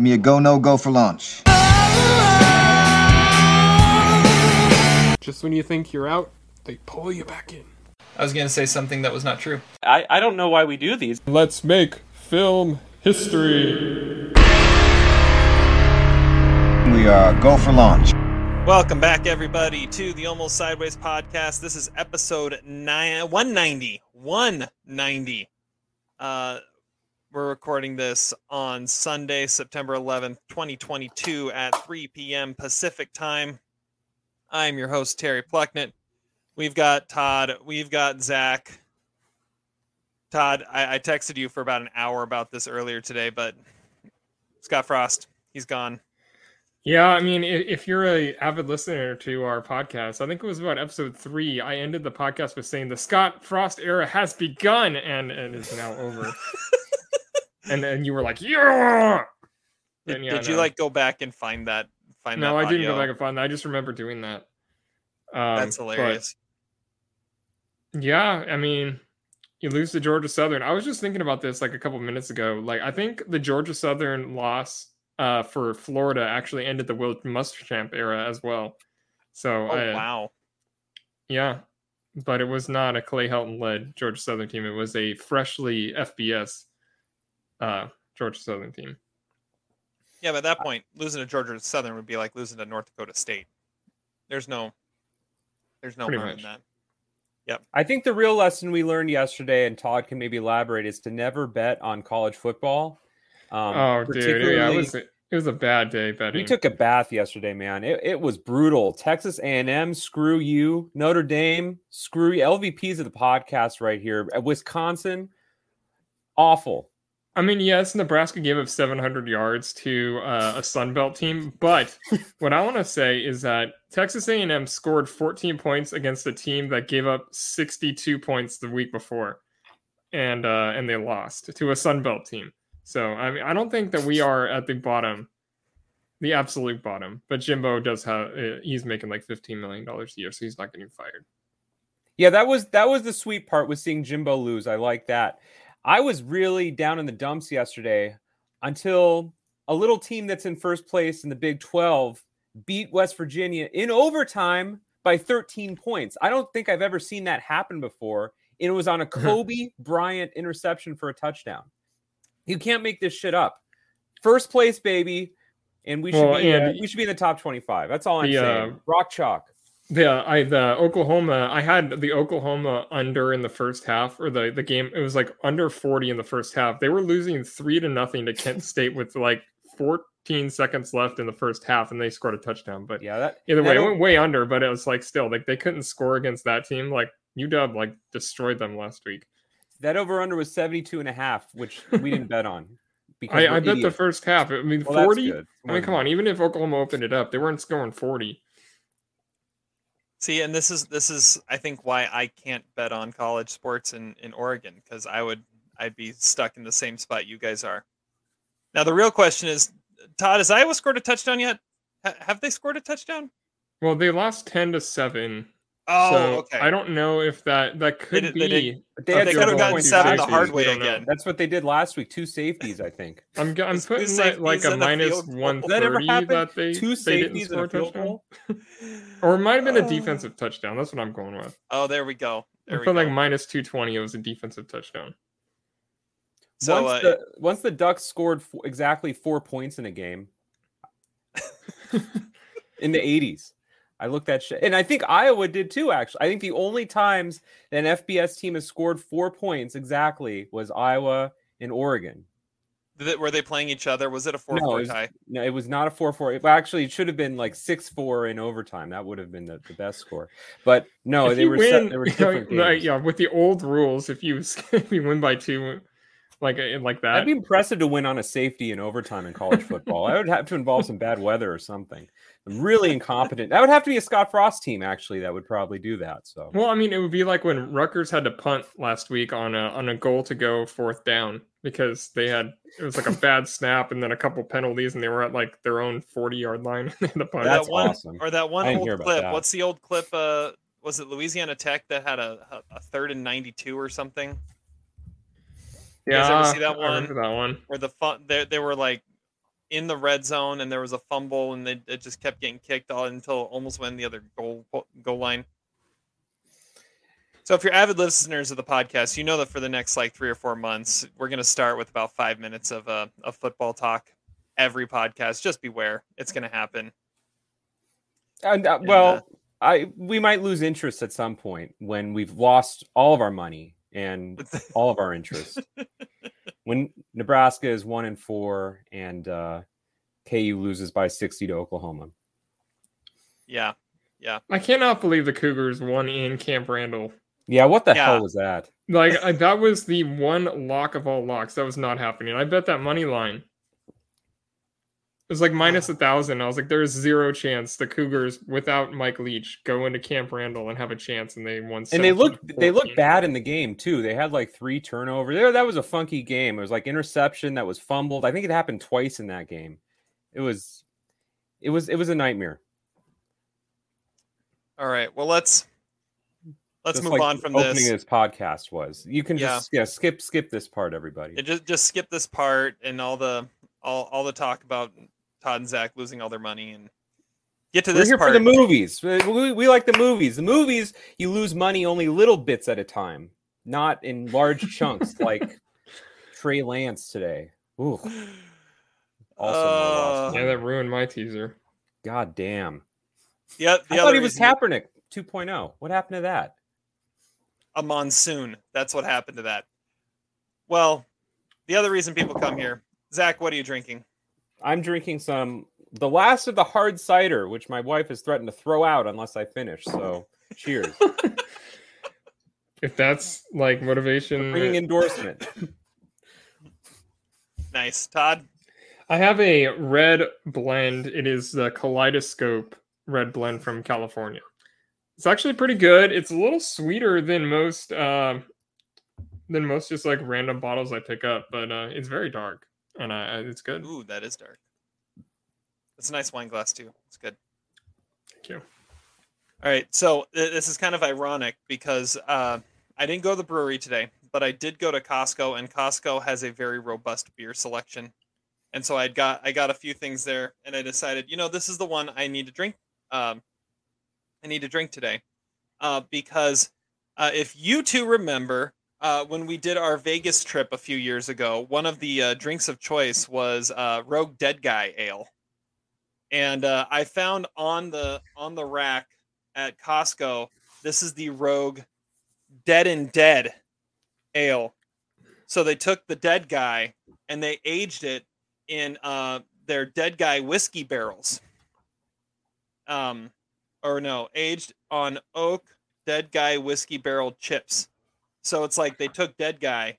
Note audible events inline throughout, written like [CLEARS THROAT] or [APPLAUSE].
Give me a go, no go for launch. Just when you think you're out, they pull you back in. I was going to say something that was not true. I, I don't know why we do these. Let's make film history. We are go for launch. Welcome back, everybody, to the Almost Sideways podcast. This is episode nine, 190. 190. Uh, we're recording this on Sunday, September 11th, 2022 at 3 p.m. Pacific time. I'm your host, Terry Plucknett. We've got Todd. We've got Zach. Todd, I, I texted you for about an hour about this earlier today, but Scott Frost, he's gone. Yeah, I mean, if you're a avid listener to our podcast, I think it was about episode three. I ended the podcast with saying the Scott Frost era has begun and and is now over. [LAUGHS] and then you were like, yeah. Did, yeah, did no. you like go back and find that? Find no, that I didn't go back and find that. I just remember doing that. Um, That's hilarious. Yeah, I mean, you lose to Georgia Southern. I was just thinking about this like a couple minutes ago. Like, I think the Georgia Southern loss uh, for Florida actually ended the Will Muschamp era as well. So, oh, I, wow. Yeah, but it was not a Clay Helton led Georgia Southern team. It was a freshly FBS uh, Georgia Southern team. Yeah, but at that point, losing to Georgia Southern would be like losing to North Dakota State. There's no, there's no harm in that. Yep. I think the real lesson we learned yesterday, and Todd can maybe elaborate, is to never bet on college football. Um, oh, dude, yeah, it was it was a bad day betting. We took a bath yesterday, man. It, it was brutal. Texas A&M, screw you. Notre Dame, screw you. LVPs of the podcast right here. Wisconsin, awful. I mean, yes, Nebraska gave up 700 yards to uh, a Sun Belt team, but [LAUGHS] what I want to say is that Texas A&M scored 14 points against a team that gave up 62 points the week before, and uh, and they lost to a Sun Belt team. So I mean, I don't think that we are at the bottom, the absolute bottom. But Jimbo does have uh, he's making like 15 million dollars a year, so he's not getting fired. Yeah, that was that was the sweet part with seeing Jimbo lose. I like that. I was really down in the dumps yesterday until a little team that's in first place in the Big 12 beat West Virginia in overtime by 13 points. I don't think I've ever seen that happen before. And It was on a [LAUGHS] Cobee Bryant interception for a touchdown. You can't make this shit up. First place, baby, and we should well, be uh, we should be in the top 25. That's all I'm the, saying. Uh, Rock chalk the I the Oklahoma I had the Oklahoma under in the first half or the the game it was like under 40 in the first half. They were losing 3 to nothing to Kent State with like 14 seconds left in the first half and they scored a touchdown. But yeah, that, either way, it went way under, but it was like still like they couldn't score against that team. Like UW like destroyed them last week. That over under was 72 and a half, which we didn't bet on. [LAUGHS] I, I bet the first half. I mean, well, 40. I mean, come on. Even if Oklahoma opened it up, they weren't scoring 40. See, and this is this is I think why I can't bet on college sports in in Oregon because I would I'd be stuck in the same spot you guys are. Now the real question is, Todd, has Iowa scored a touchdown yet? have they scored a touchdown? Well, they lost ten to seven. Oh, so okay. I don't know if that that could they, be. They, they, they could have gotten seven the hard way again. That's what they did last week. Two safeties, I think. I'm I'm putting like, like a minus one thirty that, that they two safeties they didn't score a touchdown. [LAUGHS] or it might have been a oh. defensive touchdown. That's what I'm going with. Oh, there we go. There I felt like minus two twenty. It was a defensive touchdown. So once, uh, the, once the Ducks scored f- exactly four points in a game [LAUGHS] in the 80s. I looked at shit, and I think Iowa did too. Actually, I think the only times that an FBS team has scored four points exactly was Iowa and Oregon. were they playing each other? Was it a four-four no, tie? No, it was not a four-four. Well, actually, it should have been like six-four in overtime. That would have been the, the best score. But no, if they were win, set, they were [LAUGHS] different. Know, yeah, with the old rules, if you [LAUGHS] if you win by two, like uh, like that. That'd be impressive to win on a safety in overtime in college football. I would have to involve some bad weather or something. I'm really incompetent. That would have to be a Scott Frost team actually that would probably do that. So well, I mean, it would be like when Rutgers had to punt last week on a on a goal to go fourth down because they had it was like a bad [LAUGHS] snap and then a couple penalties and they were at like their own 40 yard line. the punt. That's that one, awesome. Or that one old clip. What's the old clip? Uh, was it Louisiana Tech that had a, a, a third and 92 or something? You yeah, guys ever see that one? that one. Where the fun they, they were like in the red zone and there was a fumble and they, it just kept getting kicked all until almost went the other goal goal line. So if you're avid listeners of the podcast, you know that for the next like three or four months, we're going to start with about five minutes of uh, of football talk every podcast. Just beware, it's going to happen. And, uh, And, well, uh, I we might lose interest at some point when we've lost all of our money and all of our interest. [LAUGHS] when Nebraska is one and four and uh, KU loses by sixty to Oklahoma. Yeah, yeah, I cannot believe the Cougars won in Camp Randall. Yeah, what the Yeah. hell was that? Like I, that was the one lock of all locks that was not happening. I bet that money line. It was like minus a thousand. I was like, there's zero chance the Cougars without Mike Leach go into Camp Randall and have a chance, and they won. And they 17 looked they looked 14. bad in the game too. They had like three turnovers. There, that was a funky game. It was like interception that was fumbled. I think it happened twice in that game. It was, it was, it was a nightmare. all right. Well, let's let's Just move like on the from opening this. this podcast was. You can Yeah. just yeah skip skip this part, everybody. Yeah, just just skip this part and all the all all the talk about Todd and Zach losing all their money and get to this. We're this here part. for the movies. We, we, we like the movies. The movies, you lose money only little bits at a time, not in large [LAUGHS] chunks like Trey Lance today. Ooh, [SIGHS] also. Uh, Yeah, that ruined my teaser. God damn. Yep. the I thought he was reason- Kaepernick 2.0. What happened to that? a monsoon. That's what happened to that. Well, the other reason people come here, Zach, what are you drinking? I'm drinking some the last of the hard cider, which my wife has threatened to throw out unless I finish. So cheers. [LAUGHS] If that's like motivation, Bringing endorsement. [LAUGHS] Nice, Todd. I have a red blend. It is the Kaleidoscope red blend from California. It's actually pretty good. It's a little sweeter than most uh, than most just like random bottles I pick up, but uh, it's very dark and I, I- it's good. Ooh, that is dark. It's a nice wine glass too. It's good. Thank you. All right, so th- this is kind of ironic because uh, I didn't go to the brewery today, but I did go to Costco, and Costco has a very robust beer selection, and so I got I got a few things there, and I decided, you know, this is the one I need to drink. Um, I need to drink today, uh, because uh, if you two remember. Uh, when we did our Vegas trip a few years ago, one of the uh, drinks of choice was uh, Rogue Dead Guy Ale, and uh, I found on the on the rack at Costco. This is the Rogue Dead and Dead Ale. So they took the dead guy and they aged it in uh, their dead guy whiskey barrels. Um, or no, aged on oak dead guy whiskey barrel chips. So it's like they took dead guy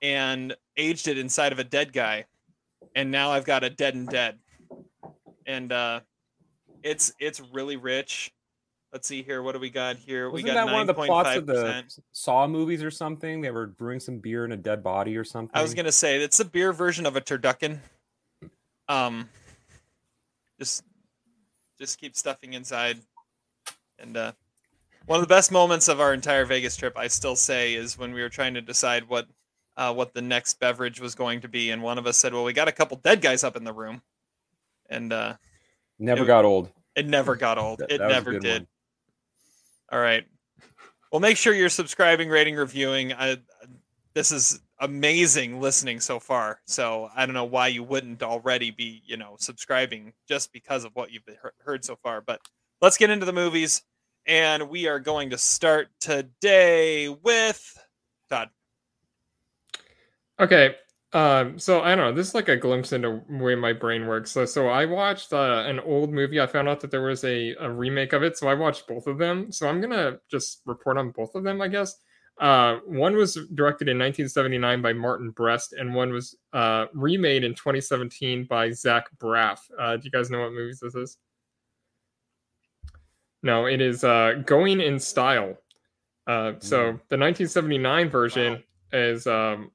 and aged it inside of a dead guy, and now I've got a dead and dead, and uh, it's it's really rich. Let's see here. What do we got here? Wasn't we got that one of the plots of the Saw movies or something? They were brewing some beer in a dead body or something. I was gonna say it's a beer version of a turducken. Um, just just keep stuffing inside, and uh, one of the best moments of our entire Vegas trip, I still say, is when we were trying to decide what uh, what the next beverage was going to be, and one of us said, "Well, we got a couple dead guys up in the room," and uh, Never it- got old. it never got old. That- it that never did. one. All right. Well, make sure you're subscribing, rating, reviewing. I, this is amazing listening so far. So I don't know why you wouldn't already be, you know, subscribing just because of what you've heard so far. But let's get into the movies, and we are going to start today with Todd. Okay. Um, so I don't know. This is like a glimpse into way my brain works. So, so I watched uh, an old movie. I found out that there was a, a remake of it. So I watched both of them. So I'm gonna just report on both of them, I guess. Uh, one was directed in 1979 by Martin Brest, and one was uh, remade in 2017 by Zach Braff. Uh, do you guys know what movies this is? No, it is uh, Going in Style. Uh, so the 1979 version is um,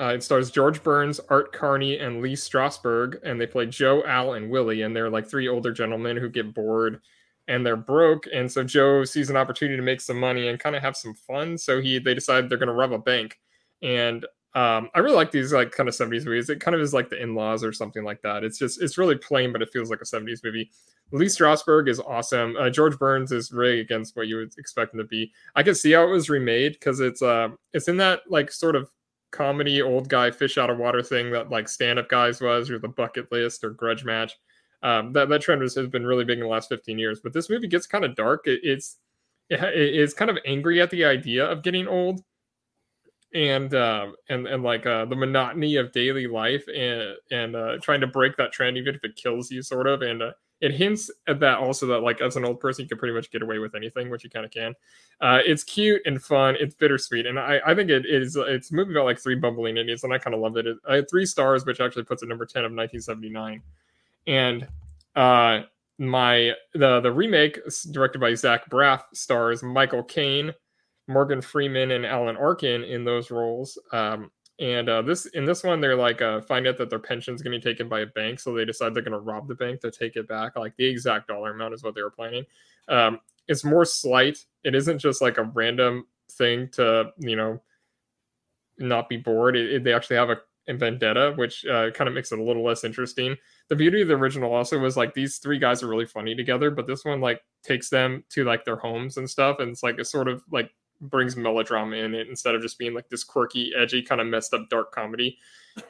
uh, it stars George Burns, Art Carney, and Lee Strasberg, and they play Joe, Al, and Willie, and they're like three older gentlemen who get bored and they're broke, and so Joe sees an opportunity to make some money and kind of have some fun. So he they decide they're going to rob a bank, and Um, I really like these like kind of 70s movies. It kind of is like the in-laws or something like that. It's just it's really plain, but it feels like a 70s movie. Lee Strasberg is awesome. Uh, George Burns is really against what you would expect him to be. I can see how it was remade because it's uh it's in that like sort of comedy old guy fish out of water thing that like stand-up guys was or the bucket list or grudge match. Um, that that trend has been really big in the last 15 years. But this movie gets kind of dark. It, it's it, it's kind of angry at the idea of getting old and uh, and and like uh, the monotony of daily life and and uh, trying to break that trend even if it kills you sort of and uh, it hints at that also that like as an old person you can pretty much get away with anything which you kind of can uh, it's cute and fun it's bittersweet and i, I think it is it's a movie about like three bumbling idiots and i kind of love it. it i had three stars which actually puts it number 10 of 1979 and uh my the the remake directed by zach braff stars michael caine Morgan Freeman and Alan Arkin in those roles. Um, and uh, this in this one, they're like uh, find out that their pension's going to be taken by a bank, so they decide they're going to rob the bank to take it back. Like the exact dollar amount is what they were planning. Um, it's more slight. It isn't just like a random thing to you know not be bored. It, it, they actually have a, vendetta, which uh, kind of makes it a little less interesting. The beauty of the original also was like these three guys are really funny together, but this one like takes them to like their homes and stuff, and it's like a sort of like brings melodrama in it instead of just being like this quirky, edgy, kind of messed up dark comedy.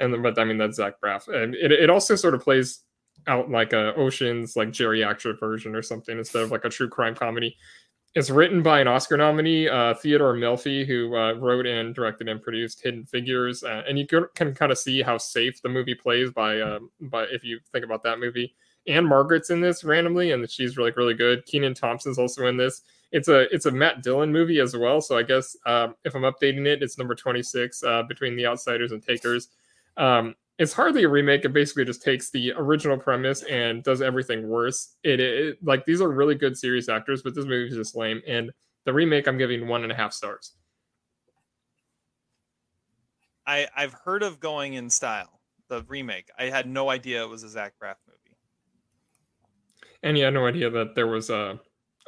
And then, but I mean that's Zach Braff, and it, it also sort of plays out like a Ocean's like geriatric version or something instead of like a true crime comedy. It's written by an Oscar nominee, uh, Theodore Melfi, who uh, wrote and directed and produced Hidden Figures, uh, and you can, kind of see how safe the movie plays by um, by if you think about that movie. Ann-Margret's in this randomly, and she's really really good. Kenan Thompson's also in this it's a it's a Matt Dillon movie as well. So I guess um, if I'm updating it, it's number 26 uh, between The Outsiders and Takers. Um, it's hardly a remake. It basically just takes the original premise and does everything worse. It, it like these are really good serious actors, but this movie is just lame. And the remake, I'm giving one and a half stars. I I've heard of Going in Style, the remake. I had no idea it was a Zach Braff movie. And yeah, no idea that there was a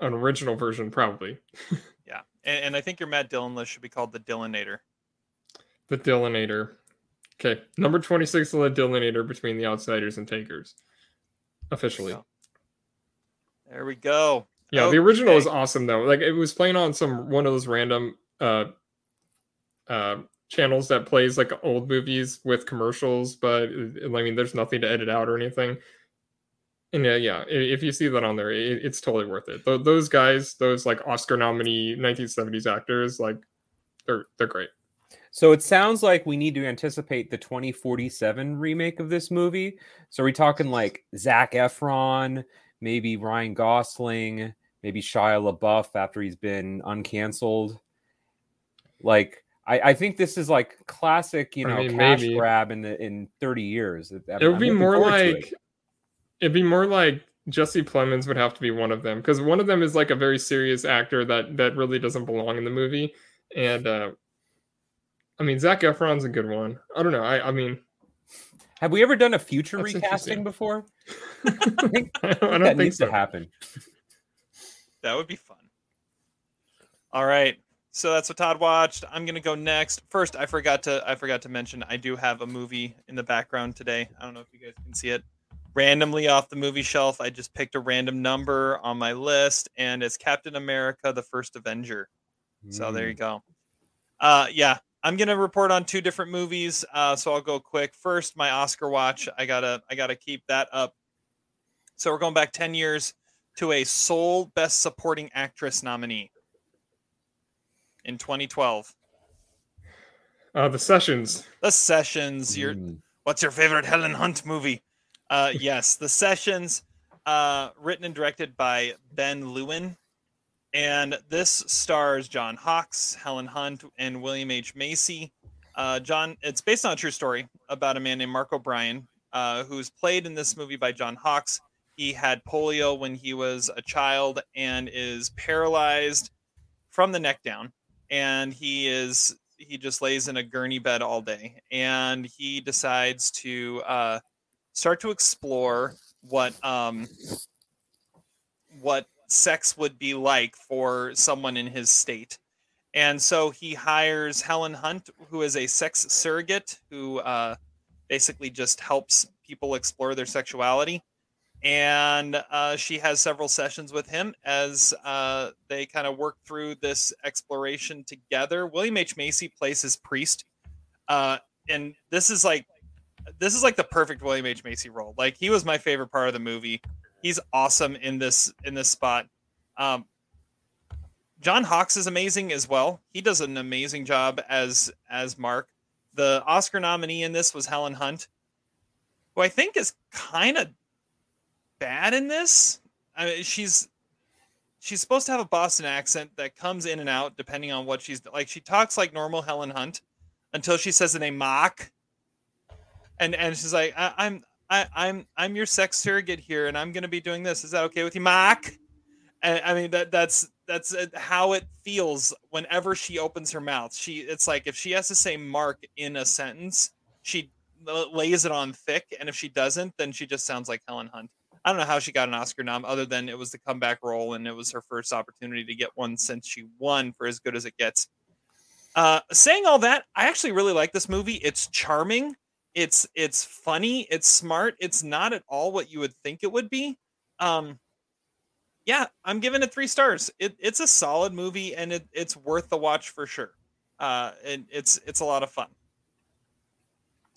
an original version, probably. [LAUGHS] yeah, and, and, I think your Matt Dillon list should be called the Dillinator. The Dillinator. Okay, number twenty-six of the Dillinator between the Outsiders and Takers, officially. There we go. Yeah, okay. the original is awesome though. Like it was playing on some one of those random uh uh channels that plays like old movies with commercials, but I mean, there's nothing to edit out or anything. And yeah, yeah, if you see that on there, it's totally worth it. Those guys, those like Oscar nominee 1970s actors, like they're they're great. So it sounds like we need to anticipate the 2047 remake of this movie. So are we talking like Zac Efron, maybe Ryan Gosling, maybe Shia LaBeouf after he's been uncanceled? Like I, I think this is like classic, you know, I mean, cash maybe. grab in the in 30 years. it would be more like It'd be more like Jesse Plemons would have to be one of them because one of them is like a very serious actor that that really doesn't belong in the movie, and uh, I mean Zac Efron's a good one. I don't know. I I mean, have we ever done a future recasting before? [LAUGHS] I think, I don't, I don't that think needs so. to happen. That would be fun. All right. So that's what Todd watched. I'm gonna go next. First, I forgot to I forgot to mention I do have a movie in the background today. I don't know if you guys can see it randomly off the movie shelf. I just picked a random number on my list, and it's Captain America: The First Avenger. Mm. So there you mm. go. Uh, yeah, I'm gonna report on two different movies. Uh, so I'll go quick. First, my Oscar watch. I gotta I gotta keep that up. So we're going back ten years to a sole Best Supporting Actress nominee in 2012. Uh, the Sessions. The Sessions. Your mm. what's your favorite Helen Hunt movie? Uh, yes, The Sessions, uh, written and directed by Ben Lewin. And this stars John Hawkes, Helen Hunt, and William H. Macy. Uh, John, it's based on a true story about a man named Mark O'Brien, uh, who's played in this movie by John Hawkes. He had polio when he was a child and is paralyzed from the neck down. And he is he just lays in a gurney bed all day. And he decides to uh, start to explore what um what sex would be like for someone in his state And so he hires Helen Hunt, who is a sex surrogate who uh, basically just helps people explore their sexuality. And uh, she has several sessions with him as uh, they kind of work through this exploration together. William H. Macy plays his priest. Uh, and this is like this is like the perfect William H. Macy role. Like he was my favorite part of the movie. He's awesome in this in this spot. Um, John Hawkes is amazing as well. He does an amazing job as as Mark. The Oscar nominee in this was Helen Hunt, who I think is kind of bad in this. I mean, she's she's supposed to have a Boston accent that comes in and out depending on what she's like. She talks like normal Helen Hunt until she says the name Mark, and and she's like, I, "I'm I, I'm I'm your sex surrogate here, and I'm going to be doing this. Is that okay with you, Mark?" And I mean that that's that's uh, how it feels whenever she opens her mouth. She it's like if she has to say Mark in a sentence, she lays it on thick, and if she doesn't, then she just sounds like Helen Hunt. I don't know how she got an Oscar nom, other than it was the comeback role and it was her first opportunity to get one since she won for as good as it gets. Uh, saying all that, I actually really like this movie. It's charming. It's it's funny. It's smart. It's not at all what you would think it would be. Um, yeah, I'm giving it three stars. It, it's a solid movie and it, it's worth the watch for sure. Uh, and it's it's a lot of fun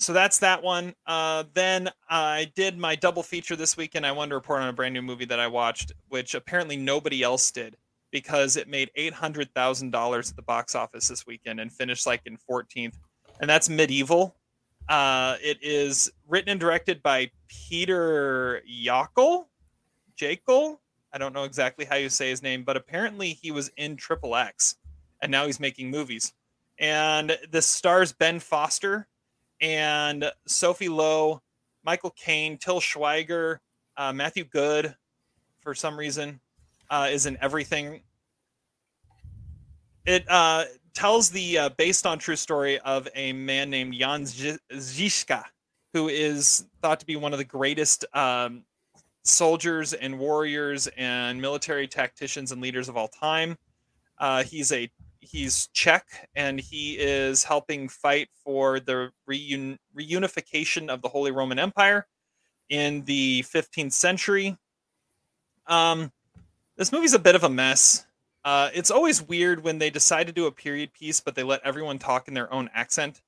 so that's that one. Uh, then I did my double feature this weekend. I wanted to report on a brand new movie that I watched, which apparently nobody else did because it made eight hundred thousand dollars at the box office this weekend and finished like in fourteenth. And that's Medieval. Uh, it is written and directed by Peter Yackel, Jakel. I don't know exactly how you say his name, but apparently he was in Triple X, and now he's making movies. And this stars Ben Foster, and Sophie Lowe, Michael Caine, Til Schweiger, uh, Matthew Goode. for some reason, uh, is in everything. It uh, tells the uh, based on true story of a man named Jan Žižka, who is thought to be one of the greatest um, soldiers and warriors and military tacticians and leaders of all time. Uh, he's a he's Czech and he is helping fight for the reun- reunification of the Holy Roman Empire in the 15th century. Um, this movie's a bit of a mess. Uh, it's always weird when they decide to do a period piece, but they let everyone talk in their own accent.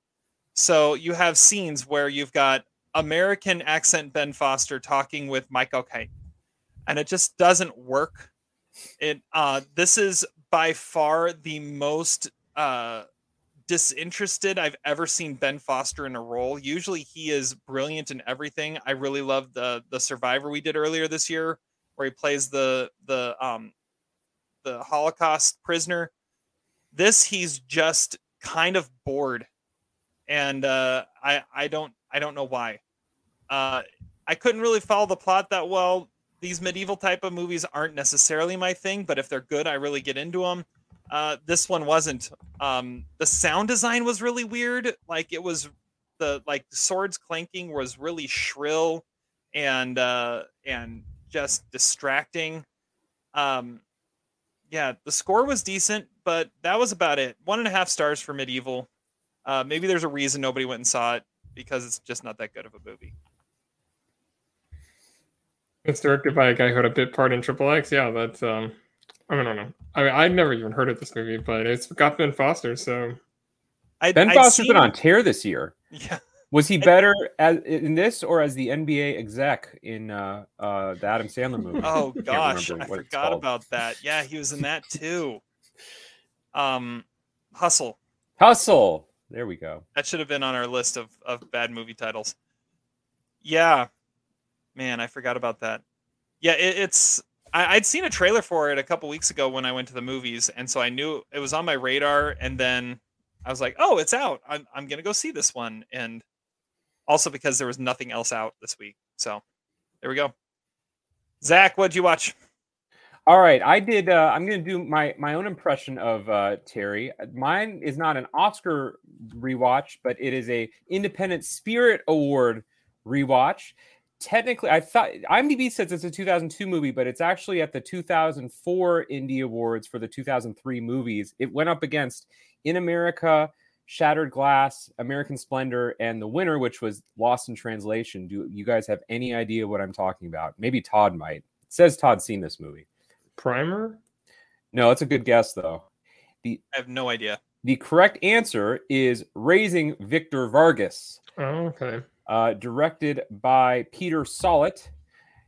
So you have scenes where you've got American accent Ben Foster talking with Michael Caine, and it just doesn't work. It uh, this is by far the most uh, disinterested I've ever seen Ben Foster in a role. Usually he is brilliant in everything. I really love the the Survivor we did earlier this year, where he plays the the um the Holocaust prisoner. This he's just kind of bored, and uh, I I don't I don't know why. Uh, I couldn't really follow the plot that well these medieval type of movies aren't necessarily my thing, but if they're good, I really get into them. Uh, this one wasn't. Um, the sound design was really weird. Like it was the like swords clanking was really shrill and uh, and just distracting. Um, yeah, the score was decent, but that was about it. One and a half stars for medieval. Uh, maybe there's a reason nobody went and saw it because it's just not that good of a movie. It's directed by a guy who had a bit part in Triple X. Yeah, that's um, I don't know. I mean, I'd never even heard of this movie, but it's got Ben Foster, so I'd, Ben I'd Foster's seen- been on tear this year. [LAUGHS] Yeah, Was he better as in this or as the NBA exec in uh, uh, the Adam Sandler movie? Oh [LAUGHS] gosh, I forgot about that. Yeah, he was in that too. Um, Hustle. Hustle. There we go. That should have been on our list of of bad movie titles. Yeah, man, I forgot about that. Yeah, it, it's. I, I'd seen a trailer for it a couple weeks ago when I went to the movies, and so I knew it was on my radar. And then I was like, "Oh, it's out! I'm I'm gonna go see this one." And also because there was nothing else out this week, so there we go. Zach, what'd you watch? All right, I did. Uh, I'm going to do my my own impression of uh, Terry. Mine is not an Oscar rewatch, but it is a Independent Spirit Award rewatch. technically, I thought IMDb says it's a 2002 movie, but it's actually at the 2004 Indie Awards for the 2003 movies. It went up against In America, Shattered Glass, American Splendor, and the winner, which was Lost in Translation. Do you guys have any idea what I'm talking about? Maybe Todd might. It says Todd's seen this movie. Primer. No, it's a good guess though. I have no idea. The correct answer is Raising Victor Vargas, Oh, okay. uh, directed by Peter Sollett.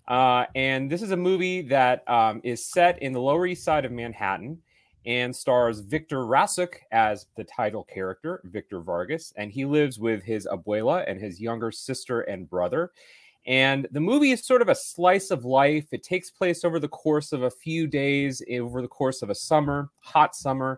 Uh, and this is a movie that um, is set in the Lower East Side of Manhattan and stars Victor Rasuk as the title character, Victor Vargas. And he lives with his abuela and his younger sister and brother. And the movie is sort of a slice of life. It takes place over the course of a few days, over the course of a summer, hot summer.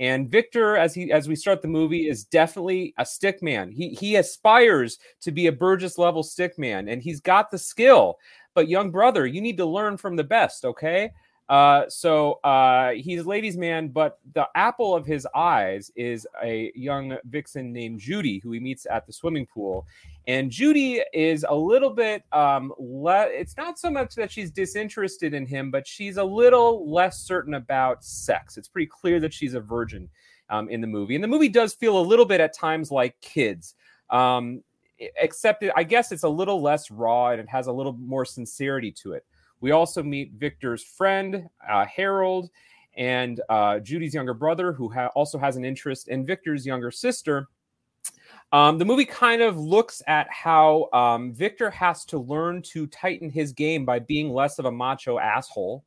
And Victor, as he as we start the movie, is definitely a stick man. He he aspires to be a Burgess level stick man, and he's got the skill. But young brother, you need to learn from the best, okay? Uh, so uh, he's a ladies' man, but the apple of his eyes is a young vixen named Judy, who he meets at the swimming pool. And Judy is a little bit um le- it's not so much that she's disinterested in him, but she's a little less certain about sex. It's pretty clear that she's a virgin um, in the movie. And the movie does feel a little bit at times like kids. Um, except it, I guess it's a little less raw and it has a little more sincerity to it. We also meet Victor's friend, uh, Harold, and uh, Judy's younger brother, who ha- also has an interest in Victor's younger sister. Um, the movie kind of looks at how um, Victor has to learn to tighten his game by being less of a macho asshole.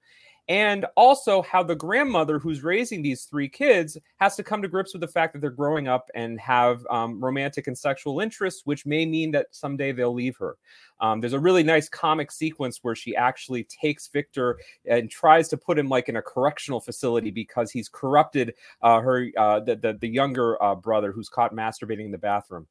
And also, how the grandmother who's raising these three kids has to come to grips with the fact that they're growing up and have um, romantic and sexual interests, which may mean that someday they'll leave her. Um, there's a really nice comic sequence where she actually takes Victor and tries to put him like in a correctional facility because he's corrupted uh, her uh, the, the the younger uh, brother who's caught masturbating in the bathroom.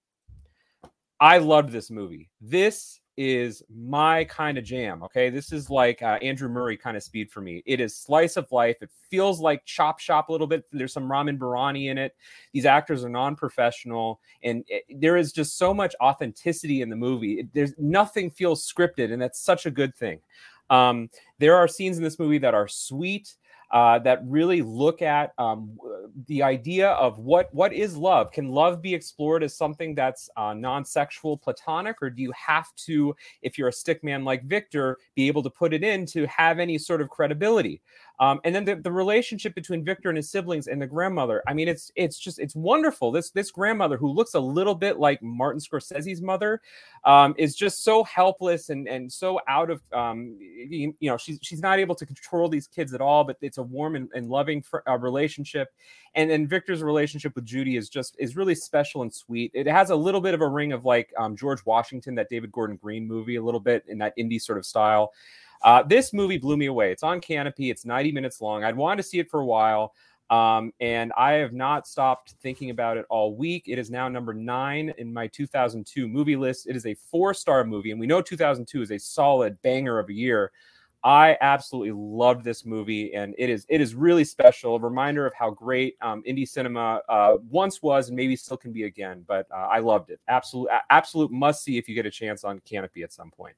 I loved this movie. This is my kind of jam. Okay, this is like uh, Andrew Murray kind of speed for me. It is slice of life. It feels like Chop Shop a little bit. There's some Ramin Bahrani in it. These actors are non-professional, and it, there is just so much authenticity in the movie. It, there's nothing feels scripted, and that's such a good thing. Um, there are scenes in this movie that are sweet uh, that really look at um, the idea of what what is love. Can love be explored as something that's uh, non-sexual, platonic, or do you have to, if you're a stick man like Victor, be able to put it in to have any sort of credibility? Um, and then the, the relationship between Victor and his siblings and the grandmother. I mean, it's it's just it's wonderful. This this grandmother who looks a little bit like Martin Scorsese's mother um, is just so helpless and and so out of um, you, you know she's she's not able to control these kids at all. But it's a warm and, and loving fr- uh, relationship. And then Victor's relationship with Judy is just is really special and sweet. It has a little bit of a ring of like um, George Washington, that David Gordon Green movie, a little bit in that indie sort of style. Uh, this movie blew me away. It's on Kanopy. It's 90 minutes long. I'd wanted to see it for a while. Um, and I have not stopped thinking about it all week. It is now number nine in my 2002 movie list. It is a four star movie, and we know 2002 is a solid banger of a year. I absolutely loved this movie, and it is it is really special. A reminder of how great um, indie cinema uh, once was, and maybe still can be again. But uh, I loved it. Absolute absolute must see if you get a chance on Kanopy at some point.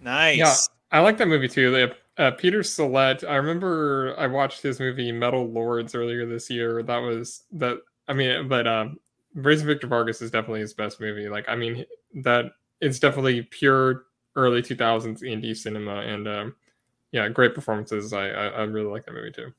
Nice. Yeah, I like that movie too. The, uh, Peter Sollett. I remember I watched his movie Metal Lords earlier this year. That was that. I mean, but um, Raising Victor Vargas is definitely his best movie. Like, I mean, that it's definitely pure early 2000s indie cinema, and um, yeah, great performances. I, I I really like that movie too.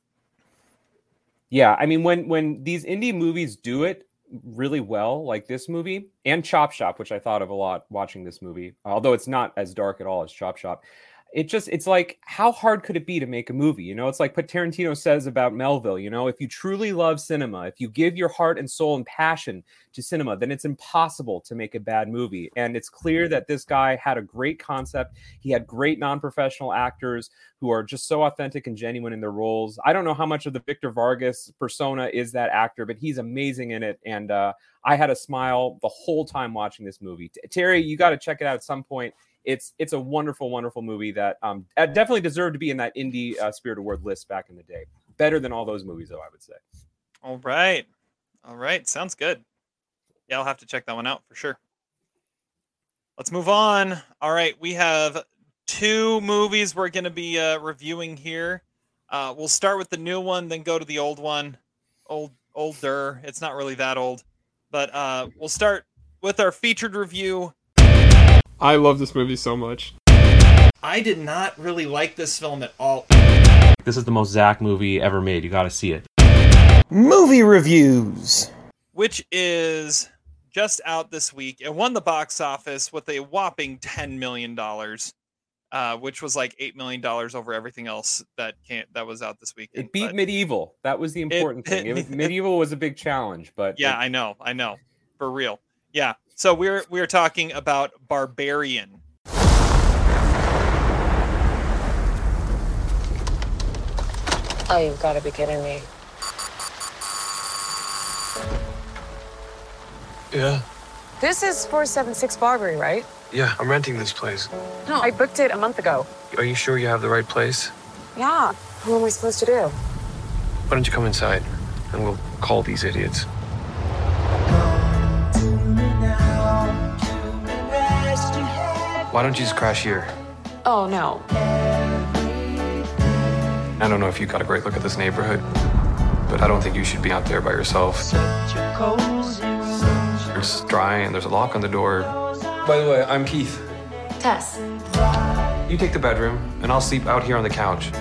Yeah, I mean when when these indie movies do it really well, like this movie and Chop Shop, which I thought of a lot watching this movie, although it's not as dark at all as Chop Shop. It just it's like how hard could it be to make a movie? You know, it's like what Tarantino says about Melville, you know, if you truly love cinema, if you give your heart and soul and passion to cinema, then it's impossible to make a bad movie. And it's clear that this guy had a great concept. He had great non-professional actors who are just so authentic and genuine in their roles. I don't know how much of the Victor Vargas persona is that actor, but he's amazing in it. And uh, I had a smile the whole time watching this movie. T- Terry, you got to check it out at some point. It's it's a wonderful, wonderful movie that um, definitely deserved to be in that indie uh, Spirit Award list back in the day. Better than all those movies, though, I would say. All right. All right. Sounds good. Yeah, I'll have to check that one out for sure. Let's move on. All right, we have two movies we're going to be uh, reviewing here. Uh, we'll start with the new one, then go to the old one. Old, older. It's not really that old, but uh, we'll start with our featured review. I love this movie so much. I did not really like this film at all. This is the most Zach movie ever made. You got to see it. Movie reviews. which is just out this week and won the box office with a whopping $10 million, uh, which was like $8 million over everything else that can't, that was out this week. It beat Medieval. That was the important thing. It was, [LAUGHS] medieval was a big challenge, but Yeah, it- I know, I know, for real. Yeah. So we're we're talking about Barbarian. Oh, you've got to be kidding me. Yeah, This is 476 Barbary, right? yeah, I'm renting this place. No. I booked it a month ago. Are you sure you have the right place? Yeah. What am I supposed to do? Why don't you come inside and we'll call these idiots? Why don't you just crash here? Oh, no. I don't know if you got a great look at this neighborhood, but I don't think you should be out there by yourself. It's dry and there's a lock on the door. By the way, I'm Keith. Tess. You take the bedroom, and I'll sleep out here on the couch.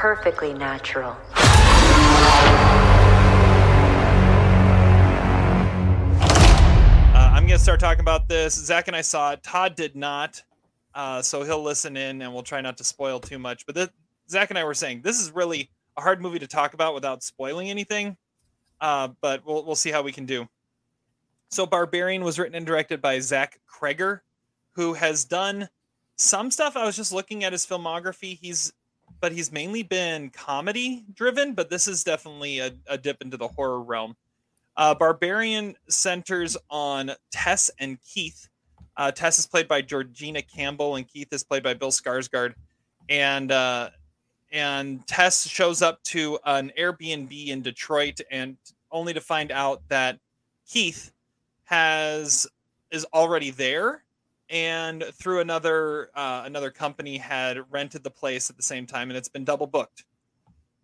Perfectly natural. Uh, I'm gonna start talking about this. Zach and I saw it. Todd did not, uh, so he'll listen in, and we'll try not to spoil too much. But this, Zach and I were saying this is really a hard movie to talk about without spoiling anything. Uh, but we'll we'll see how we can do. So, Barbarian was written and directed by Zach Cregger, who has done some stuff. I was just looking at his filmography. He's but he's mainly been comedy driven, but this is definitely a, a dip into the horror realm. Uh, Barbarian centers on Tess and Keith. Uh, Tess is played by Georgina Campbell, and Keith is played by Bill Skarsgård. And uh, and Tess shows up to an Airbnb in Detroit, and only to find out that Keith has is already there, and through another uh, another company had rented the place at the same time, and it's been double booked.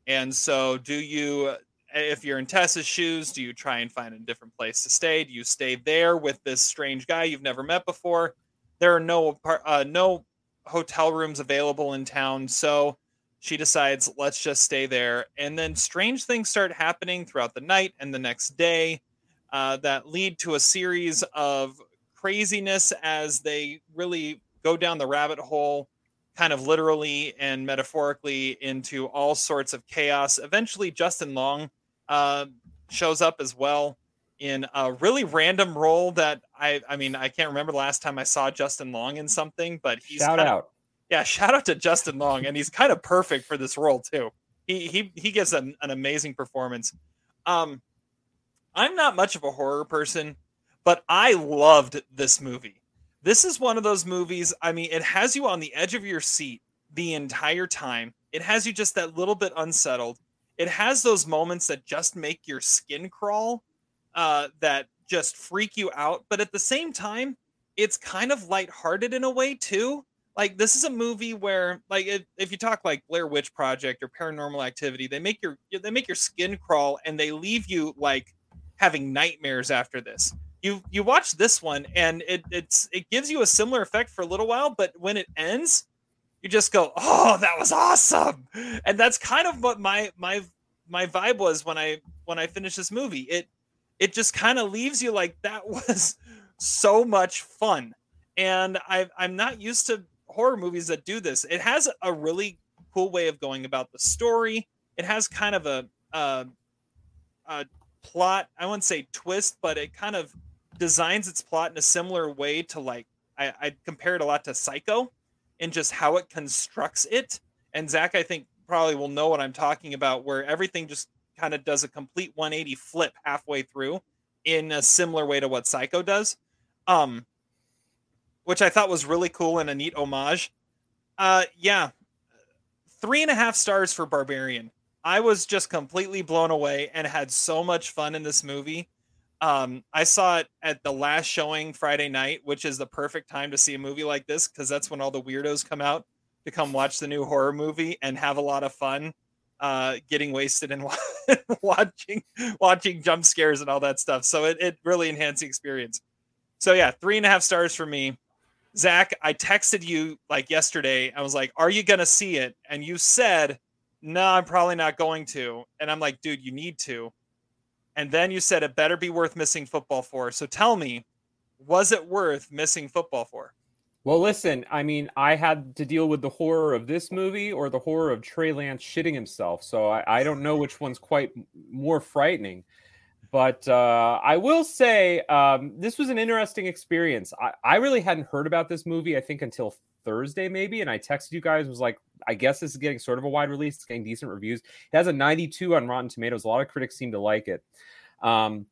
And so, do you if you're in Tessa's shoes, do you try and find a different place to stay? Do you stay there with this strange guy you've never met before? There are no uh, no hotel rooms available in town, so she decides let's just stay there. And then strange things start happening throughout the night and the next day uh, that lead to a series of craziness as they really go down the rabbit hole kind of literally and metaphorically into all sorts of chaos. Eventually, Justin Long uh, shows up as well in a really random role that I I mean I can't remember the last time I saw Justin Long in something, but he's shout out. yeah, [LAUGHS] shout out to Justin Long, and he's kind of perfect for this role too. He he he gives an, an amazing performance. Um, I'm not much of a horror person, but I loved this movie. This is one of those movies. I mean, it has you on the edge of your seat the entire time. It has you just that little bit unsettled. It has those moments that just make your skin crawl, uh, that just freak you out. But at the same time, it's kind of lighthearted in a way too. Like this is a movie where, like, if, if you talk like Blair Witch Project or Paranormal Activity, they make your they make your skin crawl and they leave you like having nightmares after this. You you watch this one and it it's it gives you a similar effect for a little while, but when it ends, you just go, "Oh, that was awesome!" And that's kind of what my my my vibe was when I when I finished this movie. It it just kind of leaves you like that [LAUGHS] was so much fun, and I I'm not used to horror movies that do this. It has a really cool way of going about the story. It has kind of a a, a plot. I wouldn't say twist, but it kind of designs its plot in a similar way to like I, I compare it a lot to Psycho and just how it constructs it. And Zach, I think probably will know what I'm talking about, where everything just kind of does a complete 180 flip halfway through in a similar way to what Psycho does. Um, which I thought was really cool and a neat homage. Uh, yeah, three and a half stars for Barbarian. I was just completely blown away and had so much fun in this movie. Um, I saw it at the last showing Friday night, which is the perfect time to see a movie like this because that's when all the weirdos come out to come watch the new horror movie and have a lot of fun, uh, getting wasted and [LAUGHS] watching watching jump scares and all that stuff. So it, it really enhanced the experience. So yeah, three and a half stars for me. Zach, I texted you like yesterday. I was like, "Are you gonna see it?" And you said, "No, I'm probably not going to." And I'm like, "Dude, you need to." And then you said it better be worth missing football for. So tell me, was it worth missing football for? Well, listen, I mean, I had to deal with the horror of this movie or the horror of Trey Lance shitting himself. So I, I don't know which one's quite more frightening. But uh, I will say um, this was an interesting experience. I, I really hadn't heard about this movie, I think, until Thursday, maybe. And I texted you guys, was like, I guess this is getting sort of a wide release. It's getting decent reviews. It has a 92 on Rotten Tomatoes. A lot of critics seem to like it. Um,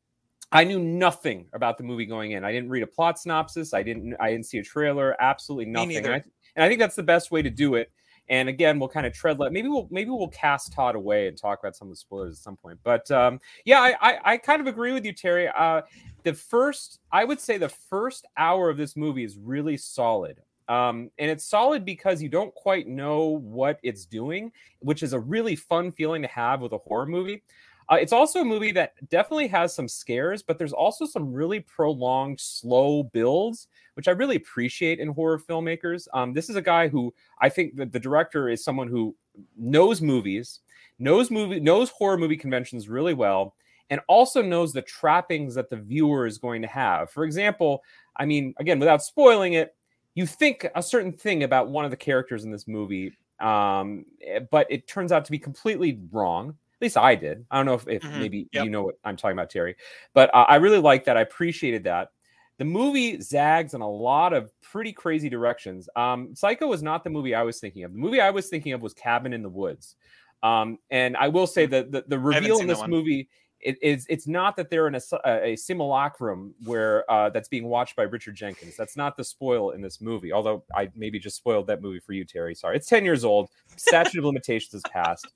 I knew nothing about the movie going in. I didn't read a plot synopsis. I didn't. I didn't see a trailer. Absolutely nothing. And I, and I think that's the best way to do it. And again, we'll kind of tread. Let maybe we'll maybe we'll cast Todd away and talk about some of the spoilers at some point. But um, yeah, I, I, I kind of agree with you, Terry. Uh, the first, I would say, the first hour of this movie is really solid. Um, and it's solid because you don't quite know what it's doing, which is a really fun feeling to have with a horror movie. Uh, it's also a movie that definitely has some scares, but there's also some really prolonged, slow builds, which I really appreciate in horror filmmakers. Um, this is a guy who I think that the director is someone who knows movies, knows movie, knows horror movie conventions really well, and also knows the trappings that the viewer is going to have. For example, I mean, again, without spoiling it, you think a certain thing about one of the characters in this movie, um, eh, but it turns out to be completely wrong at least I did. I don't know if, if mm-hmm. maybe yep. you know what I'm talking about, Terry, but uh, I really like that. I appreciated that. The movie zags in a lot of pretty crazy directions. Um, Psycho was not the movie I was thinking of. The movie I was thinking of was Cabin in the Woods. Um, and I will say that the, the reveal in this movie it is it's not that they're in a, a simulacrum where uh, that's being watched by Richard Jenkins. That's not the spoil in this movie. Although I maybe just spoiled that movie for you, Terry. Sorry, it's ten years old. Statute of limitations has passed.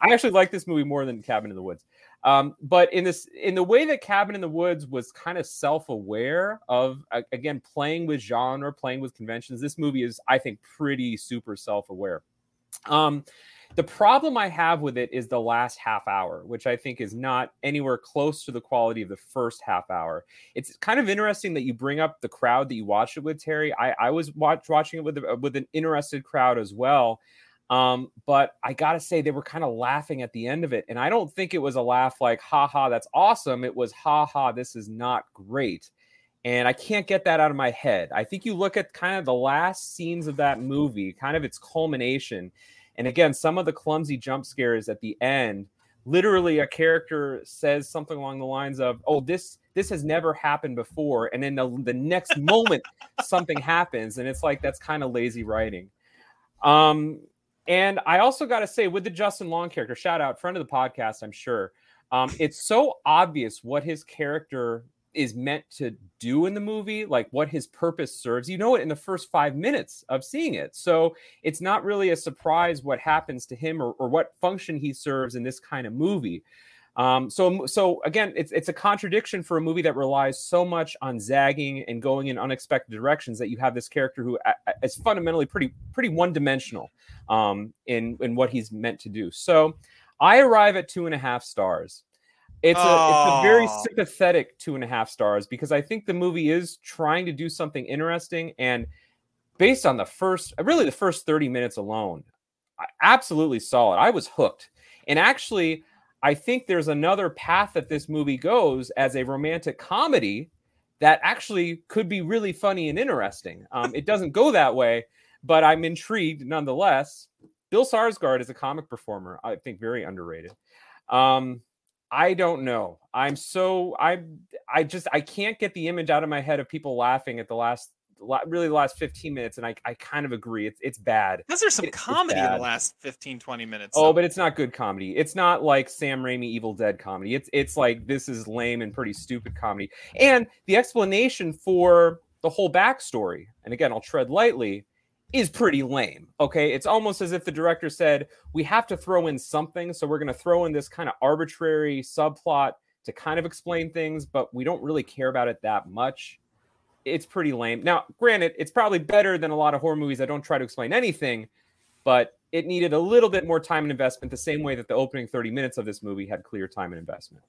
I actually like this movie more than Cabin in the Woods. Um, but in this, in the way that Cabin in the Woods was kind of self-aware of, again, playing with genre, playing with conventions. This movie is, I think, pretty super self-aware. Um, the problem I have with it is the last half hour, which I think is not anywhere close to the quality of the first half hour. It's kind of interesting that you bring up the crowd that you watched it with, Terry. I, I was watch, watching it with with an interested crowd as well. Um, but I gotta say they were kind of laughing at the end of it, and I don't think it was a laugh like "ha ha, that's awesome." It was "ha ha, this is not great." And I can't get that out of my head. I think you look at kind of the last scenes of that movie, kind of its culmination, and again, some of the clumsy jump scares at the end, literally a character says something along the lines of, "Oh, this this has never happened before," and then the, the next [LAUGHS] moment something happens, and it's like that's kind of lazy writing. Um, and I also got to say, with the Justin Long character, shout out friend of the podcast, I'm sure. Um, it's so obvious what his character is meant to do in the movie, like what his purpose serves. You know it in the first five minutes of seeing it. So it's not really a surprise what happens to him or, or what function he serves in this kind of movie. Um, so, so again, it's it's a contradiction for a movie that relies so much on zagging and going in unexpected directions that you have this character who is fundamentally pretty pretty one dimensional um, in in what he's meant to do. So, I arrive at two and a half stars. It's a, it's a very sympathetic two and a half stars because I think the movie is trying to do something interesting and based on the first really the first 30 minutes alone absolutely solid i was hooked. And actually i think there's another path that this movie goes as a romantic comedy that actually could be really funny and interesting. Um, it doesn't go that way but i'm intrigued nonetheless. Bill skarsgård is a comic performer i think very underrated. Um, I don't know. I'm so I I just I can't get the image out of my head of people laughing at the last really the last 15 minutes and I, I kind of agree it's it's bad. Because there's some it, comedy in the last 15 20 minutes oh but it's not good comedy. It's not like sam raimi evil dead comedy. It's it's like this is lame and pretty stupid comedy. And the explanation for the whole backstory and again i'll tread lightly is pretty lame. Okay. It's almost as if the director said, we have to throw in something. So we're going to throw in this kind of arbitrary subplot to kind of explain things, but we don't really care about it that much. It's pretty lame. Now, granted, it's probably better than a lot of horror movies that don't try to explain anything, but it needed a little bit more time and investment, the same way that the opening 30 minutes of this movie had clear time and investment.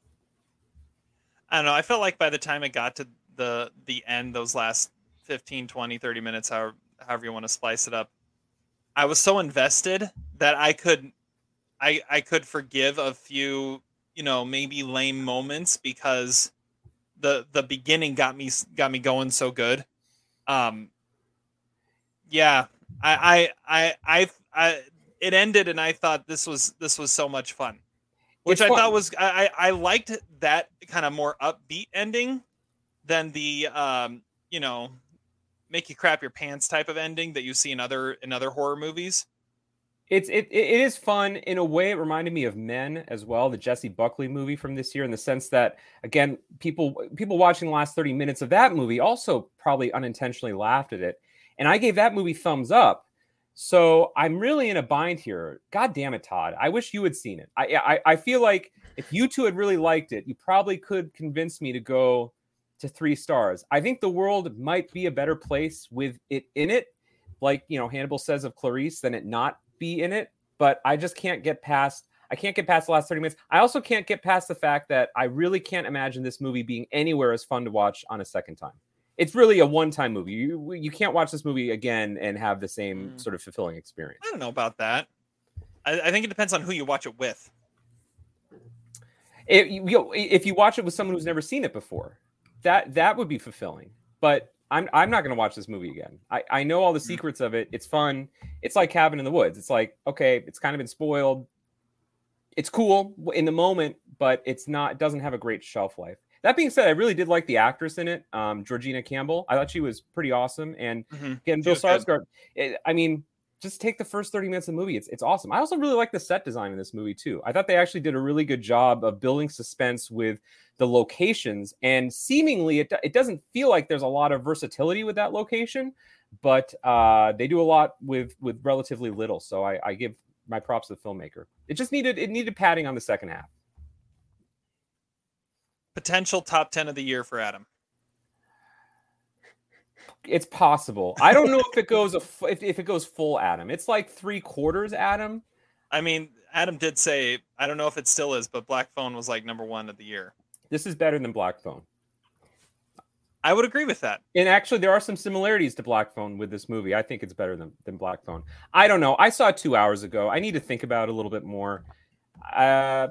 I don't know. I felt like by the time it got to the the end, those last 15, 20, 30 minutes, however however you want to splice it up. I was so invested that I could I I could forgive a few, you know, maybe lame moments because the the beginning got me got me going so good. Um yeah, I I I I, I it ended and I thought this was this was so much fun. Which it's I fun. thought was I I liked that kind of more upbeat ending than the um you know make you crap your pants type of ending that you see in other in other horror movies. It's it it is fun in a way. It reminded me of Men as well, the Jessie Buckley movie from this year, in the sense that again, people people watching the last thirty minutes of that movie also probably unintentionally laughed at it, and I gave that movie thumbs up. So I'm really in a bind here. God damn it, Todd! I wish you had seen it. I I, I feel like if you two had really liked it, you probably could convince me to go to three stars. I think the world might be a better place with it in it, like you know Hannibal says of Clarice, than it not be in it. But I just can't get past. I can't get past the last 30 minutes. I also can't get past the fact that I really can't imagine this movie being anywhere as fun to watch on a second time. It's really a one-time movie. You you can't watch this movie again and have the same mm. sort of fulfilling experience. I don't know about that. I, I think it depends on who you watch it with. It, you know, if you watch it with someone who's never seen it before, that that would be fulfilling. But I'm I'm not going to watch this movie again. I I know all the mm. secrets of it. It's fun. It's like Cabin in the Woods. It's like okay, it's kind of been spoiled. It's cool in the moment, but it's not. It doesn't have a great shelf life. That being said, I really did like the actress in it, um, Georgina Campbell. I thought she was pretty awesome. And mm-hmm. again, Bill Skarsgård. It, I mean, just take the first 30 minutes of the movie. It's it's awesome. I also really like the set design in this movie too. I thought they actually did a really good job of building suspense with the locations and seemingly it, it doesn't feel like there's a lot of versatility with that location, but uh, they do a lot with with relatively little. So I, I give my props to the filmmaker. It just needed it needed padding on the second half. Potential top 10 of the year for Adam it's possible. I don't know if it goes a if, if it goes full Adam. It's like three quarters Adam. I mean, Adam did say I don't know if it still is, but Black Phone was like number one of the year. This is better than Black Phone. I would agree with that. And actually, there are some similarities to Black Phone with this movie. I think it's better than, than Black Phone. I don't know. I saw it two hours ago. I need to think about it a little bit more. Uh,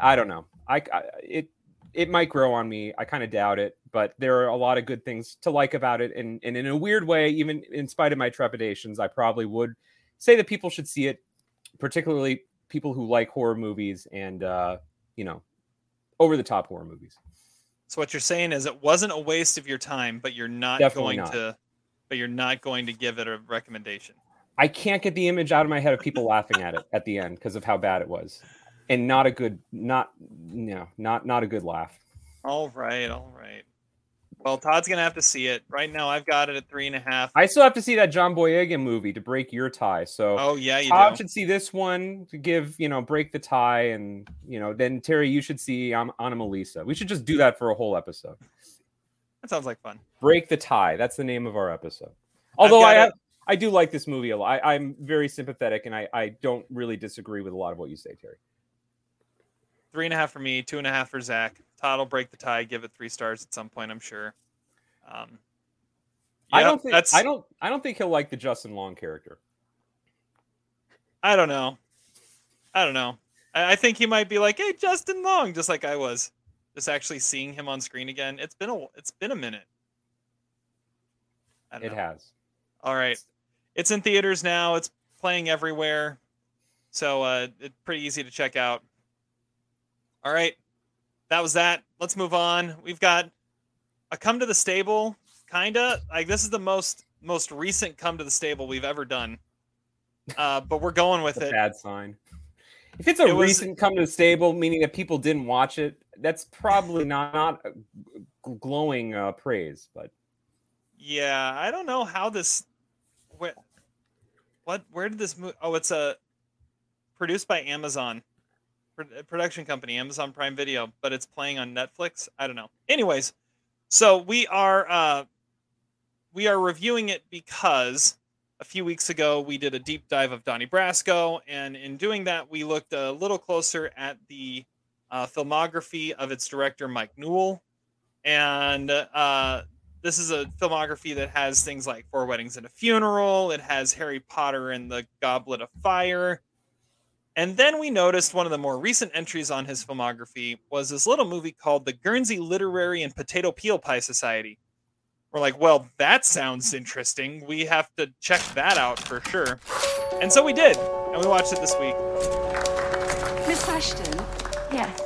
I don't know. I, I it it might grow on me. I kind of doubt it, but there are a lot of good things to like about it. And, and in a weird way, even in spite of my trepidations, I probably would say that people should see it, particularly people who like horror movies and, uh, you know, over the top horror movies. So what you're saying is it wasn't a waste of your time, but you're not Definitely going not. to, but you're not going to give it a recommendation. I can't get the image out of my head of people laughing at it at the end because of how bad it was and not a good not you know not not a good laugh all right all right Well, Todd's gonna have to see it. Right now, I've got it at three and a half. I still have to see that John Boyega movie to break your tie. So Oh yeah, you Todd do. should see this one to give you know break the tie, and you know then Terry, you should see Anna Anomalisa. We should just do that for a whole episode. That sounds like fun. Break the tie. That's the name of our episode. Although I have, I do like this movie a lot. I, I'm very sympathetic, and I I don't really disagree with a lot of what you say, Terry. Three and a half for me, two and a half for Zach. Todd will break the tie, give it three stars at some point, I'm sure. Um, I don't think that's. I don't I don't think he'll like the Justin Long character. I don't know. I don't know. I, I think he might be like, "Hey, Justin Long," just like I was. Just actually seeing him on screen again. It's been a it's been a minute. It know. has. All right, it's in theaters now. It's playing everywhere, so uh, it's pretty easy to check out. All right, that was that. Let's move on. We've got a come to the stable, kinda like this is the most most recent come to the stable we've ever done. Uh, but we're going with it. bad sign. If it's a It was- recent come to the stable, meaning that people didn't watch it, that's probably [LAUGHS] not, not glowing uh, praise. But Yeah, I don't know how this. Where, what? Where did this move? Oh, it's a produced by Amazon, production company, Amazon Prime Video, but it's playing on Netflix. I don't know. Anyways, so we are uh, we are reviewing it because a few weeks ago we did a deep dive of Donnie Brasco, and in doing that we looked a little closer at the uh, filmography of its director Mike Newell, and uh, this is a filmography that has things like Four Weddings and a Funeral. It has Harry Potter and the Goblet of Fire. And then we noticed one of the more recent entries on his filmography was this little movie called The Guernsey Literary and Potato Peel Pie Society. We're like, well, that sounds interesting. We have to check that out for sure. And so we did. And we watched it this week. Miss Ashton, Yes.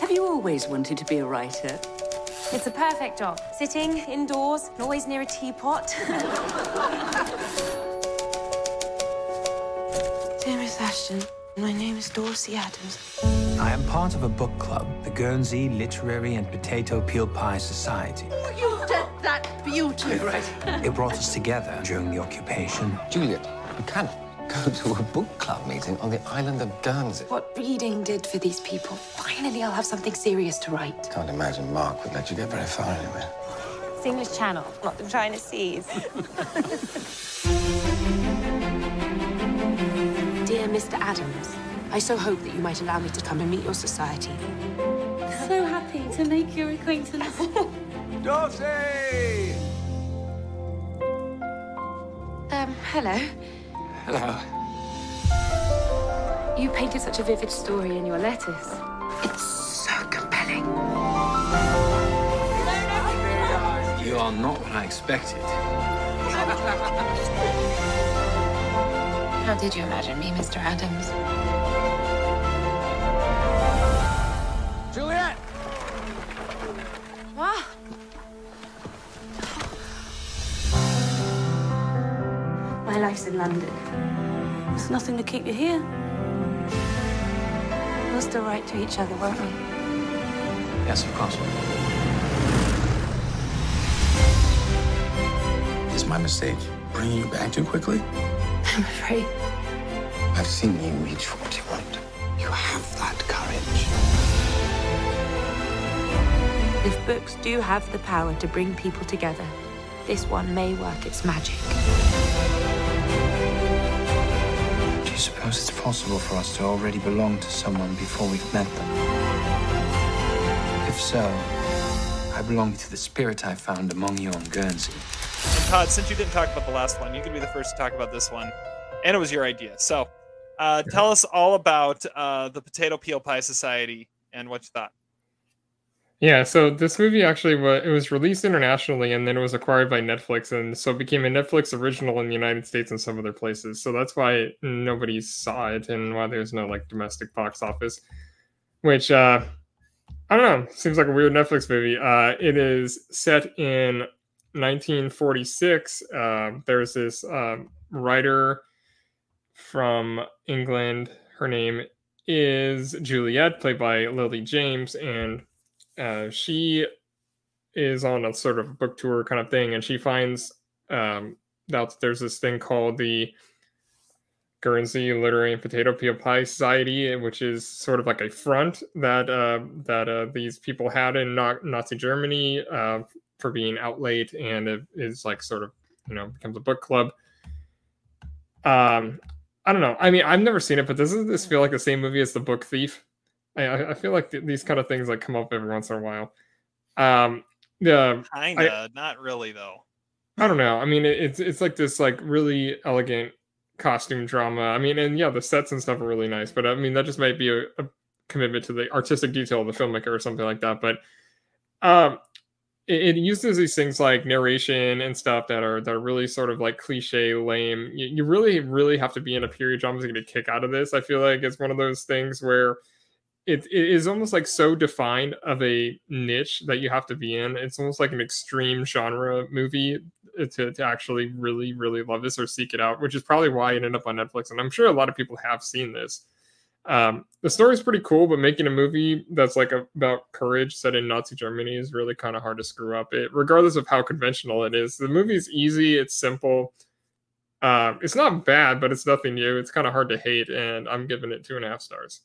have you always wanted to be a writer? It's a perfect job. Sitting indoors, and always near a teapot. [LAUGHS] Dear Miss Ashton, my name is Dawsey Adams. I am part of a book club, the Guernsey Literary and Potato Peel Pie Society. Oh, you did that beautifully. [LAUGHS] It brought us together during the occupation. Juliet, you cannot go to a book club meeting on the island of Guernsey. what reading did for these people. Finally, I'll have something serious to write. Can't imagine Mark would let you get very far anyway. It's English Channel, not the China Seas. [LAUGHS] Dear Mr. Adams, I so hope that you might allow me to come and meet your society. So happy to make your acquaintance. [LAUGHS] Dawsey! Um, hello. Hello. You painted such a vivid story in your letters. It's so compelling. You are not what I expected. [LAUGHS] How did you imagine me, Mr. Adams? Juliet! Ah! My life's in London. There's nothing to keep you here. We'll still write to each other, won't we? Yes, of course. Is my mistake bringing you back too quickly? I'm afraid. I've seen you reach for what you want. You have that courage. If books do have the power to bring people together, this one may work its magic. Do you suppose it's possible for us to already belong to someone before we've met them? If so, I belong to the spirit I found among you on Guernsey. And Todd, since you didn't talk about the last one, you could be the first to talk about this one. And it was your idea. So uh, tell us all about uh, the Potato Peel Pie Society and what you thought. Yeah, so this movie actually was it was released internationally and then it was acquired by Netflix and so it became a Netflix original in the United States and some other places. So that's why nobody saw it and why there's no like domestic box office. Which uh I don't know, seems like a weird Netflix movie. Uh it is set in 1946. Uh, there's this um, writer from England. Her name is Juliet, played by Lily James, and uh, she is on a sort of book tour kind of thing, and she finds um, that there's this thing called the Guernsey Literary and Potato Peel Pie Society, which is sort of like a front that uh, that uh, these people had in Nazi Germany uh, for being out late, and it is like sort of you know becomes a book club. Um, I don't know. I mean, I've never seen it, but doesn't this feel like the same movie as The Book Thief? I, I feel like th- these kind of things like come up every once in a while. Um, yeah, kinda, not really though. I don't know. I mean, it, it's it's like this like really elegant costume drama. I mean, and yeah, the sets and stuff are really nice, but I mean, that just might be a, a commitment to the artistic detail of the filmmaker or something like that. But um, it, it, uses these things like narration and stuff that are that are really sort of like cliche, lame. You, you really, really have to be in a period drama to get a kick out of this. I feel like it's one of those things where it, it is almost like so defined of a niche that you have to be in. It's almost like an extreme genre movie to, to actually really, really love this or seek it out, which is probably why it ended up on Netflix. And I'm sure a lot of people have seen this. Um, the story's pretty cool, but making a movie that's like a, about courage set in Nazi Germany is really kind of hard to screw up. It, regardless of how conventional it is, the movie's easy, it's simple. Uh, it's not bad, but it's nothing new. It's kind of hard to hate, and I'm giving it two and a half stars.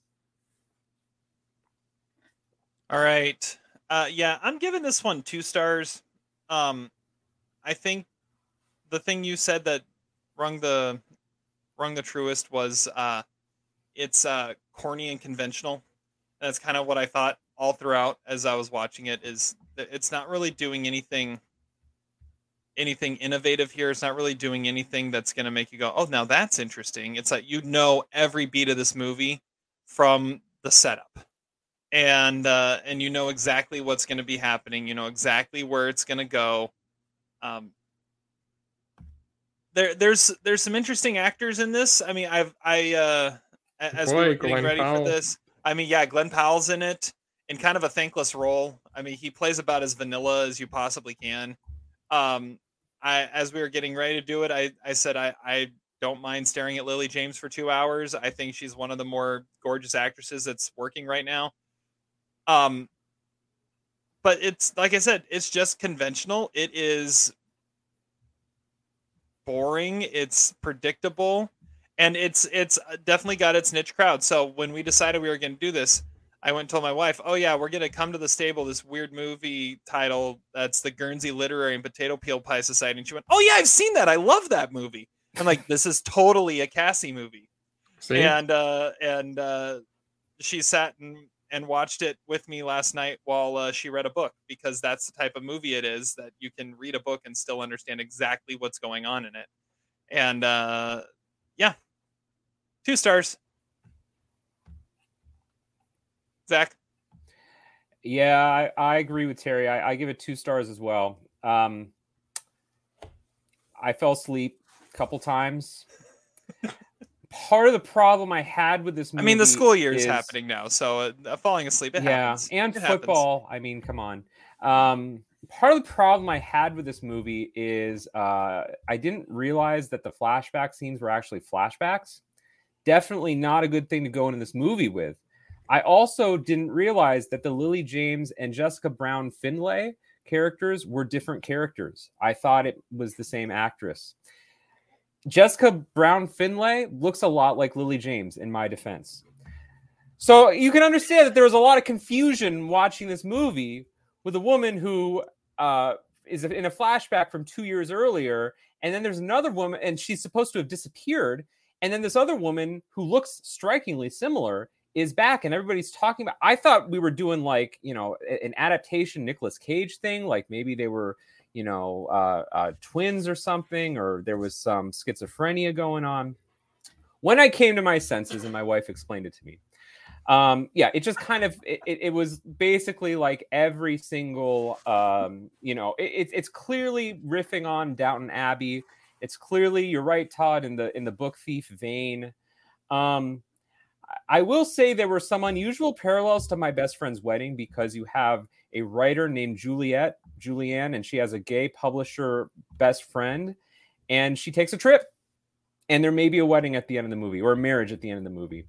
All right, uh, yeah, I'm giving this one two stars. Um, I think the thing you said that rung the rung the truest was uh, it's uh, corny and conventional. That's kind of what I thought all throughout as I was watching it. Is it's not really doing anything anything innovative here. It's not really doing anything that's going to make you go, "Oh, now that's interesting." It's like you know every beat of this movie from the setup, and uh, and you know exactly what's going to be happening. You know exactly where it's going to go. Um, there, there's there's some interesting actors in this. I mean, I've I uh, as Boy, we were getting Glen ready Powell. for this, I mean, yeah, Glen Powell's in it in kind of a thankless role. I mean, he plays about as vanilla as you possibly can. Um, I as we were getting ready to do it, I I said I I don't mind staring at Lily James for two hours. I think she's one of the more gorgeous actresses that's working right now. Um, but it's like I said, it's just conventional. It is boring. It's predictable, and it's it's definitely got its niche crowd. So when we decided we were going to do this, I went and told my wife, "Oh yeah, we're going to come to the stable. This weird movie title that's the Guernsey Literary and Potato Peel Pie Society." And she went, "Oh yeah, I've seen that. I love that movie." I'm like, "This is totally a Cassie movie." See? And uh, and uh, she sat and and watched it with me last night while uh, she read a book because that's the type of movie it is that you can read a book and still understand exactly what's going on in it. And uh, yeah, two stars. Zach. Yeah, I, I agree with Terry. I, I give it two stars as well. Um, I fell asleep a couple times part of the problem I had with this movie. I mean, the school year is happening now, so uh, falling asleep. It yeah, happens. and it football. Happens. I mean, come on. Um, part of the problem I had with this movie is uh, I didn't realize that the flashback scenes were actually flashbacks. Definitely not a good thing to go into this movie with. I also didn't realize that the Lily James and Jessica Brown Findlay characters were different characters. I thought it was the same actress. Jessica Brown Findlay looks a lot like Lily James in my defense. So you can understand that there was a lot of confusion watching this movie with a woman who uh, is in a flashback from two years earlier, and then there's another woman, and she's supposed to have disappeared, and then this other woman who looks strikingly similar is back, and everybody's talking about. I thought we were doing like you know an adaptation Nicolas Cage thing, like maybe they were you know, uh, uh, twins or something, or there was some schizophrenia going on. When I came to my senses, and my wife explained it to me, um, yeah, it just kind of it, it, was basically like every single, um, you know, it, it's clearly riffing on Downton Abbey. It's clearly you're right, Todd, in the in the book thief vein. Um, I will say there were some unusual parallels to my best friend's wedding because you have a writer named Juliet, Julianne, and she has a gay publisher best friend, and she takes a trip, and there may be a wedding at the end of the movie or a marriage at the end of the movie.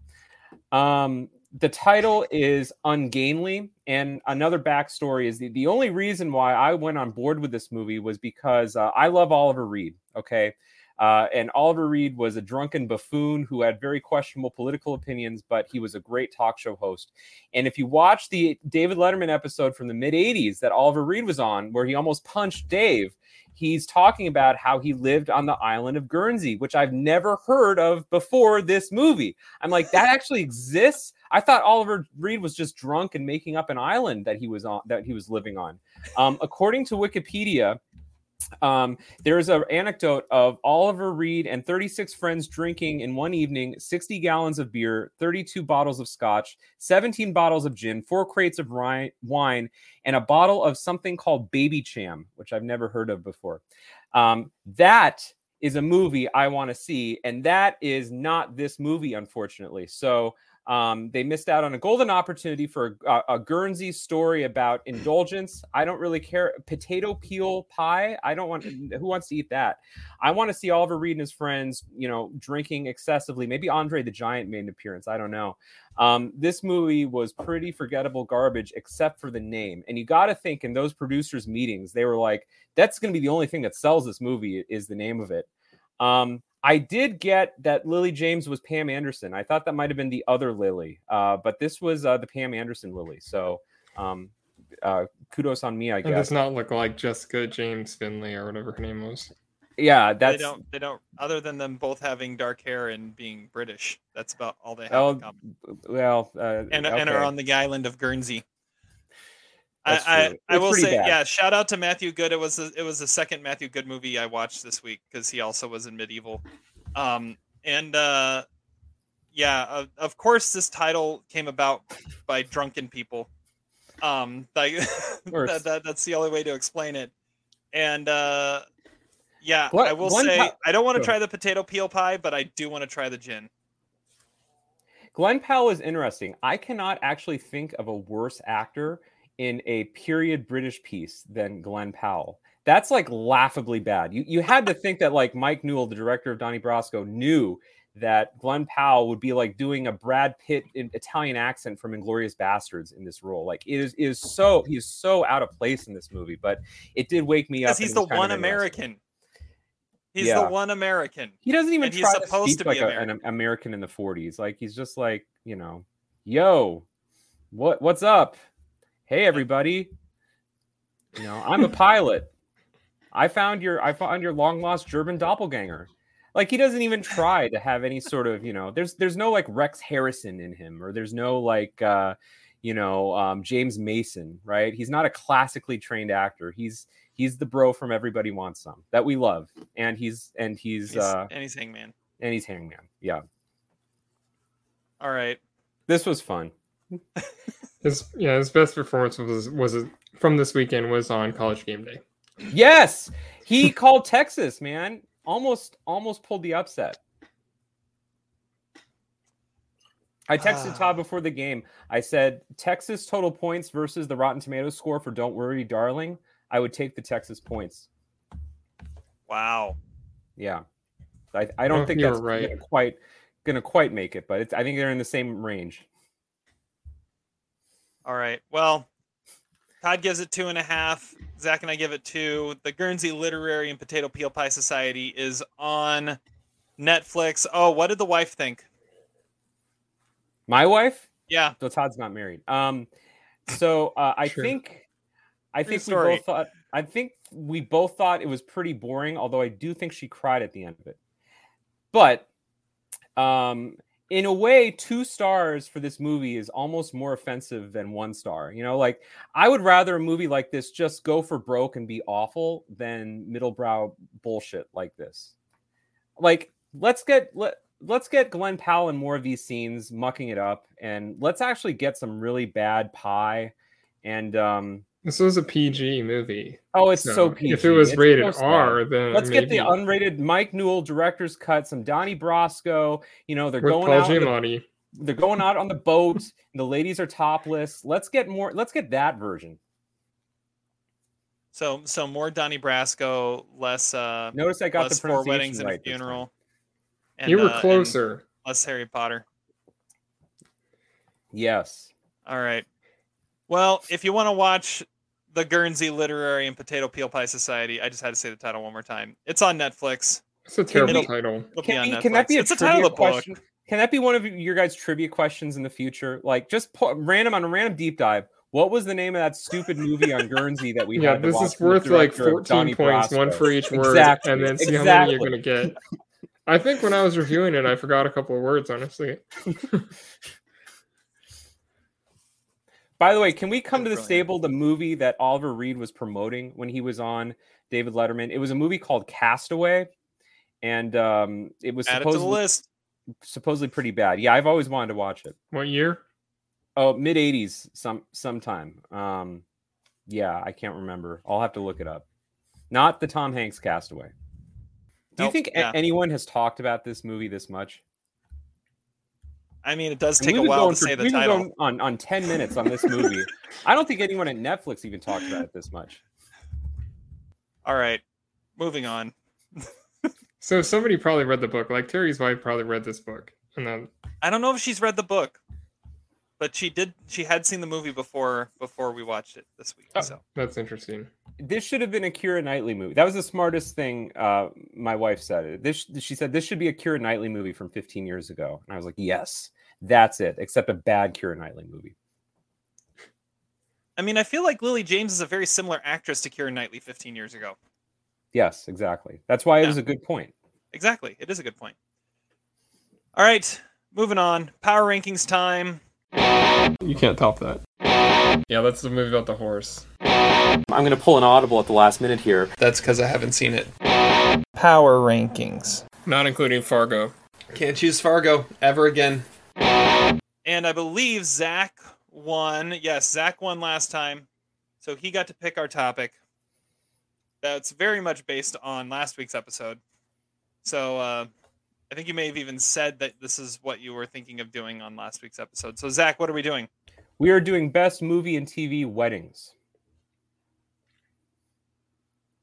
Um, the title is ungainly and another backstory is the, the only reason why i went on board with this movie was because uh, i love oliver reed okay? Uh, and oliver reed was a drunken buffoon who had very questionable political opinions but he was a great talk show host. And if you watch the david letterman episode from the mid 80s that oliver reed was on where he almost punched dave he's talking about how he lived on the island of guernsey which i've never heard of before this movie. I'm like that [LAUGHS] actually exists? I thought Oliver Reed was just drunk and making up an island that he was on that he was living on. Um, according to Wikipedia, um, there's an anecdote of Oliver Reed and 36 friends drinking in one evening 60 gallons of beer, 32 bottles of scotch, 17 bottles of gin, four crates of wine, and a bottle of something called Babycham, which I've never heard of before. Um, that is a movie I want to see, and that is not this movie, unfortunately. So um, they missed out on a golden opportunity for a, a, Guernsey story about indulgence. I don't really care. Potato peel pie. I don't want. Who wants to eat that? I want to see Oliver Reed and his friends, you know, drinking excessively. Maybe Andre the Giant made an appearance. I don't know. Um, this movie was pretty forgettable garbage, except for the name. And you got to think in those producers' meetings, they were like, "That's going to be the only thing that sells this movie is the name of it." Um, I did get that Lily James was Pam Anderson. I thought that might have been the other Lily, uh, but this was uh, the Pam Anderson Lily. So um, uh, kudos on me, I guess. It does not look like Jessica James Finley or whatever her name was. Yeah, that's they don't. They don't. Other than them both having dark hair and being British, that's about all they have oh, in common. Well, uh, and okay. and are on the island of Guernsey. I, I, I will say bad. yeah shout out to Matthew Goode. It was a, it was the second Matthew Goode movie I watched this week because he also was in Medieval, um and uh yeah of, of course this title came about by drunken people, um like [LAUGHS] that, that, that's the only way to explain it, and uh yeah What- I will say I don't want to try the potato peel pie but I do want to try the gin. Glen Powell is interesting. I cannot actually think of a worse actor in a period British piece than Glen Powell. That's like laughably bad. You you had to think that like Mike Newell, the director of Donnie Brasco, knew that Glen Powell would be like doing a Brad Pitt in Italian accent from Inglourious Basterds in this role. Like it is it is so he is so out of place in this movie, but it did wake me up. He's the one. American. He's Yeah. the one American. He doesn't even and he's try to supposed speak to like be a- an American in the 40s. Like he's just like, you know, yo, what what's up? Hey everybody. You know, I'm a pilot. I found your I found your long lost German doppelganger. Like he doesn't even try to have any sort of, you know, there's there's no like Rex Harrison in him or there's no like uh you know, um, James Mason, right? He's not a classically trained actor. He's he's the bro from Everybody Wants Some that we love, and he's and he's, He's- uh and he's Hangman. and he's Hangman. Yeah, All right. this was fun. His yeah, his best performance was was from this weekend was on College Game Day. Yes, he [LAUGHS] called Texas, man. Almost almost pulled the upset. I texted Ah. Todd before the game. I said Texas total points versus the Rotten Tomatoes score for "Don't Worry, Darling." I would take the Texas points. Wow. Yeah, I, I don't Well, think you're that's right. gonna quite gonna quite make it, but it's, I think they're in the same range. All right. Well, Todd gives it two and a half. Zach and I give it two. The Guernsey Literary and Potato Peel Pie Society is on Netflix. Oh, what did the wife think? My wife, Yeah. so Todd's not married. Um, so uh, I True. think I True think story. we both thought I think we both thought it was pretty boring. Although I do think she cried at the end of it. But um, in a way, two stars for this movie is almost more offensive than one star. You know, like I would rather a movie like this just go for broke and be awful than middlebrow bullshit like this. Like, let's get let let's get Glen Powell in more of these scenes, mucking it up, and let's actually get some really bad pie. And um, This was a PG movie. oh, it's so, PG. If it was It's rated so. R, then Let's get the unrated Mike Newell director's cut, some Donnie Brasco. You know, they're with going Paul out. on the- Giamatti. they're going out on the boat. and the ladies are topless. Let's get more. Let's get that version. So so more Donnie Brasco, less uh Notice I got the four pronunciation weddings and right a this time. funeral. you were uh, closer. less Harry Potter. Yes. All right. Well, if you want to watch the Guernsey Literary and Potato Peel Pie Society, I just had to say the title one more time. It's on Netflix. It's a terrible It'll- title. It'll be Can, we- can that be a it's the title trivia of the book. question? Can that be one of your guys' trivia questions in the future? Like just pu- random on a random deep dive. What was the name of that stupid movie on Guernsey that we Yeah, had? to this watch is worth like 14 Donnie points, one for each word, Exactly. and then see exactly. how many you're going to get. I think when I was reviewing it, I forgot a couple of words, honestly. [LAUGHS] By the way, can we come to the brilliant. stable the movie that Oliver Reed was promoting when he was on David Letterman? It was a movie called Castaway, and um, it was Add it to the supposedly list. supposedly pretty bad. Yeah, I've always wanted to watch it. What year? Oh, mid '80s, some sometime. Um, yeah, I can't remember. I'll have to look it up. Not the Tom Hanks Castaway. Do you Nope, think a- yeah. anyone has talked about this movie this much? I mean, it does take a while to for- say the we've been title. going on on ten minutes on this movie. I don't think anyone at Netflix even talked about it this much. All right, moving on. So somebody probably read the book. Like Terry's wife probably read this book, and then I don't know if she's read the book, but she did. She had seen the movie before before we watched it this week. Oh. So that's interesting. This should have been a Keira Knightley movie. That was the smartest thing uh, my wife said. This she said this should be a Keira Knightley movie from 15 years ago, and I was like, yes, that's it. Except a bad Keira Knightley movie. I mean, I feel like Lily James is a very similar actress to Keira Knightley 15 years ago. Yes, exactly. That's why it Yeah. was a good point. Exactly, it is a good point. All right, moving on. Power rankings time. You can't top that. Yeah, that's the movie about the horse. I'm going to pull an audible at the last minute here. That's because I haven't seen it. Power rankings. Not including Fargo. Can't choose Fargo ever again. And I believe Zach won. Yes, Zach won last time. So he got to pick our topic. That's very much based on last week's episode. So uh, I think you may have even said that this is what you were thinking of doing on last week's episode. So, Zach, what are we doing? We are doing best movie and TV weddings.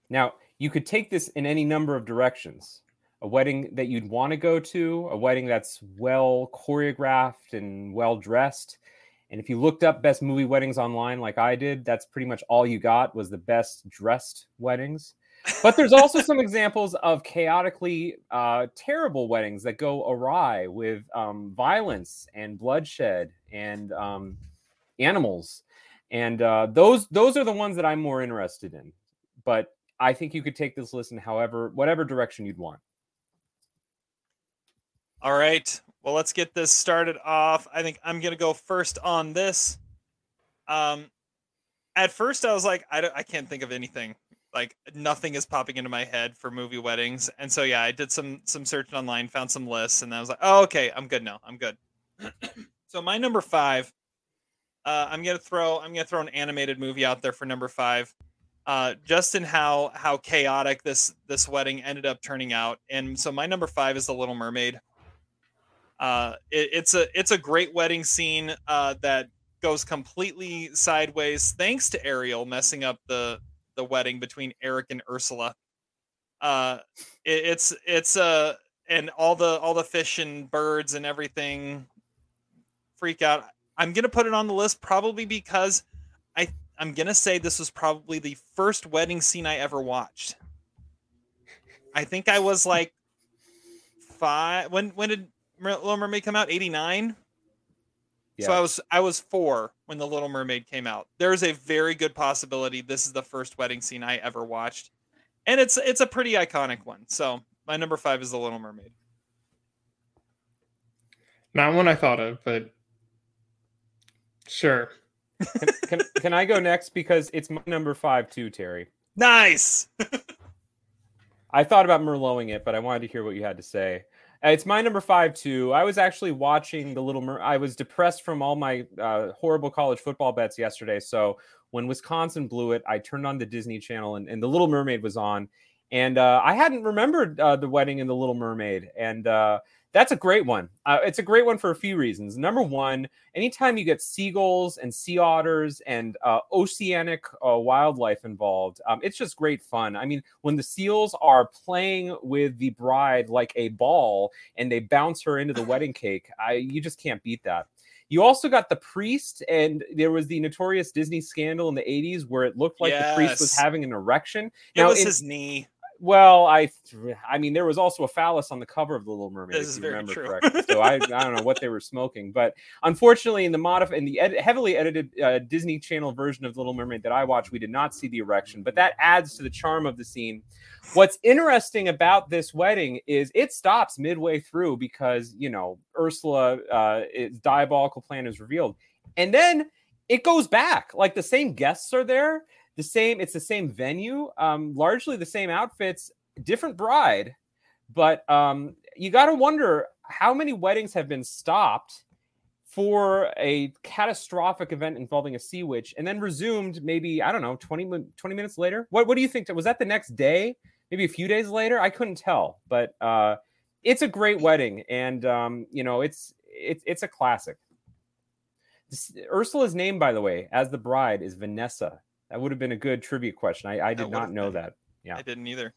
Now, you could take this in any number of directions. A wedding that you'd want to go to, a wedding that's well choreographed and well dressed. And if you looked up best movie weddings online like I did, that's pretty much all you got was the best dressed weddings. But there's also some examples of chaotically uh, terrible weddings that go awry with um, violence and bloodshed and um, animals, and uh, those those are the ones that I'm more interested in. But I think you could take this list in however whatever direction you'd want. All right. Well, let's get this started off. I think I'm going to go first on this. Um, at first, I was like, I, don't, I can't think of anything. Like nothing is popping into my head for movie weddings, and so yeah, I did some some searching online, found some lists, and I was like, oh, okay, I'm good now. I'm good. [CLEARS THROAT] so my number five, uh, I'm gonna throw I'm gonna throw an animated movie out there for number five, uh, just in how how chaotic this this wedding ended up turning out, and so my number five is The Little Mermaid. Uh, it, it's a it's a great wedding scene uh, that goes completely sideways thanks to Ariel messing up the the wedding between Eric and Ursula. Uh, it, it's it's uh and all the all the fish and birds and everything freak out. I'm gonna put it on the list probably because I I'm gonna say this was probably the first wedding scene I ever watched. I think I was like five. When when did Little Mermaid come out? Eighty nine. So I was I was four when the Little Mermaid came out. There's a very good possibility this is the first wedding scene I ever watched, and it's it's a pretty iconic one. So my number five is the Little Mermaid. Not one I thought of, but sure. Can, can, can I go next because it's my number five too, Terry? Nice. [LAUGHS] I thought about Merloting it, but I wanted to hear what you had to say. Uh, It's my number five too. I was actually watching the Little Mer. I was depressed from all my uh, horrible college football bets yesterday. So when Wisconsin blew it, I turned on the Disney Channel and, and the Little Mermaid was on, and uh, I hadn't remembered uh, the wedding in the Little Mermaid, and uh, that's a great one. Uh, it's a great one for a few reasons. Number one, anytime you get seagulls and sea otters and uh, oceanic uh, wildlife involved, um, it's just great fun. I mean, when the seals are playing with the bride like a ball and they bounce her into the wedding cake, I you just can't beat that. You also got the priest, and there was the notorious Disney scandal in the 80s where it looked like the priest was having an erection. It was in- his knee. Well, I, I mean, there was also a phallus on the cover of the Little Mermaid, This if is you very remember true. correctly. So I, I [LAUGHS] don't know what they were smoking, but unfortunately, in the modif- in the ed- heavily edited uh, Disney Channel version of the Little Mermaid that I watched, we did not see the erection, but that adds to the charm of the scene. What's interesting about this wedding is it stops midway through because you know Ursula, uh, its diabolical plan is revealed, and then it goes back. Like the same guests are there, the same. It's the same venue, um, largely the same outfits, different bride, but um, you got to wonder how many weddings have been stopped for a catastrophic event involving a sea witch and then resumed maybe i don't know 20, 20 minutes later? What, what do you think? Was that the next day? Maybe a few days later? I couldn't tell but uh, it's a great wedding and um, you know it's it's it's a classic. Ursula's name by the way as the bride is vanessa that would have been a good trivia question i, I did not know been. that yeah I didn't either.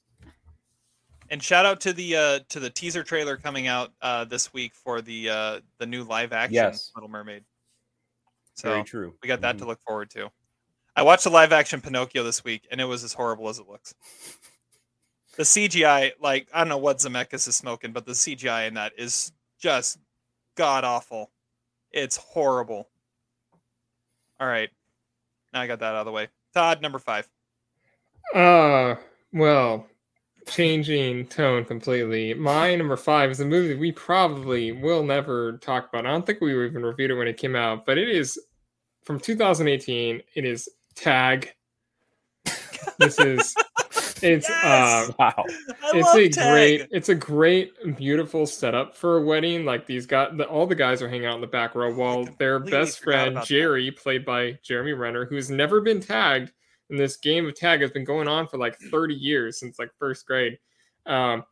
And shout out to the uh to the teaser trailer coming out uh this week for the uh the new live action Yes. Little Mermaid. So very true we got that Mhm. to look forward to. I watched the live action Pinocchio this week and it was as horrible as it looks. [LAUGHS] The CGI, like I don't know what Zemeckis is smoking, but the CGI in that is just god awful. It's horrible. All right. Now I got that out of the way. Todd, number five. Uh, well, changing tone completely. My number five is a movie we probably will never talk about. I don't think we even reviewed it when it came out, but it is from 2018. It is Tag. This is [LAUGHS] it's Yes! uh wow I it's a Tag. great it's a great beautiful setup for a wedding like these guys the, all the guys are hanging out in the back row while their best friend about that. jerry played by jeremy renner who's never been tagged and this game of tag has been going on for like 30 years since like first grade um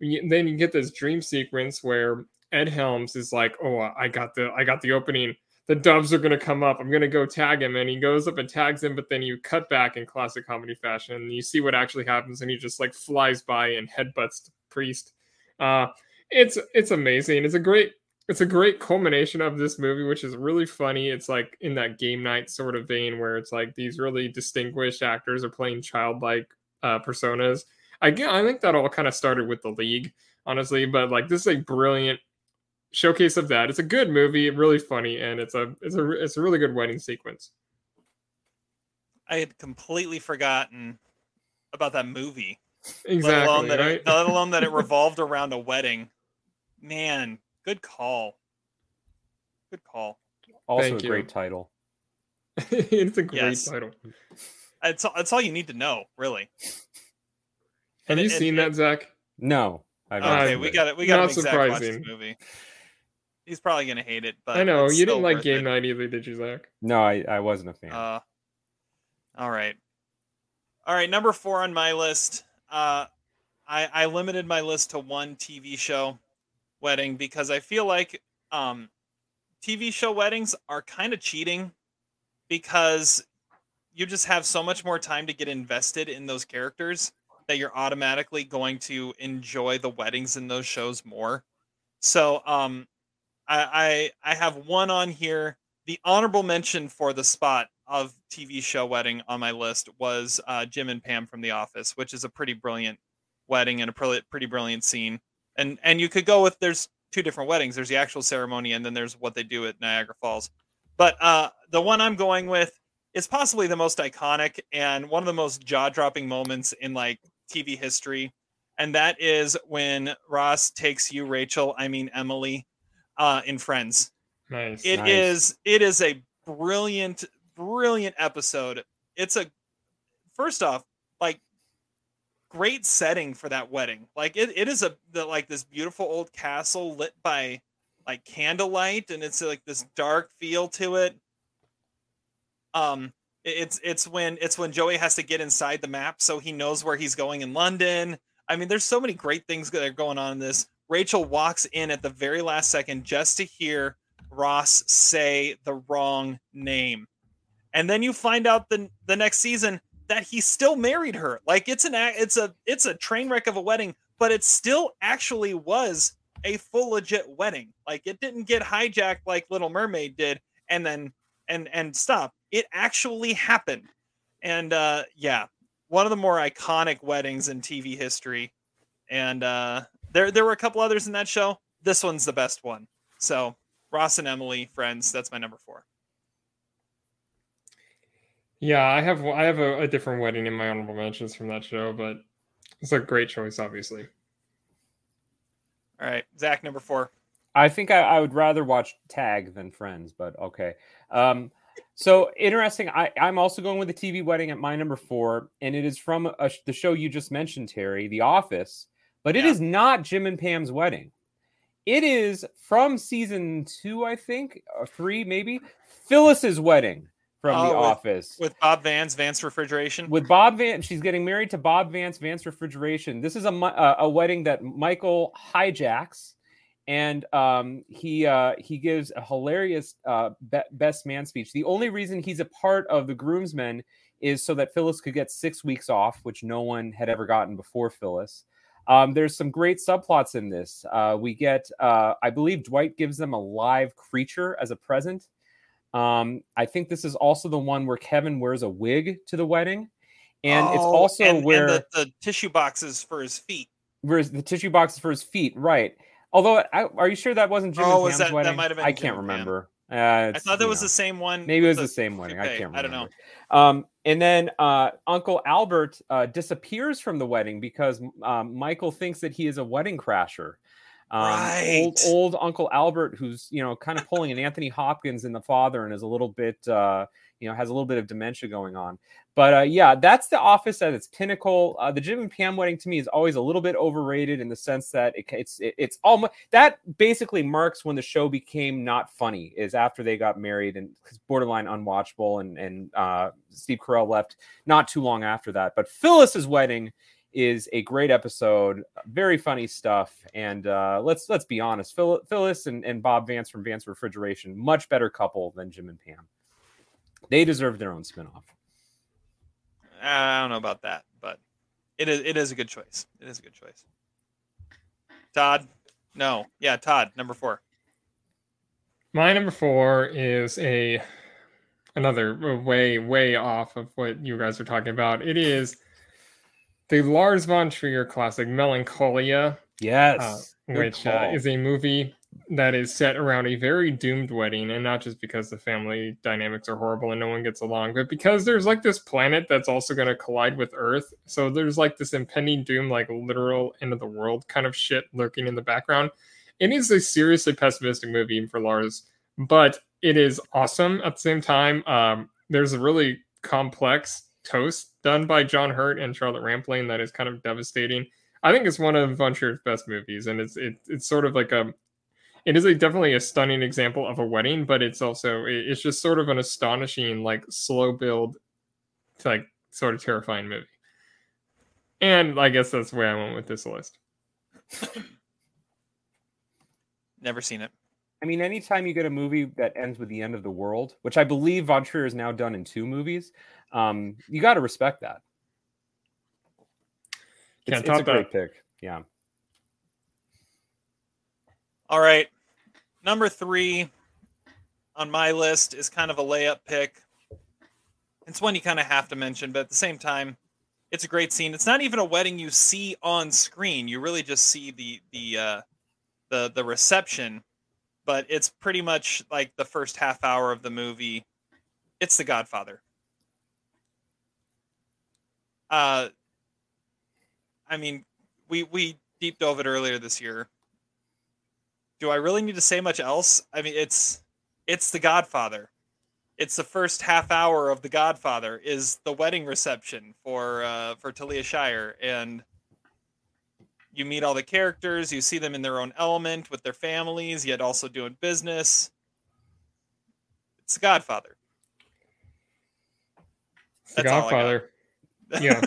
then you get this dream sequence where ed helms is like oh i got the i got the opening the doves are going to come up. I'm going to go tag him and he goes up and tags him but then you cut back in classic comedy fashion and you see what actually happens and he just like flies by and headbutts the priest. Uh it's it's amazing. It's a great it's a great culmination of this movie which is really funny. It's like in that game night sort of vein where it's like these really distinguished actors are playing childlike uh personas. I i think that all kind of started with the league honestly but like this is a brilliant showcase of that it's a good movie really funny and it's a it's a it's a really good wedding sequence I had completely forgotten about that movie. exactly let alone that right it, let alone that it [LAUGHS] revolved around a wedding. Man, good call. Good call. also Thank a you. great title [LAUGHS] it's a great Yes. title That's all, that's all you need to know, really. have And you it- seen and- that zach no I've not Okay, we got it. We got to not make Zach watch this movie. He's probably gonna hate it, but i know you didn't like game it. night either did you zach no I, I wasn't a fan Uh, all right, all right. Number four on my list. Uh, I I limited my list to one TV show wedding because I feel like um, TV show weddings are kind of cheating because you just have so much more time to get invested in those characters that you're automatically going to enjoy the weddings in those shows more. So um I I, I have one on here. The honorable mention for the spot of TV show wedding on my list was uh, Jim and Pam from The Office, which is a pretty brilliant wedding and a pretty, brilliant scene. And and you could go with there's two different weddings. There's the actual ceremony, and then there's what they do at Niagara Falls. But uh, the one I'm going with is possibly the most iconic and one of the most jaw-dropping moments in like TV history, and that is when Ross takes you, Rachel, I mean Emily, uh, in Friends. nice It Nice. is it is a brilliant brilliant episode. It's a first off like great setting for that wedding. Like it, it is a the, like this beautiful old castle lit by like candlelight and it's like this dark feel to it. Um it's it's when it's when Joey has to get inside the map so he knows where he's going in London. I mean there's so many great things that are going on in this. Rachel walks in at the very last second just to hear Ross say the wrong name. And then you find out the the next season that he still married her. Like it's an it's a it's a train wreck of a wedding, but it still actually was a full legit wedding. Like it didn't get hijacked like Little Mermaid did and then and and stop. It actually happened. And uh yeah, one of the more iconic weddings in TV history. And uh there there were a couple others in that show. This one's the best one. So Ross and Emily, friends, that's my number four. Yeah, I have I have a, a different wedding in my honorable mentions from that show, but it's a great choice, obviously. All right, Zach, number four. I think I, I would rather watch Tag than Friends, but okay. Um, so interesting. I, I'm also going with the TV wedding at my number four, and it is from a, the show you just mentioned, Terry, The Office. But it Yeah. is not Jim and Pam's wedding. It is from season two, I think, or three, maybe. Phyllis's wedding from Oh, The with- Office With Bob Vance, Vance Refrigeration. with Bob Vance. She's getting married to Bob Vance, Vance Refrigeration. This is a uh, a wedding that Michael hijacks, and um, he uh, he gives a hilarious uh, be- best man speech. The only reason he's a part of the groomsmen is so that Phyllis could get six weeks off, which no one had ever gotten before Phyllis. Um, there's some great subplots in this. Uh, we get, uh, I believe, Dwight gives them a live creature as a present. Um, I think this is also the one where Kevin wears a wig to the wedding, and it's Oh, also and- and where the, the tissue boxes for his feet. where's the tissue box for his feet, right? Although, I, are you sure that wasn't Jim Oh, and Pam's that- that might have been I Jim can't and remember. Uh, I thought that was know. the same one. Maybe it was the same wedding. I can't remember. I don't know. Um, and then uh, Uncle Albert uh, disappears from the wedding because um, Michael thinks that he is a wedding crasher. Um, Old, Right. old Uncle Albert, who's you know kind of pulling an Anthony Hopkins in the father, and is a little bit uh, you know has a little bit of dementia going on. But uh, yeah, that's the office at its pinnacle. Uh, the Jim and Pam wedding to me is always a little bit overrated in the sense that it, it's it, it's almost that basically marks when the show became not funny. Is after they got married and borderline unwatchable, and and uh, Steve Carell left not too long after that. But Phyllis's wedding is a great episode, very funny stuff, and uh, let's let's be honest, Phil, Phyllis and, and Bob Vance from Vance Refrigeration, much better couple than Jim and Pam. They deserve their own spinoff. I don't know about that, but it is it is a good choice. It is a good choice. Todd, no, yeah, Todd, number four. My number four is a another way way off of what you guys are talking about. It is the Lars von Trier classic Melancholia, Yes, uh, which uh, is a movie that is set around a very doomed wedding, and not just because the family dynamics are horrible and no one gets along, but because there's like this planet that's also going to collide with Earth. So there's like this impending doom, like literal end of the world kind of shit lurking in the background. It is a seriously pessimistic movie for Lars, but it is awesome at the same time. Um, there's a really complex toast done by John Hurt and Charlotte Rampling that is kind of devastating. I think it's one of Von Trier's best movies, and it's it, it's sort of like a it is a definitely a stunning example of a wedding, but it's also it's just sort of an astonishing like slow build to like sort of terrifying movie. And I guess that's the way I went with this list. [COUGHS] Never seen it. I mean, anytime you get a movie that ends with the end of the world, which I believe Von Trier has now done in two movies, um, you got to respect that. It's, Can't it's a top great pick. Yeah. All right. Number three on my list is kind of a layup pick. It's one you kind of have to mention, but at the same time, it's a great scene. It's not even a wedding you see on screen. You really just see the the uh, the the reception, but it's pretty much like the first half hour of the movie. It's The Godfather. Uh, I mean, we we deep dove it earlier this year do I really need to say much else? I mean, it's it's The Godfather. It's the first half hour of The Godfather is the wedding reception for uh, for Talia Shire, and you meet all the characters. You see them in their own element with their families, yet also doing business. It's The Godfather. The That's all I got. Godfather. [LAUGHS] Yeah.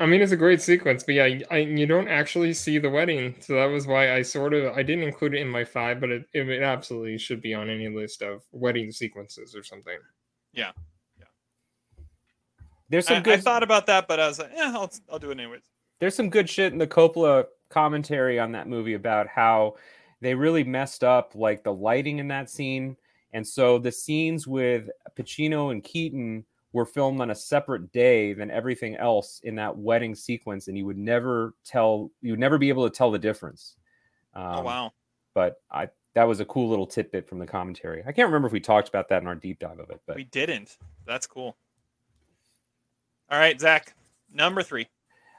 I mean, it's a great sequence, but yeah, I, you don't actually see the wedding, so that was why I sort of I didn't include it in my five, but it, it, it absolutely should be on any list of wedding sequences or something. Yeah, yeah. There's some I, good I thought about that, but I was like, yeah, I'll, I'll do it anyways. there's some good shit in the Coppola commentary on that movie about how they really messed up like the lighting in that scene. And so the scenes with Pacino and Keaton were filmed on a separate day than everything else in that wedding sequence, and you would never tell, you would never be able to tell the difference. Um, oh wow! But I that was a cool little tidbit from the commentary. I can't remember if we talked about that in our deep dive of it, but we didn't. That's cool. All right, Zach, number three.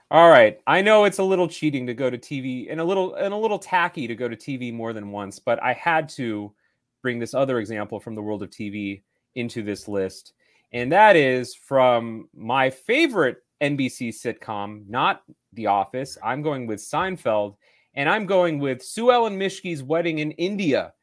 All right, I know it's a little cheating to go to TV and a little and a little tacky to go to TV more than once, but I had to bring this other example from the world of TV into this list, and that is from my favorite NBC sitcom, not The Office. I'm going with Seinfeld, and I'm going with Sue Ellen Mischke's wedding in India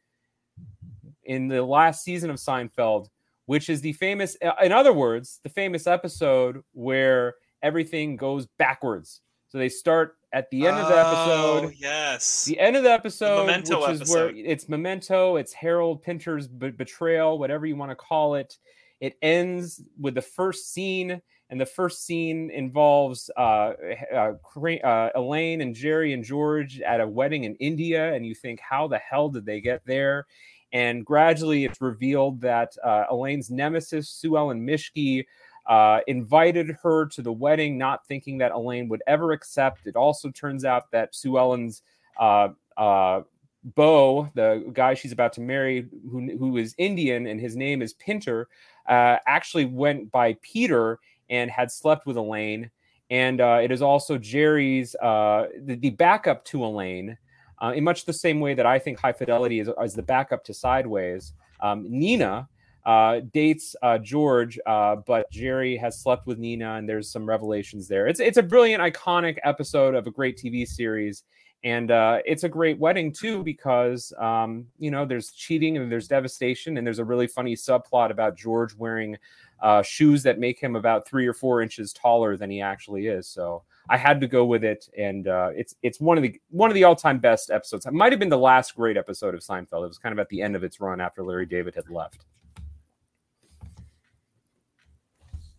in the last season of Seinfeld, which is the famous, uh, in other words, the famous episode where everything goes backwards. So they start at the end oh, of the episode. Oh, yes. The end of the episode, the which episode. is where it's memento, it's Harold Pinter's be- betrayal, whatever you want to call it. It ends with the first scene, and the first scene involves uh, uh, uh, Elaine and Jerry and George at a wedding in India, and you think, how the hell did they get there? And gradually, it's revealed that uh, Elaine's nemesis, Sue Ellen Mischke, uh, invited her to the wedding, not thinking that Elaine would ever accept. It also turns out that Sue Ellen's uh, uh, beau, the guy she's about to marry, who, who is Indian and his name is Pinter, uh, actually went by Peter and had slept with Elaine. And uh, it is also Jerry's, uh, the, the, backup to Elaine, in much the same way that I think High Fidelity is, is the backup to Sideways. Um, Nina, uh, dates uh, George, uh, but Jerry has slept with Nina, and there's some revelations there. It's it's a brilliant, iconic episode of a great TV series, and uh, it's a great wedding too because um, you know there's cheating and there's devastation, and there's a really funny subplot about George wearing uh, shoes that make him about three or four inches taller than he actually is. So I had to go with it, and uh, it's it's one of the one of the all time best episodes. It might have been the last great episode of Seinfeld. It was kind of at the end of its run after Larry David had left.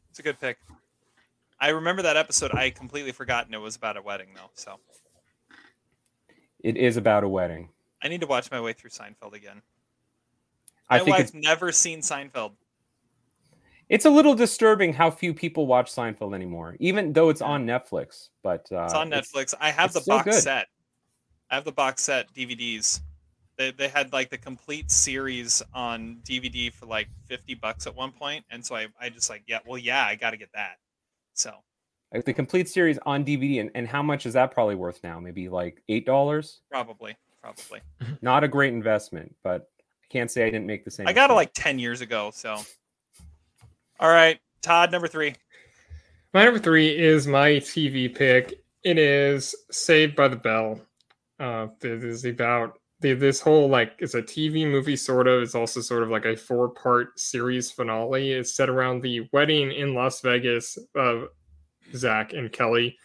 It's a good pick. I remember that episode. I completely forgotten it was about a wedding, though. So it is about a wedding. I need to watch my way through Seinfeld again. I my think wife's never seen Seinfeld. it's a little disturbing how few people watch Seinfeld anymore, even though it's on Netflix. But uh, It's on Netflix. I have the box good. set. I have the box set DVDs. They, they had like the complete series on DVD for like 50 bucks at one point, and so I, I just like yeah well yeah I got to get that. So like the complete series on DVD, and, and how much is that probably worth now? Maybe like eight dollars. probably probably [LAUGHS] Not a great investment, but I can't say I didn't make the same. I got it like 10 years ago. So all right, Todd number three. My number three is my TV pick. It is Saved by the Bell. Uh, it is about the, this whole like it's a TV movie sort of. It's also sort of like a four part series finale. It's set around the wedding in Las Vegas of Zach and Kelly,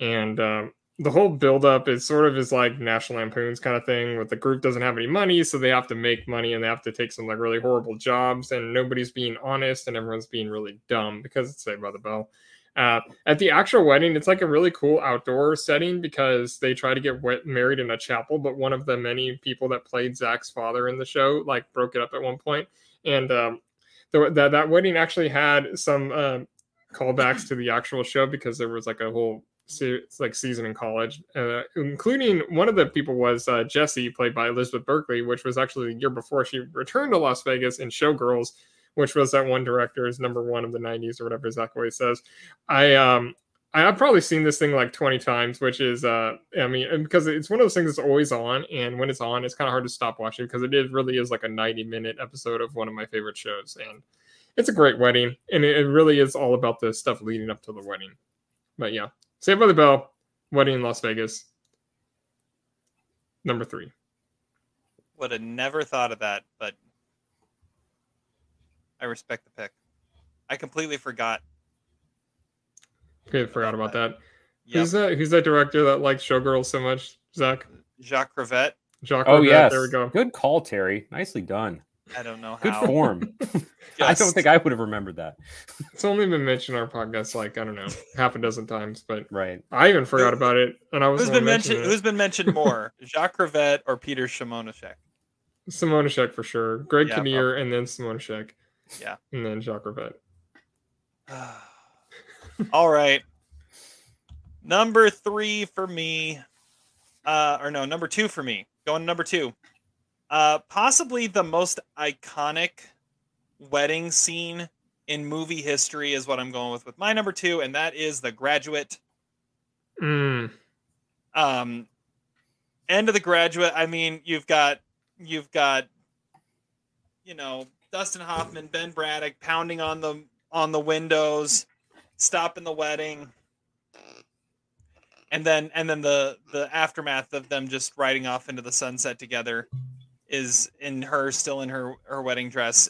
and um, the whole build up is sort of is like National Lampoon's kind of thing. With the group doesn't have any money, so they have to make money and they have to take some like really horrible jobs, and nobody's being honest and everyone's being really dumb because it's Saved by the Bell. Uh, at the actual wedding, it's like a really cool outdoor setting because they try to get wet- married in a chapel, but one of the many people that played Zach's father in the show like broke it up at one point, and um, the, that that wedding actually had some um, callbacks to the actual show because there was like a whole se- like season in college, uh, including one of the people was uh, Jesse, played by Elizabeth Berkley, which was actually the year before she returned to Las Vegas in Showgirls which was that one director's number one of the 90s or whatever Zach always says. I um I've probably seen this thing like 20 times, which is uh I mean because it's one of those things that's always on and when it's on it's kind of hard to stop watching because it is really is like a 90 minute episode of one of my favorite shows and it's a great wedding and it, it really is all about the stuff leading up to the wedding. But yeah, Saved by the Bell, wedding in Las Vegas. Number 3. Would have never thought of that, but I respect the pick. I completely forgot. Okay, forgot about that. Yep. Who's that? Who's that director that likes Showgirls so much? Zach. Jacques Rivette. Jacques. Oh Rivette, yes, There we go. Good call, Terry. Nicely done. I don't know Good how. form. [LAUGHS] I don't think I would have remembered that. It's only been mentioned on our podcast like I don't know half a dozen times, but Right. I even forgot about it, and I was Who's been mentioned? Who's been mentioned more? [LAUGHS] Jacques Rivette or Peter Simonischek? Simonischek for sure. Greg Yeah, Kinnear, and then Simonischek, Yeah. and then Jacques Rivette. [SIGHS] All right. Number three for me, uh, or no, number two for me. Going to number two. Uh, possibly the most iconic wedding scene in movie history is what I'm going with with my number two, and that is The Graduate. Mm. Um, end of The Graduate. I mean, you've got you've got you know Dustin Hoffman, Ben Braddock pounding on the on the windows, stopping the wedding, and then and then the the aftermath of them just riding off into the sunset together is in her still in her her wedding dress.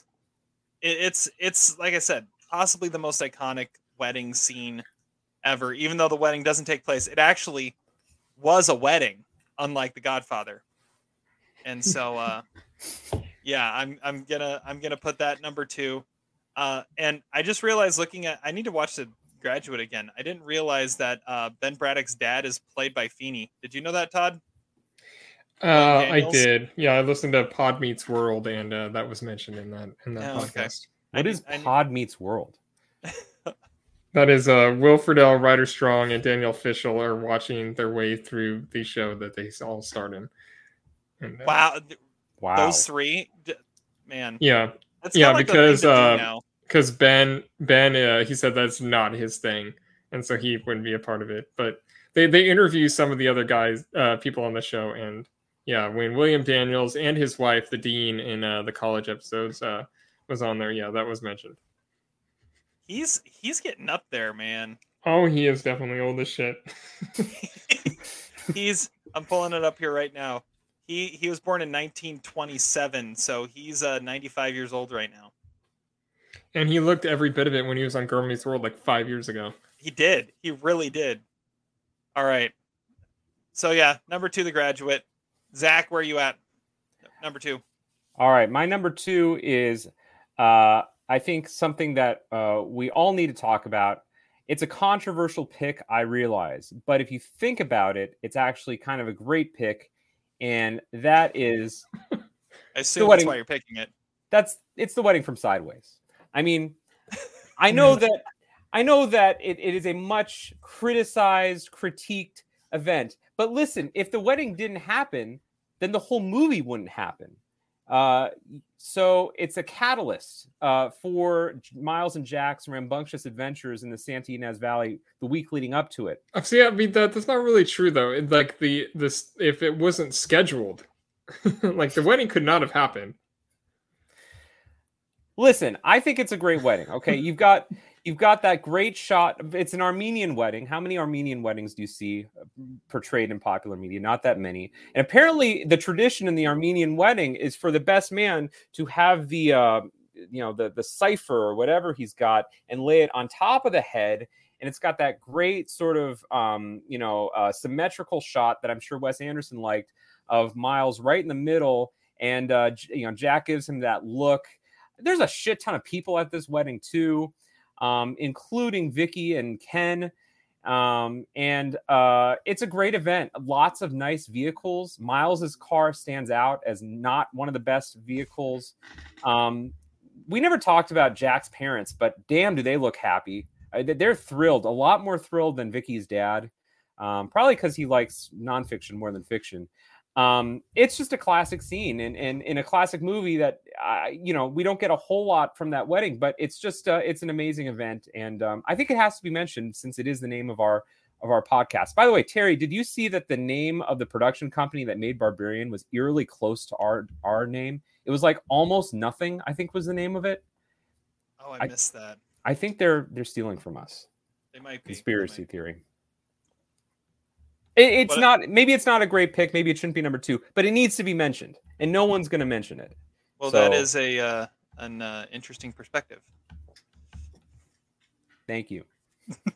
It, it's it's like I said, possibly the most iconic wedding scene ever. Even though the wedding doesn't take place, it actually was a wedding, unlike The Godfather. And so, uh, [LAUGHS] yeah, I'm I'm gonna I'm gonna put that number two. Uh, and I just realized looking at I need to watch the graduate again. I didn't realize that uh, Ben Braddock's dad is played by Feeny. Did you know that, Todd? Uh, I did. Yeah, I listened to Pod Meets World, and uh, that was mentioned in that in that Oh, okay. podcast. What I is I need- Pod Meets World? [LAUGHS] That is uh, Will Friedle, Ryder Strong, and Danielle Fishel are watching their way through the show that they all starred in. And, uh, Wow, Wow. those three, d- man. Yeah, That's yeah, kinda like because uh, because Ben Ben uh, he said that's not his thing, and so he wouldn't be a part of it. But they they interview some of the other guys, uh, people on the show, and yeah, when William Daniels and his wife, the dean in uh, the college episodes, uh, was on there. Yeah, that was mentioned. he's he's getting up there, man. Oh, he is definitely old as shit. [LAUGHS] he's I'm pulling it up here right now. He he was born in 1927, so he's uh 95 years old right now. And he looked every bit of it when he was on Meets World like five years ago. He did. He really did. All right. So yeah, number two, The Graduate. Zach, where are you at? Number two. All right, my number two is, uh, I think something that uh, we all need to talk about. It's a controversial pick, I realize, but if you think about it, it's actually kind of a great pick, and that is [LAUGHS] I assume that's wedding- why you're picking it. that's it's the wedding from Sideways. I mean, [LAUGHS] I know that I know that it, it is a much criticized, critiqued event. But listen, if the wedding didn't happen, then the whole movie wouldn't happen. Uh, so it's a catalyst uh, for Miles and Jack's rambunctious adventures in the Santa Ynez Valley the week leading up to it. Uh, See, I mean that that's not really true though. It, like the this if it wasn't scheduled, [LAUGHS] like the wedding could not have happened. Listen, I think it's a great wedding. Okay, you've got you've got that great shot. It's an Armenian wedding. How many Armenian weddings do you see uh, portrayed in popular media? Not that many. And apparently, the tradition in the Armenian wedding is for the best man to have the uh, you know the the cipher or whatever he's got and lay it on top of the head. And it's got that great sort of um, you know uh, symmetrical shot that I'm sure Wes Anderson liked of Miles right in the middle, and uh, you know Jack gives him that look there's a shit ton of people at this wedding too, um, including Vicky and Ken. Um, and uh, it's a great event. Lots of nice vehicles. Miles's car stands out as not one of the best vehicles. Um, we never talked about Jack's parents, but damn, do they look happy? Uh, they- They're thrilled, a lot more thrilled than Vicky's dad. Um, probably because he likes nonfiction more than fiction um it's just a classic scene and and in a classic movie that uh, you know we don't get a whole lot from that wedding but it's just uh, it's an amazing event. And um, i think it has to be mentioned since it is the name of our of our podcast. By the way terry did you see that the name of the production company that made barbarian was eerily close to our our name? It was like almost nothing i think was the name of it. Oh, I, I- missed that. i think they're they're stealing from us. They might be. conspiracy theory it, it's But- not maybe it's not a great pick maybe it shouldn't be number two but it needs to be mentioned and no one's going to mention it Well, that So- is a uh, an uh, interesting perspective. thank you [LAUGHS]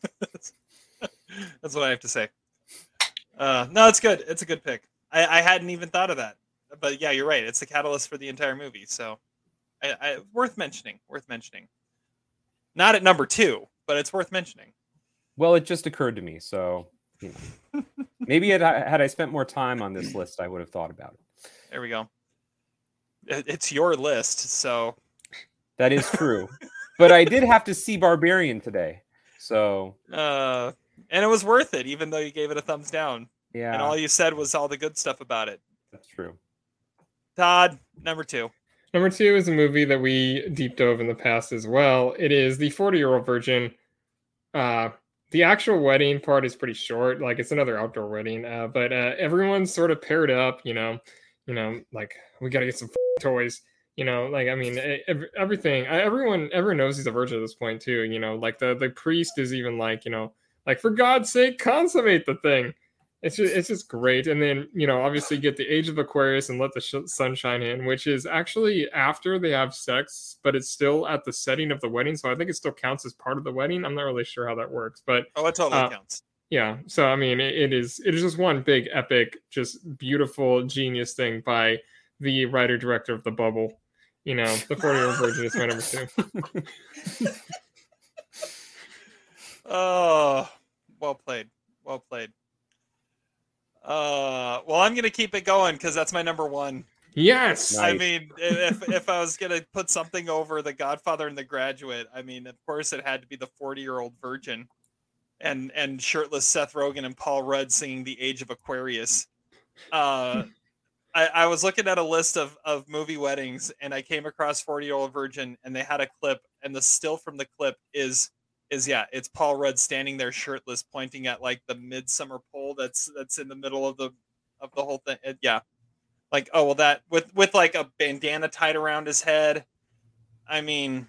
That's what I have to say. Uh, no, it's good. It's a good pick. I, I hadn't even thought of that. But yeah, you're right. It's the catalyst for the entire movie. So I, I, worth mentioning. Worth mentioning. Not at number two, but it's worth mentioning. Well, it just occurred to me, so you know. maybe had I, had I spent more time on this list, I would have thought about it. There we go. It's your list, so That is true, but I did have to see Barbarian today, so uh, and it was worth it, even though you gave it a thumbs down. yeah, And all you said was all the good stuff about it. that's true. Todd, number two. Number two is a movie that we deep dove in the past as well. It is the 40 year old virgin. Uh, the actual wedding part is pretty short, like it's another outdoor wedding. Uh, but uh, everyone's sort of paired up, you know, you know, like we got to get some [LAUGHS] toys, you know, like I mean, everything. Everyone, everyone knows he's a virgin at this point too. You know, like the the priest is even like, you know, like for God's sake, consummate the thing it's just, it's just great and then you know obviously get the age of aquarius and let the sh- sun shine in which is actually after they have sex but it's still at the setting of the wedding so i think it still counts as part of the wedding i'm not really sure how that works but Oh, it totally Uh, counts. yeah so i mean it, it is it is just one big epic just beautiful genius thing by the writer director of the bubble you know the 40 year old [LAUGHS] virgin is my number two Oh, well played. Well played. Uh, well, I'm gonna keep it going because that's my number one. yes I Nice. mean, if if I was gonna put something over The Godfather and The Graduate, I mean, of course, it had to be the 40 year old virgin, and and shirtless Seth Rogen and Paul Rudd singing The Age of Aquarius. Uh, I, I was looking at a list of of movie weddings, and I came across 40 year old virgin, and they had a clip, and the still from the clip is is yeah, it's Paul Rudd standing there shirtless, pointing at like the midsummer pole that's that's in the middle of the of the whole thing. It- yeah, like oh well that with with like a bandana tied around his head. I mean,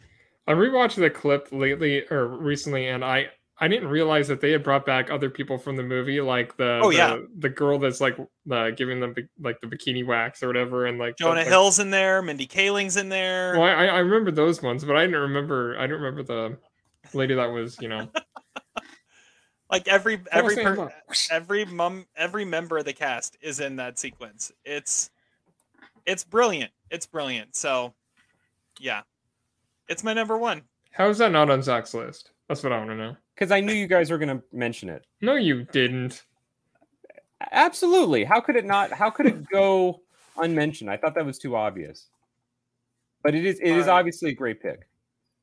I rewatched the clip lately or recently, and I I didn't realize that they had brought back other people from the movie, like the Oh, the, yeah. the girl that's like uh, giving them like the bikini wax or whatever, and like the- Jonah like- Hill's in there, Mindy Kaling's in there. Well, I I remember those ones, but I didn't remember I don't remember the lady that was you know [LAUGHS] Like every every per, every mum every member of the cast is in that sequence. It's it's brilliant. It's brilliant. So yeah, it's my number one. how is that not on Zach's list? That's what I want to know. Because I knew you guys were going to mention it. No, you didn't. Absolutely. How could it not? How could it go unmentioned? I thought that was too obvious. But it is. It is Alright. obviously a great pick.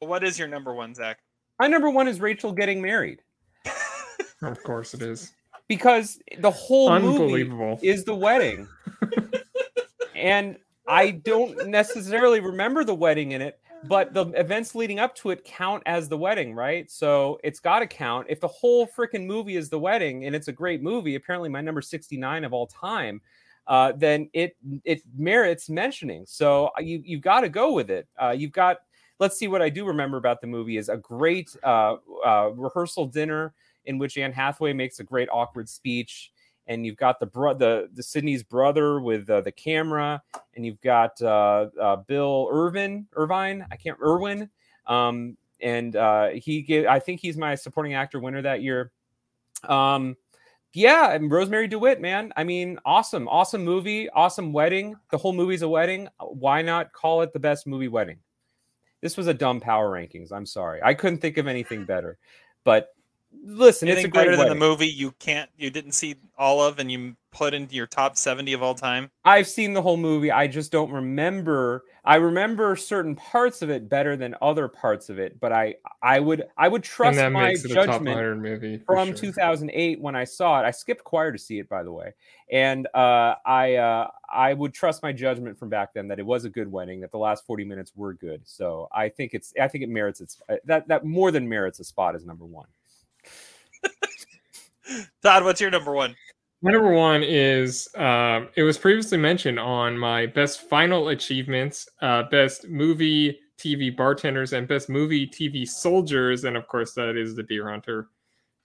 But what is your number one, Zach? My number one is Rachel getting married [LAUGHS] Of course it is. because the whole movie is the wedding, [LAUGHS] and I don't necessarily remember the wedding in it, but the events leading up to it count as the wedding, right? So it's got to count. If the whole freaking movie is the wedding, and it's a great movie, apparently my number sixty nine of all time, uh, then it it merits mentioning. So uh, you you've got to go with it. Uh, you've got. Let's see what I do remember about the movie is a great uh, uh, rehearsal dinner in which Anne Hathaway makes a great awkward speech, and you've got the bro- the the Sydney's brother with uh, the camera, and you've got uh, uh, Bill Irvin Irvine. I can't Irwin. Um, and uh, he gave. I think he's my supporting actor winner that year. Um, yeah, and Rosemarie DeWitt, man. I mean, awesome, awesome movie, awesome wedding. The whole movie's a wedding. Why not call it the best movie wedding? This was a dumb power rankings. I'm sorry, I couldn't think of anything better. But listen, it's a Anything great better than the movie you can't you didn't see all of and you put into your top 70 of all time? I've seen the whole movie. I just don't remember. I remember certain parts of it better than other parts of it. But I, I would, I would trust that my makes it a top judgment movie from sure. 2008 when I saw it. I skipped choir to see it, by the way, and uh, I, uh, I would trust my judgment from back then that it was a good wedding. That the last 40 minutes were good. So I think it's, I think it merits its uh, that that more than merits a spot as number one. Todd, what's your number one? My number one is um, it was previously mentioned on my best final achievements, uh, best movie TV bartenders, and best movie TV soldiers, and of course that is the Deer Hunter.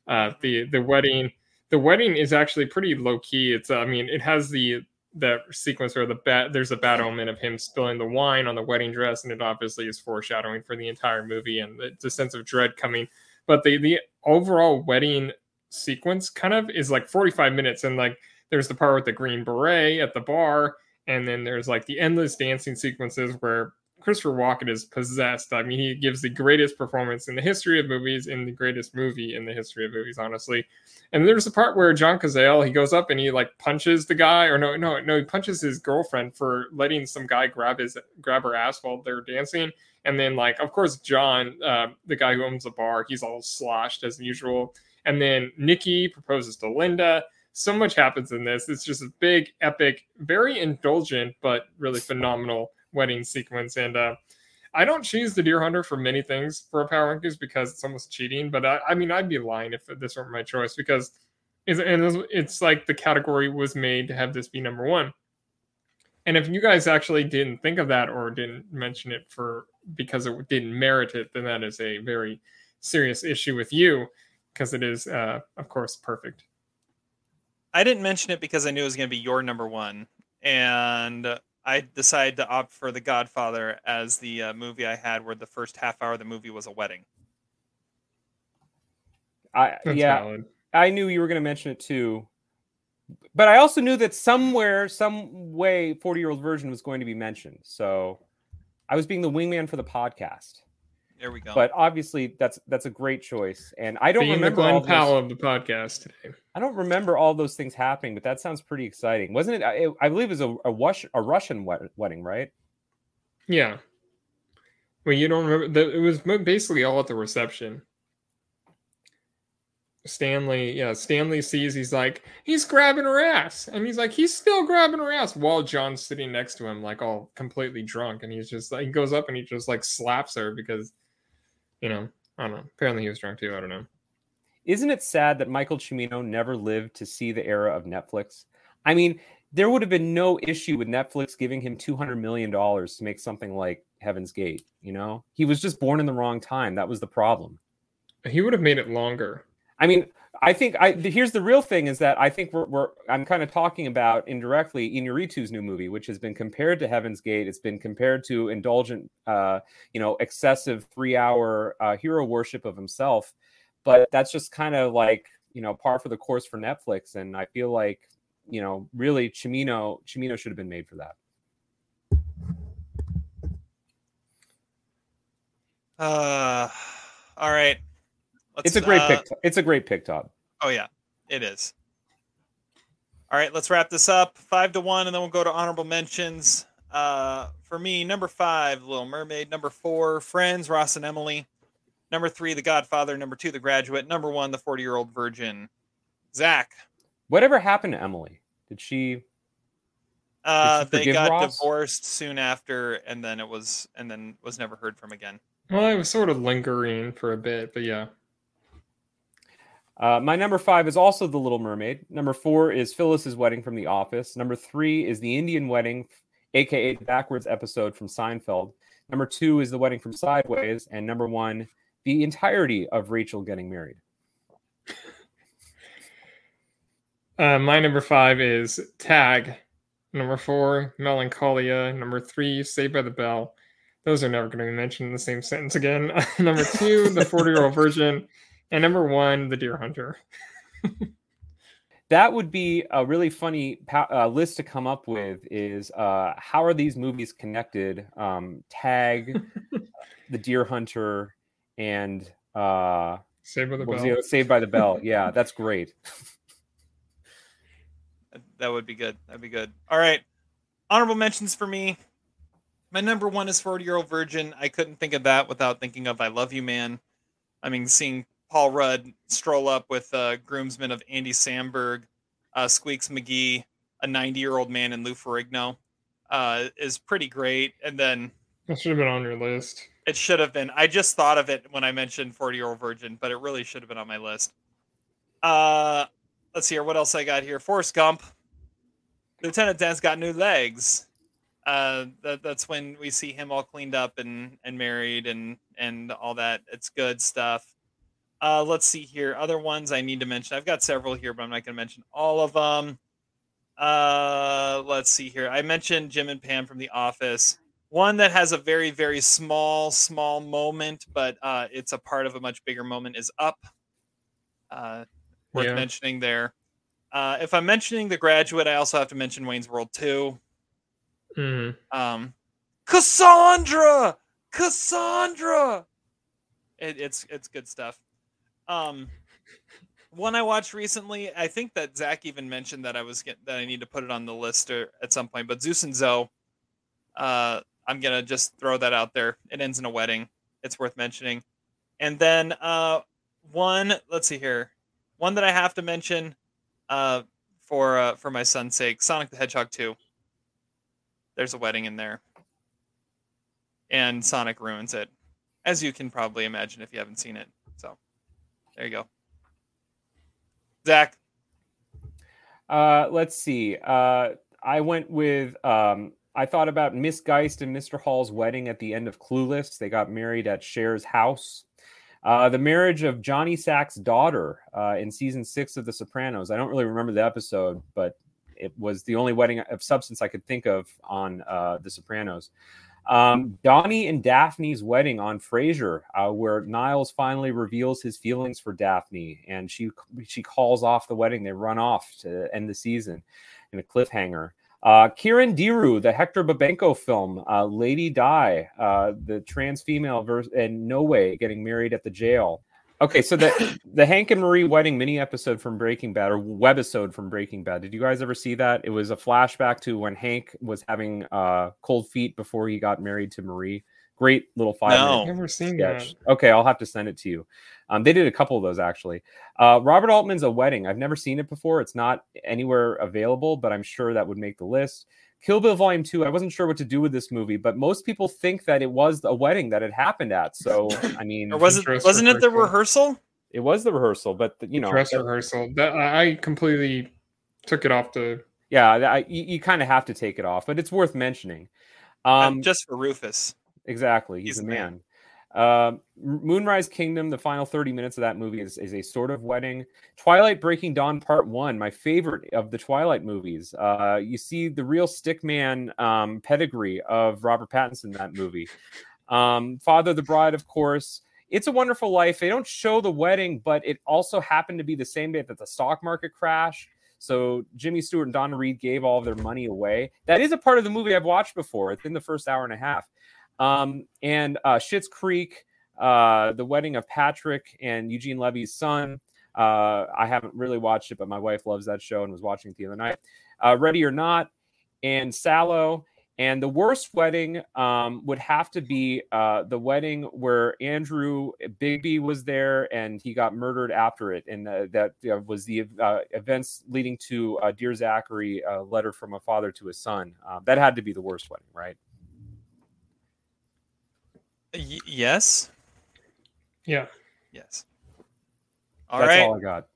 Uh, the the wedding the wedding is actually pretty low key. It's uh, I mean it has the that sequence where the bat there's a bad omen of him spilling the wine on the wedding dress, and it obviously is foreshadowing for the entire movie and the, the sense of dread coming. But the the overall wedding sequence kind of is like 45 minutes and like there's the part with the green beret at the bar and then there's like the endless dancing sequences where Christopher Walken is possessed. I mean, he gives the greatest performance in the history of movies, in the greatest movie in the history of movies, honestly. And there's a part where John Cazale he goes up and he like punches the guy, or no, no, no, he punches his girlfriend for letting some guy grab his grab her ass while they're dancing. And then, like, of course, John, uh, the guy who owns the bar, he's all sloshed as usual. And then Nikki proposes to Linda. So much happens in this. It's just a big, epic, very indulgent, but really phenomenal wedding sequence. And uh, I don't choose the Deer Hunter for many things for a power rankings because it's almost cheating. But I, I mean, I'd be lying if this weren't my choice because it's, and it's like the category was made to have this be number one. And if you guys actually didn't think of that or didn't mention it for because it didn't merit it, then that is a very serious issue with you because it is, uh, of course, perfect. I didn't mention it because I knew it was going to be your number one, and I decided to opt for The Godfather as the uh, movie I had, where the first half hour of the movie was a wedding. I That's yeah, valid. I knew you were going to mention it too, but I also knew that somewhere, some way, forty-year-old version was going to be mentioned. So I was being the wingman for the podcast. There we go. But obviously, that's that's a great choice, and I don't Being remember the all Glen Powell of the podcast today. I don't remember all those things happening, but that sounds pretty exciting, wasn't it? I, I believe it was a a, Rush, a Russian wedding, right? Yeah. Well, you don't remember? The, it was basically all at the reception. Stanley, yeah, Stanley sees he's like, he's grabbing her ass. And he's like, he's still grabbing her ass while John's sitting next to him, like all completely drunk. And he's just like, he goes up and he just like slaps her because, you know, I don't know. Apparently he was drunk too. I don't know. Isn't it sad that Michael Cimino never lived to see the era of Netflix? I mean, there would have been no issue with Netflix giving him $200 million to make something like Heaven's Gate. You know, he was just born in the wrong time. That was the problem. He would have made it longer. I mean, I think I here's the real thing is that I think we're, we're I'm kind of talking about indirectly Inarritu's new movie, which has been compared to Heaven's Gate. It's been compared to indulgent, uh, you know, excessive three hour uh, hero worship of himself. But that's just kind of like you know par for the course for Netflix, and I feel like you know really Cimino Cimino should have been made for that. Uh, all right. Let's, it's a great uh, pick. It's a great pick, Todd. Oh yeah, it is. All right, let's wrap this up. Five to one, and then we'll go to honorable mentions. Uh, for me, number five, Little Mermaid. Number four, Friends, Ross and Emily. Number three, The Godfather. Number two, The Graduate. Number one, The Forty Year Old Virgin. Zach. Whatever happened to Emily? Did she? Uh, did she they got Ross? divorced soon after, and then it was, and then was never heard from again. Well, it was sort of lingering for a bit, but yeah. Uh, my number five is also The Little Mermaid. Number four is Phyllis's Wedding from The Office. Number three is The Indian Wedding, aka the backwards episode from Seinfeld. Number two is The Wedding from Sideways. And number one, the entirety of Rachel getting married. Uh, my number five is Tag. Number four, Melancholia. Number three, Saved by the Bell. Those are never going to be mentioned in the same sentence again. [LAUGHS] number two, The [LAUGHS] 40 Year Old Virgin. And number one, the deer hunter. that would be a really funny uh, list to come up with. Is uh, how are these movies connected? Um, tag, [LAUGHS] the deer hunter, and uh, Saved by the Bell. Saved by the Bell. Yeah, that's great. [LAUGHS] that would be good. That'd be good. All right. Honorable mentions for me. My number one is 40 year old virgin. I couldn't think of that without thinking of I Love You Man. I mean, seeing Paul Rudd stroll up with uh, groomsmen of Andy Samberg, uh, Squeaks McGee, a 90 year old man, and Lou Ferrigno uh, is pretty great. And then that should have been on your list. It should have been. I just thought of it when I mentioned 40 year old virgin, but it really should have been on my list. Uh, let's see here. What else I got here? Forrest Gump. Lieutenant Dan's got new legs. Uh, that, that's when we see him all cleaned up and, and married and, and all that. It's good stuff. Uh, let's see here. Other ones I need to mention. I've got several here, but I'm not going to mention all of them. Uh, let's see here. I mentioned Jim and Pam from The Office. One that has a very, very small, small moment, but uh, it's a part of a much bigger moment is Up. Uh, worth yeah. mentioning there. Uh, if I'm mentioning The Graduate, I also have to mention Wayne's World 2. Mm-hmm. Um, Cassandra, Cassandra. It, it's it's good stuff. Um, one I watched recently, I think that Zach even mentioned that I was get, that I need to put it on the list or, at some point. But Zeus and Zoe, uh, I'm gonna just throw that out there. It ends in a wedding. It's worth mentioning. And then uh, one, let's see here, one that I have to mention uh, for uh, for my son's sake, Sonic the Hedgehog 2. There's a wedding in there, and Sonic ruins it, as you can probably imagine if you haven't seen it. There you go. Zach. Uh, let's see. Uh, I went with. Um, I thought about Miss Geist and Mr. Hall's wedding at the end of Clueless. They got married at Cher's house. Uh, the marriage of Johnny Sack's daughter uh, in season six of The Sopranos. I don't really remember the episode, but it was the only wedding of substance I could think of on uh, The Sopranos. Um, Donnie and Daphne's wedding on Frasier, uh, where Niles finally reveals his feelings for Daphne, and she she calls off the wedding. They run off to end the season in a cliffhanger. Uh, Carandiru, the Hector Babenco film, uh, Lady Di, uh, the trans female version, and No Way getting married at the jail. Okay, so the the Hank and Marie wedding mini episode from Breaking Bad or webisode from Breaking Bad. Did you guys ever see that? It was a flashback to when Hank was having uh, cold feet before he got married to Marie. Great little five. No, I've never seen sketch. that. Okay, I'll have to send it to you. Um, they did a couple of those actually. Uh, Robert Altman's A Wedding. I've never seen it before. It's not anywhere available, but I'm sure that would make the list. Kill Bill Volume 2. I wasn't sure what to do with this movie, but most people think that it was a wedding that it happened at. So, I [LAUGHS] mean, Or was it wasn't it the rehearsal? It was the rehearsal, but you know, dress rehearsal. That I completely took it off the. Yeah, I, you, you kind of have to take it off, but it's worth mentioning. Um, just for Rufus. Exactly, he's, he's a man. man. Um, Moonrise Kingdom, the final 30 minutes of that movie is, is, a sort of wedding. Twilight Breaking Dawn Part 1, my favorite of the Twilight movies. Uh, you see the real stickman um, pedigree of Robert Pattinson in that movie. Um, Father the Bride, of course. It's a Wonderful Life. They don't show the wedding, but it also happened to be the same day that the stock market crashed. So Jimmy Stewart and Donna Reed gave all of their money away. That is a part of the movie I've watched before. It's in the first hour and a half. Um, and uh, Schitt's Creek, uh, the wedding of Patrick and Eugene Levy's son. Uh, I haven't really watched it, but my wife loves that show and was watching it the other night. Uh, Ready or Not, and Sallow. And the worst wedding um, would have to be uh, the wedding where Andrew Bagby was there and he got murdered after it. And uh, that uh, was the uh, events leading to uh, Dear Zachary, a letter from a father to his son. Um, that had to be the worst wedding, right? Y- yes. Yeah. Yes. All That's right. all I got.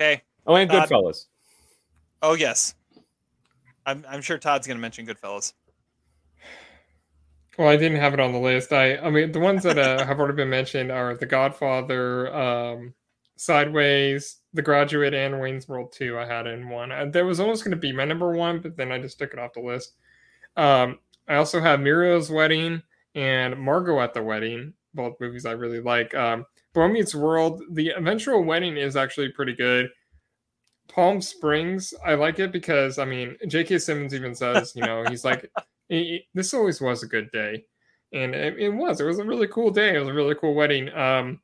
Okay. Oh, and Goodfellas. oh, yes. I'm, I'm sure Todd's going to mention Goodfellas. Well, I didn't have it on the list. I, I mean, the ones that uh, [LAUGHS] have already been mentioned are The Godfather, um, Sideways, The Graduate, and Wayne's World 2. I had in one. Uh, that was almost going to be my number one, but then I just took it off the list. Um, I also have Muriel's Wedding and Margot at the Wedding, both movies I really like. Um, Boy Meets World, the eventual wedding is actually pretty good. Palm Springs, I like it because I mean, J.K. Simmons even says, you know, he's like, [LAUGHS] this always was a good day, and it, it, was. It was a really cool day. It was a really cool wedding. Um,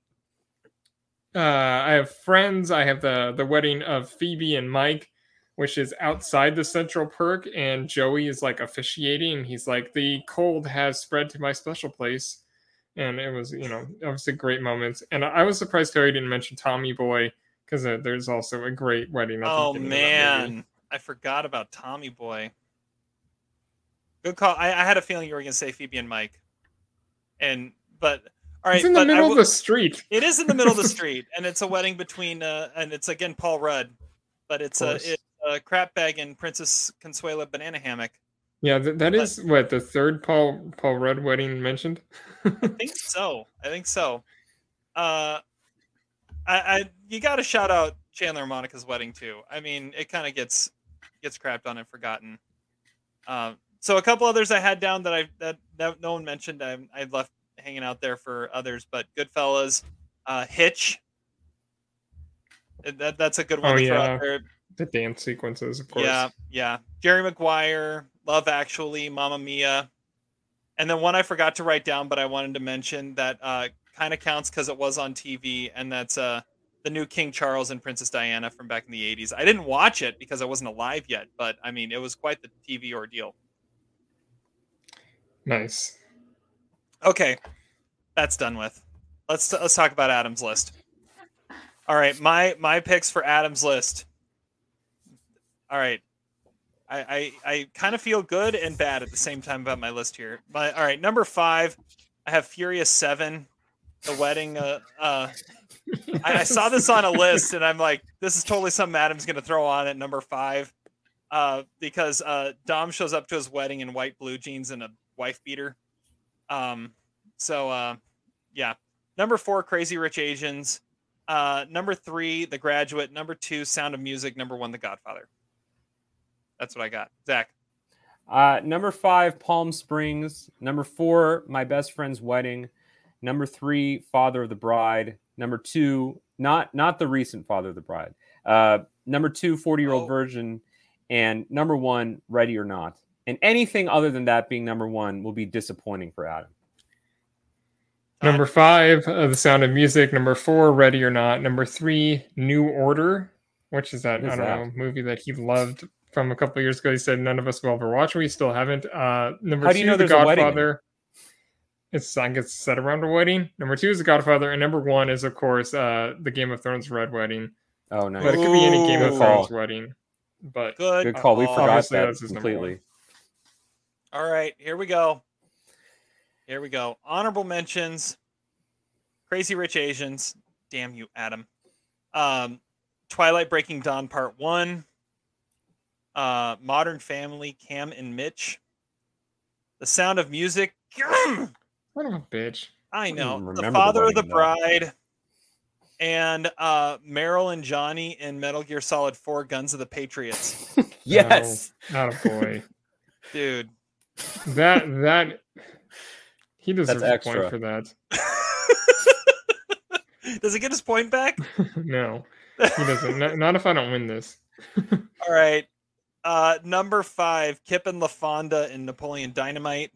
uh, I have friends. I have the the wedding of Phoebe and Mike, which is outside the Central Perk, and Joey is like officiating. He's like, the cold has spread to my special place, and it was, you know, obviously great moments. And I was surprised Terry didn't mention Tommy Boy because uh, there's also a great wedding. Oh man, I forgot about Tommy Boy. Good call. I, I had a feeling you were going to say Phoebe and Mike, and but all right, it's in the middle of the street. It is in the middle of the [LAUGHS] street, and it's a wedding between uh, and it's again Paul Rudd, but it's a, it's a crap bag and Princess Consuela banana hammock. Yeah, th- that is but, what the third Paul Paul Rudd wedding mentioned. I [LAUGHS] think so. I think so. Uh, I, I you got to shout out Chandler and Monica's wedding too. I mean, it kind of gets gets crapped on and forgotten. Um, so a couple others I had down that I that, that no one mentioned. I I left hanging out there for others, but Goodfellas, uh, Hitch. That that's a good one oh, to yeah. throw out there. The dance sequences, of course. Yeah, yeah. Jerry Maguire, Love Actually, Mamma Mia. And then one I forgot to write down, but I wanted to mention that uh, kind of counts because it was on TV, and that's uh, the new King Charles and Princess Diana from back in the 80s. I didn't watch it because I wasn't alive yet, but I mean, it was quite the TV ordeal. Nice. Okay, that's done with. Let's let's talk about Adam's list. All right, my my picks for Adam's list. All right, I I, I kind of feel good and bad at the same time about my list here. But all right, number five, I have Furious Seven, the wedding. Uh, uh, I, I saw this on a list and I'm like, this is totally something Adam's going to throw on at number five, uh, because uh, Dom shows up to his wedding in white blue jeans and a wife beater. Um, so uh, yeah, number four, Crazy Rich Asians. Uh, number three, The Graduate. Number two, Sound of Music. Number one, The Godfather. That's what I got. Zach. Uh, number five, Palm Springs. Number four, My Best Friend's Wedding. Number three, Father of the Bride. Number two, not not the recent Father of the Bride. Uh, number two, 40 year old Oh. virgin. And number one, Ready or Not. And anything other than that being number one will be disappointing for Adam. Number five, uh, The Sound of Music. Number four, Ready or Not. Number three, New Order, which is that I don't that? know movie that he loved from a couple of years ago. He said none of us will ever watch. We still haven't. Uh, number How two, do you know The there's a wedding in it? Godfather. It's I guess set around a wedding. Number two is The Godfather, and number one is of course uh, the Game of Thrones Red Wedding. Oh, nice. But it could be any Game of Thrones call. wedding. But Good. Good call. We call. forgot that that's his number completely. All right, here we go. Here we go. Honorable mentions. Crazy Rich Asians. Damn you, Adam. Um, Twilight Breaking Dawn Part One. Uh, Modern Family, Cam and Mitch. The Sound of Music. [CLEARS THROAT] What a bitch. I know. even The remember the Father of the wedding that. Bride. And uh, Meryl and Johnny in Metal Gear Solid 4 Guns of the Patriots. [LAUGHS] Yes. Not a boy. Dude. that that he deserves a point for that. [LAUGHS] Does he get his point back? [LAUGHS] no, he doesn't. Not, not if I don't win this. All right. Uh, number five, Kip and LaFawnduh in Napoleon Dynamite.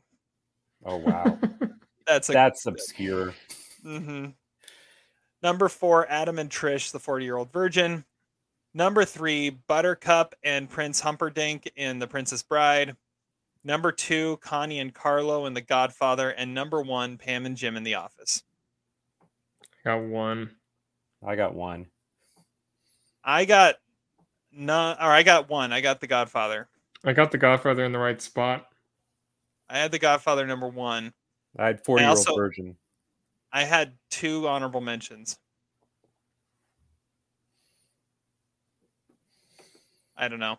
Oh wow. [LAUGHS] That's a That's obscure. hmm Number four, Adam and Trish, the 40 year old virgin. Number three, Buttercup and Prince Humperdinck in The Princess Bride. Number two, Connie and Carlo in The Godfather. And number one, Pam and Jim in The Office. Got one. I got one. I got none, or I got one. I got The Godfather. I got the Godfather in the right spot. I had The Godfather number one. I had 40 year old also- virgin. I had two honorable mentions. I don't know.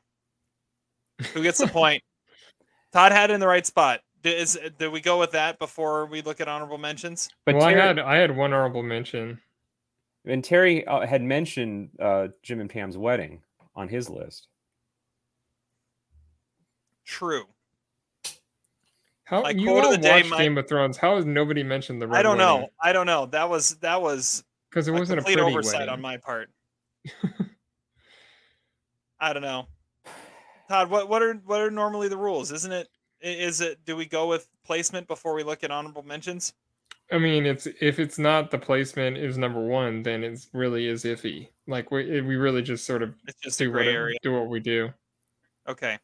Who gets the [LAUGHS] point? Todd had it in the right spot. Did, is, did we go with that before we look at honorable mentions? But well, Terry, I had I had one honorable mention. and Terry uh, had mentioned uh, Jim and Pam's wedding on his list. True. How My you quote of all the day watched might- Game of Thrones? How has nobody mentioned the? Red I don't know. I don't know. That was that was because it a wasn't a complete pretty oversight wedding. on my part. [LAUGHS] I don't know. Todd, what what are what are normally the rules? Isn't it? Is it? Do we go with placement before we look at honorable mentions? I mean, it's if it's not the placement is number one, then it's really is iffy. Like we we really just sort of It's just do what area. do what we do. Okay.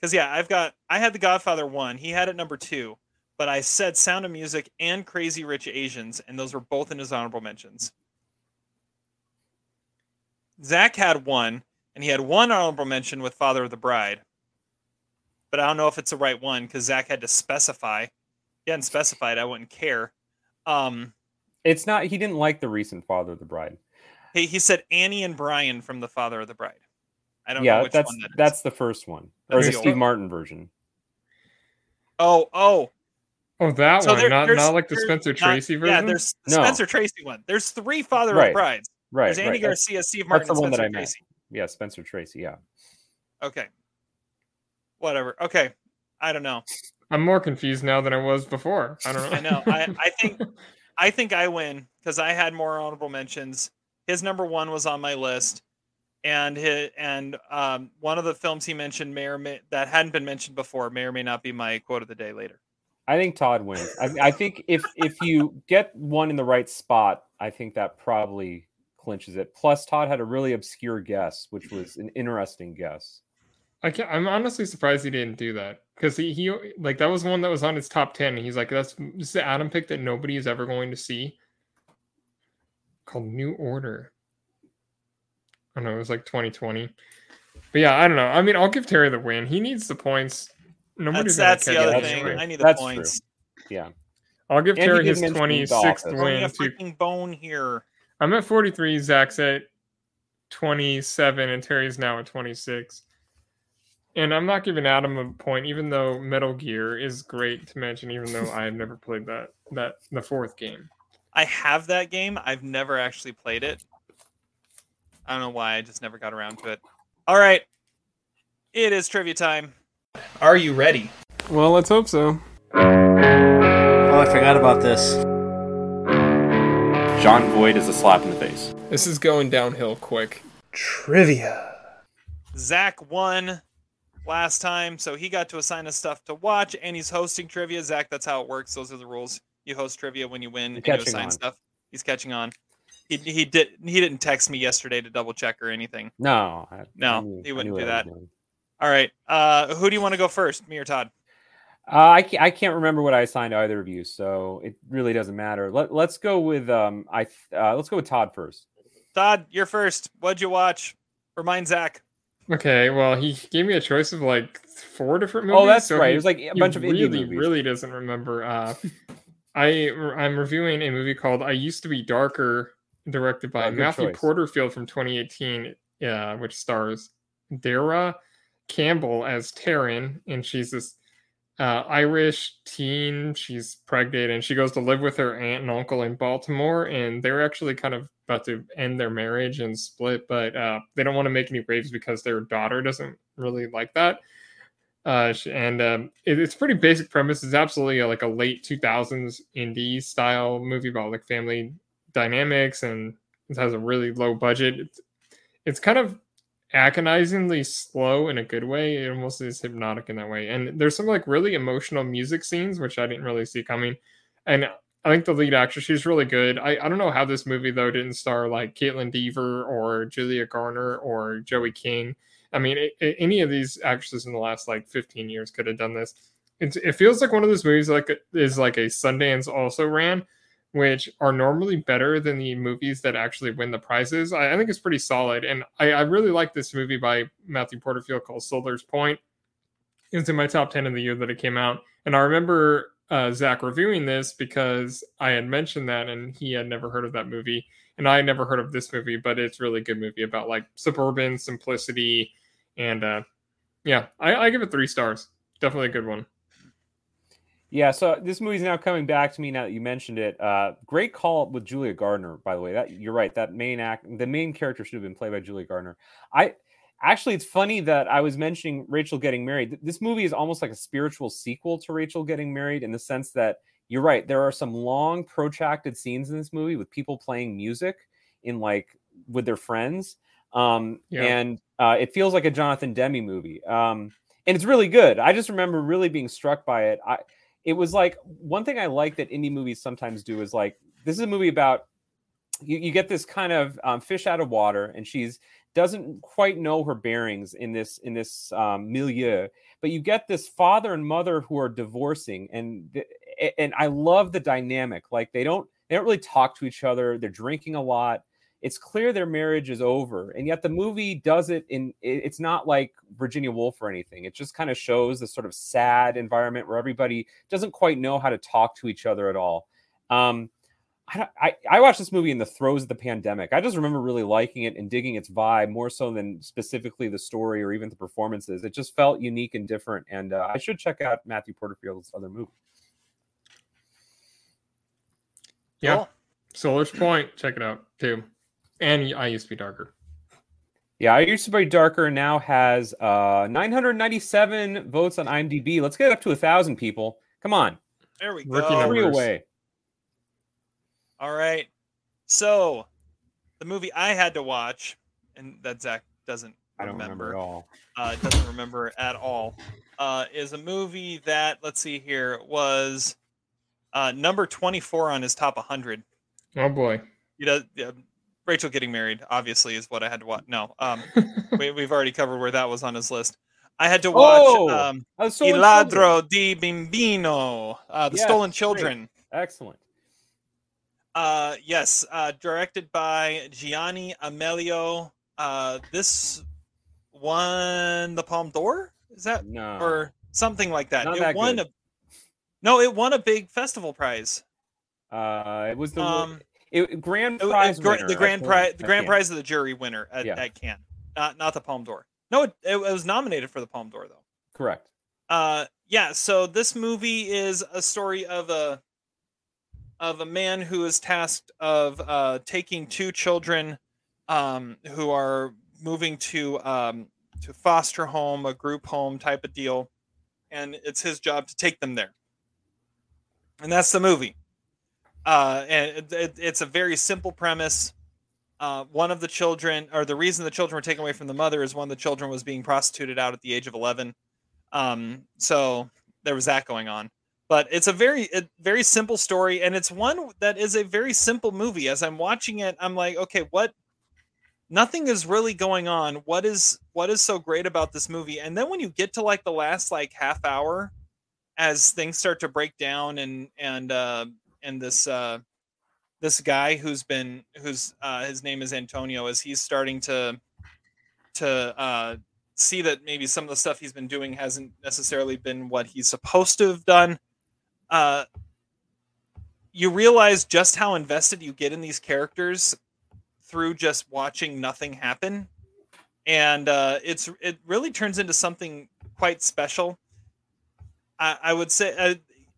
Because yeah, I've got I had The Godfather one. He had it number two, but I said Sound of Music and Crazy Rich Asians, and those were both in his honorable mentions. Zach had one, and he had one honorable mention with Father of the Bride. But I don't know if it's the right one because Zach had to specify. He hadn't specified, I wouldn't care. Um, It's not. He didn't like the recent Father of the Bride. he, he said Annie and Brian from The Father of the Bride. I don't know Yeah, which that's one that is. that's the first one, or the the Steve old- Martin version. Oh, oh, Oh, that So one, there- not not like the there's Spencer not- Tracy version. Yeah, there's the No. Spencer Tracy one. There's three Father of Right, the Brides. Right. There's Andy right. That's- Garcia, Steve Martin, That's the one and that Spencer I meant. Tracy. Yeah, Spencer Tracy. Yeah. Okay. Whatever. Okay. I don't know. I'm more confused now than I was before. I don't know. I know. I, I think I think I win because I had more honorable mentions. His number one was on my list, and his, and um, one of the films he mentioned may or may that hadn't been mentioned before may or may not be my quote of the day later. I think Todd wins. I, I think if if you get one in the right spot, I think that probably clinches it. Plus, Todd had a really obscure guess, which was an interesting guess. I can't, I'm honestly surprised he didn't do that because he, he like that was one that was on his top ten. He's like, that's this is the Adam pick that nobody is ever going to see. Called New Order. I don't know. It was like 2020. But yeah, I don't know. I mean, I'll give Terry the win. He needs the points. Nobody's That's, that's the other up thing. to. I need the That's points. true. Yeah. I'll give And Terry his mention 26th win. a To, bone here. I'm at 43. Zach's at 27, and Terry's now at 26. And I'm not giving Adam a point, even though Metal Gear is great to mention, even though I have never played that that the fourth game. I have that game. I've never actually played it. I don't know why. I just never got around to it. All right. It is trivia time. Are you ready? Well, let's hope so. Oh, I forgot about this. Jon Voight is a slap in the face. This is going downhill quick. Trivia. Zach won last time, so he got to assign us stuff to watch, and he's hosting trivia. Zach, that's how it works. Those are the rules. You host trivia when you win, and you assign on. stuff. He's catching on. He, he did he didn't text me yesterday to double check or anything. No. I, No, I knew- he wouldn't do what I was that. All right. Uh, who do you want to go first, me or Todd? Uh, I can't, I can't remember what I assigned either of you, so it really doesn't matter. Let Let's go with um I uh, let's go with Todd first. Todd, you're first. What'd you watch? Remind Zach. Okay, well, he gave me a choice of like four different movies. Oh, that's so right. he- It was like a bunch of indie really, movies. really doesn't remember. Uh, I I'm reviewing a movie called "I Used to Be Darker," directed by Oh, Matthew choice. Porterfield from 2018, uh, which stars Deragh Campbell as Taryn, and she's this uh, Irish teen. She's pregnant, and she goes to live with her aunt and uncle in Baltimore, and they're actually kind of about to end their marriage and split, but uh, they don't want to make any waves because their daughter doesn't really like that. Uh, and um, it, it's pretty basic premise. It's absolutely a, like a late 2000s indie style movie about like family dynamics, and it has a really low budget. It's, it's kind of agonizingly slow in a good way. It almost is hypnotic in that way. And there's some like really emotional music scenes, which I didn't really see coming. And I think the lead actress, she's really good. I, I don't know how this movie though didn't star like Kaitlyn Dever or Julia Garner or Joey King. I mean, a- a- any of these actresses in the last like 15 years could have done this. It feels like one of those movies like is like a Sundance also ran, which are normally better than the movies that actually win the prizes. I, I think it's pretty solid, and I, I really like this movie by Matthew Porterfield called Sollers Point. It's in my top 10 of the year that it came out, and I remember uh, Zach reviewing this because I had mentioned that, and he had never heard of that movie, and I had never heard of this movie, but it's really good movie about like suburban simplicity, and uh, yeah, I, I give it three stars. Definitely a good one. Yeah, so this movie's now coming back to me now that you mentioned it. Uh, great call with Julia Garner, by the way. That you're right. That main act, the main character should have been played by Julia Garner. I actually, it's funny that I was mentioning Rachel getting married. This movie is almost like a spiritual sequel to Rachel getting married in the sense that you're right. There are some long, protracted scenes in this movie with people playing music in like with their friends, um, Yeah. and uh, it feels like a Jonathan Demme movie. Um, and it's really good. I just remember really being struck by it. I it was like one thing I like that indie movies sometimes do is like this is a movie about you, you get this kind of um, fish out of water and she's doesn't quite know her bearings in this in this um, milieu but you get this father and mother who are divorcing and and I love the dynamic like they don't they don't really talk to each other they're drinking a lot it's clear their marriage is over and yet the movie does it in it's not like virginia woolf or anything it just kind of shows this sort of sad environment where everybody doesn't quite know how to talk to each other at all um I, I, I watched this movie in the throes of the pandemic. I just remember really liking it and digging its vibe more so than specifically the story or even the performances. It just felt unique and different. And uh, I should check out Matthew Porterfield's other movie. Yeah. Cool. Sollers Point, check it out too. And I used to be darker. Yeah, I used to be darker. Now has uh, 997 votes on IMDb. Let's get up to a thousand people. Come on, There we Rookie go. three away. All right. So, the movie I had to watch, and that Zach doesn't I don't remember, remember at all. Uh, doesn't remember at all. Uh, is a movie that let's see here was uh, number 24 on his top 100. Oh boy. You know, yeah, Rachel getting married obviously is what I had to watch. No, um, [LAUGHS] we, have already covered where that was on his list. I had to watch oh, um, Il Ladro di Bambini, uh, The yes, Stolen Children. Great. Excellent. Uh, yes, uh, directed by Gianni Amelio. Uh, this won the Palme d'Or. Is that no or something like that? Not it that won good. a no, it won a big festival prize. Uh, it was the Um, it, grand It- it- prize winner the grand prize, the grand prize of the jury winner at, Yeah. at Cannes, not not the Palme d'Or. No, it, it was nominated for the Palme d'Or though. Correct. Uh, yeah. So this movie is a story of a of a man who is tasked of uh, taking two children um, who are moving to um, to foster home, a group home type of deal, and it's his job to take them there. And that's the movie. Uh, and it, it, it's a very simple premise. Uh, one of the children, or the reason the children were taken away from the mother, is one of the children was being prostituted out at the age of eleven. Um, so there was that going on. But it's a very, a very simple story, and it's one that is a very simple movie. As I'm watching it, I'm like, okay, what? Nothing is really going on. What is what is so great about this movie? And then when you get to like the last like half hour, as things start to break down, and and uh, and this uh, this guy who's been who's uh, his name is Antonio, as he's starting to to uh, see that maybe some of the stuff he's been doing hasn't necessarily been what he's supposed to have done. Uh, you realize just how invested you get in these characters through just watching nothing happen, and uh, it's it really turns into something quite special. I, I would say uh,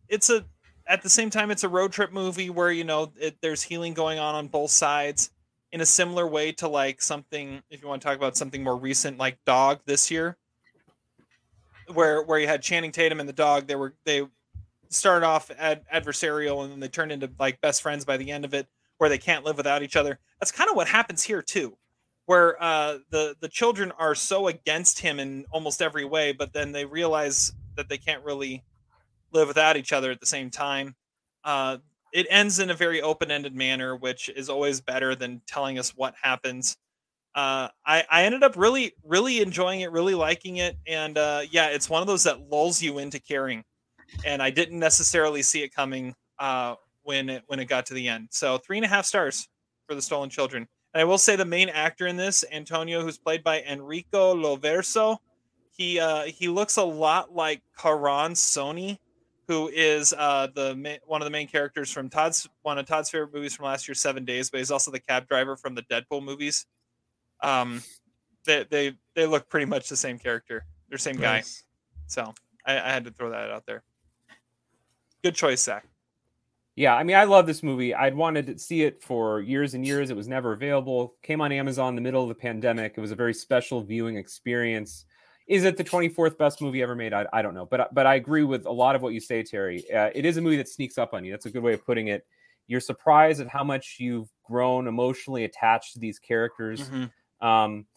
it's a at the same time it's a road trip movie where you know it, there's healing going on on both sides in a similar way to like something if you want to talk about something more recent like dog this year where where you had channing tatum and the dog they were they started off ad, adversarial and then they turned into like best friends by the end of it where they can't live without each other. That's kind of what happens here too where uh the the children are so against him in almost every way but then they realize that they can't really live without each other at the same time. Uh it ends in a very open-ended manner which is always better than telling us what happens. Uh, I, I ended up really really enjoying it really liking it and uh, yeah it's one of those that lulls you into caring and i didn't necessarily see it coming uh, when it when it got to the end. So three and a half stars for the stolen children. And i will say the main actor in this antonio who's played by enrico lo verso he uh, he looks a lot like karan soni who is uh, the ma- one of the main characters from Todd's one of Todd's favorite movies from last year, Seven Days, but he's also the cab driver from the Deadpool movies. Um, they they they look pretty much the same character. They're the same guy. So I, I had to throw that out there. Good choice, Zach. Yeah, I mean, I love this movie. I'd wanted to see it for years and years. It was never available. Came on Amazon in the middle of the pandemic. It was a very special viewing experience. Is it the 24th best movie ever made? I, I don't know, but but I agree with a lot of what you say, Terry. Uh, it is a movie that sneaks up on you. That's a good way of putting it. You're surprised at how much you've grown emotionally attached to these characters. Um, s-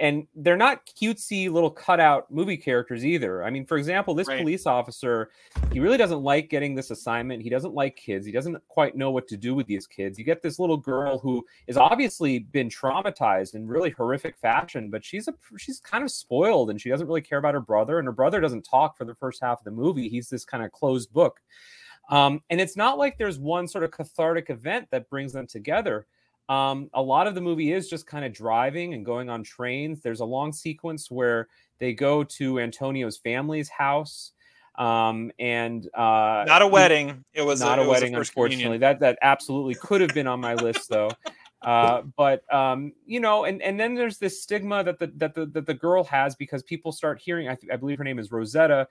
and they're not cutesy little cutout movie characters either. I mean, for example, this Right. police officer, he really doesn't like getting this assignment. He doesn't like kids. He doesn't quite know what to do with these kids. You get this little girl who is obviously been traumatized in really horrific fashion, but she's a she's kind of spoiled and she doesn't really care about her brother. And her brother doesn't talk for the first half of the movie. He's this kind of closed book. Um, and it's not like there's one sort of cathartic event that brings them together. Um, a lot of the movie is just kind of driving and going on trains. There's a long sequence where they go to Antonio's family's house. Um, and uh, Not a wedding. It was not a, a, wedding, first unfortunately. communion. That that absolutely could have been on my list, though. [LAUGHS] Uh, but um, you know, and and then there's this stigma that the that the that the girl has because people start hearing. I, th- I believe her name is Rosetta.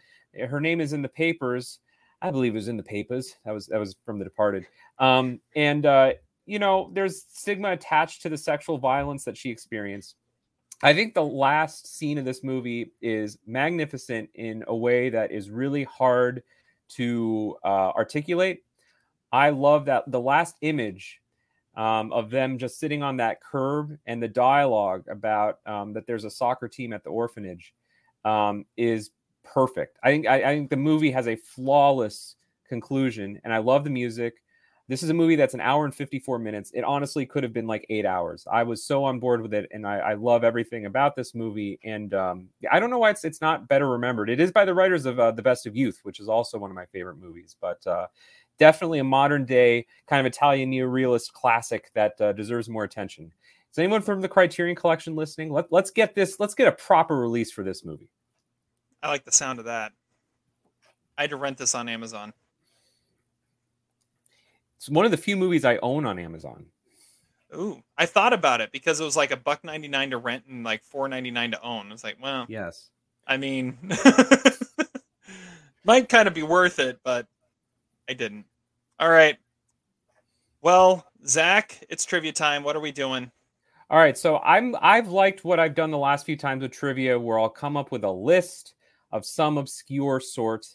Her name is in the papers. I believe it was in the papers. That was that was from The Departed. Um, and uh, you know, there's stigma attached to the sexual violence that she experienced. I think the last scene of this movie is magnificent in a way that is really hard to uh, articulate. I love that the last image um, of them just sitting on that curb and the dialogue about um, that there's a soccer team at the orphanage um, is perfect. I think I, I think the movie has a flawless conclusion, and I love the music. This is a movie that's an hour and 54 minutes. It honestly could have been like eight hours. I was so on board with it, and I, I love everything about this movie. And um, I don't know why it's it's not better remembered. It is by the writers of uh, The Best of Youth, which is also one of my favorite movies. But uh, definitely a modern day kind of Italian neorealist classic that uh, deserves more attention. Is anyone from the Criterion Collection listening? Let, let's get this. Let's get a proper release for this movie. I like the sound of that. I had to rent this on Amazon. It's one of the few movies I own on Amazon. Ooh, I thought about it because it was like a buck ninety nine to rent and like four ninety nine to own. I was like, well, yes. I mean, [LAUGHS] might kind of be worth it, but I didn't. All right. Well, Zach, it's trivia time. What are we doing? All right, so I'm I've liked what I've done the last few times with trivia, where I'll come up with a list of some obscure sort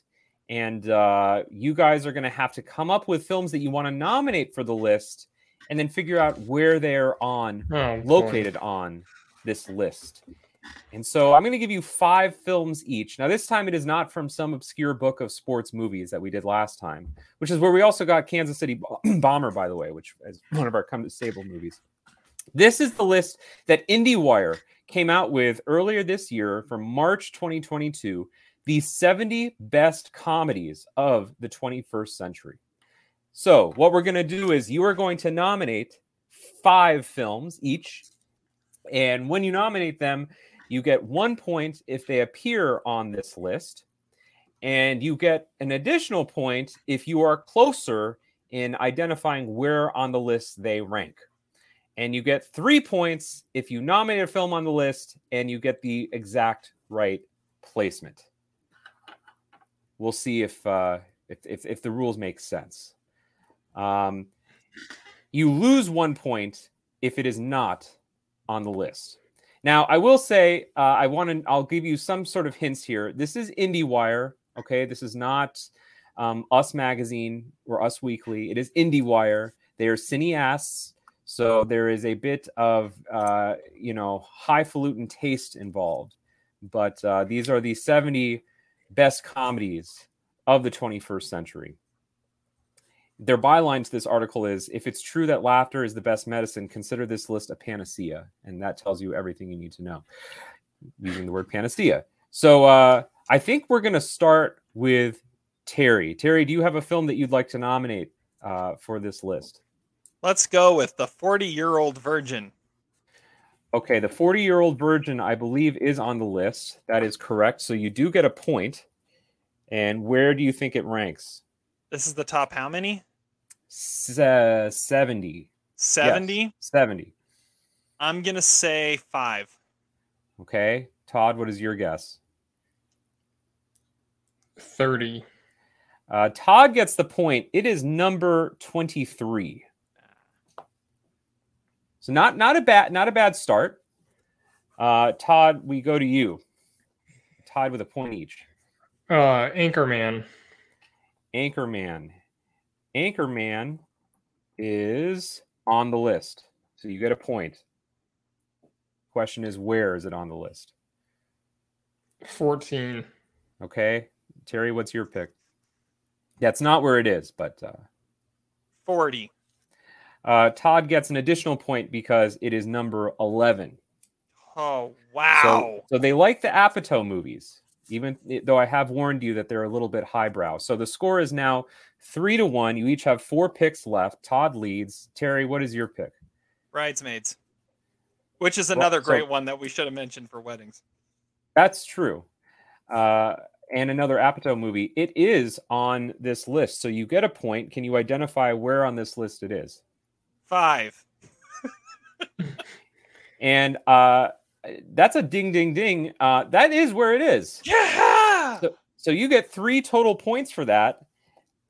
and uh, you guys are going to have to come up with films that you want to nominate for the list and then figure out where they're on Oh, located boy. on this list. And so i'm going to give you five films each. Now this time it is not from some obscure book of sports movies that we did last time which is where we also got kansas city [CLEARS THROAT] bomber by the way which is one of our come to stable movies. This is the list that IndieWire came out with earlier this year for March 2022, the 70 best comedies of the 21st century. So, what we're going to do is you are going to nominate five films each. And when you nominate them, you get one point if they appear on this list. And you get an additional point if you are closer in identifying where on the list they rank and you get three points if you nominate a film on the list and you get the exact right placement. We'll see if uh, if, if, if the rules make sense. Um, you lose one point if it is not on the list. Now, I will say uh, I want to. I'll give you some sort of hints here. This is IndieWire. Okay, this is not um, Us Magazine or Us Weekly. It is IndieWire. They are cineasts. So there is a bit of uh, you know highfalutin taste involved, but uh, these are the 70 best comedies of the 21st century. Their byline to this article is: "If it's true that laughter is the best medicine, consider this list a panacea," and that tells you everything you need to know. Using the word panacea. So uh, I think we're going to start with Terry. Terry, do you have a film that you'd like to nominate uh, for this list? Let's go with the 40 year old virgin. Okay, the 40 year old virgin, I believe, is on the list. That is correct. So you do get a point. And where do you think it ranks? This is the top how many? S- uh, 70. 70? Yes, 70. I'm going to say five. Okay. Todd, what is your guess? 30. Uh, Todd gets the point. It is number 23. So not not a bad not a bad start. Uh, Todd, we go to you. Todd with a point each. Uh, Anchorman. Anchorman. Anchorman is on the list. So you get a point. Question is where is it on the list? 14. Okay. Terry, what's your pick? That's not where it is, but uh, 40. Uh, Todd gets an additional point because it is number 11. Oh, wow. So, so they like the Apatow movies, even though I have warned you that they're a little bit highbrow. So the score is now three to one. You each have four picks left. Todd leads. Terry, what is your pick? Bridesmaids, which is Well, another so- great one that we should have mentioned for weddings. That's true. Uh, and another Apatow movie. It is on this list. So you get a point. Can you identify where on this list it is? Five. [LAUGHS] And uh, that's a ding, ding, ding. Uh, that is where it is. Yeah. So, so you get three total points for that.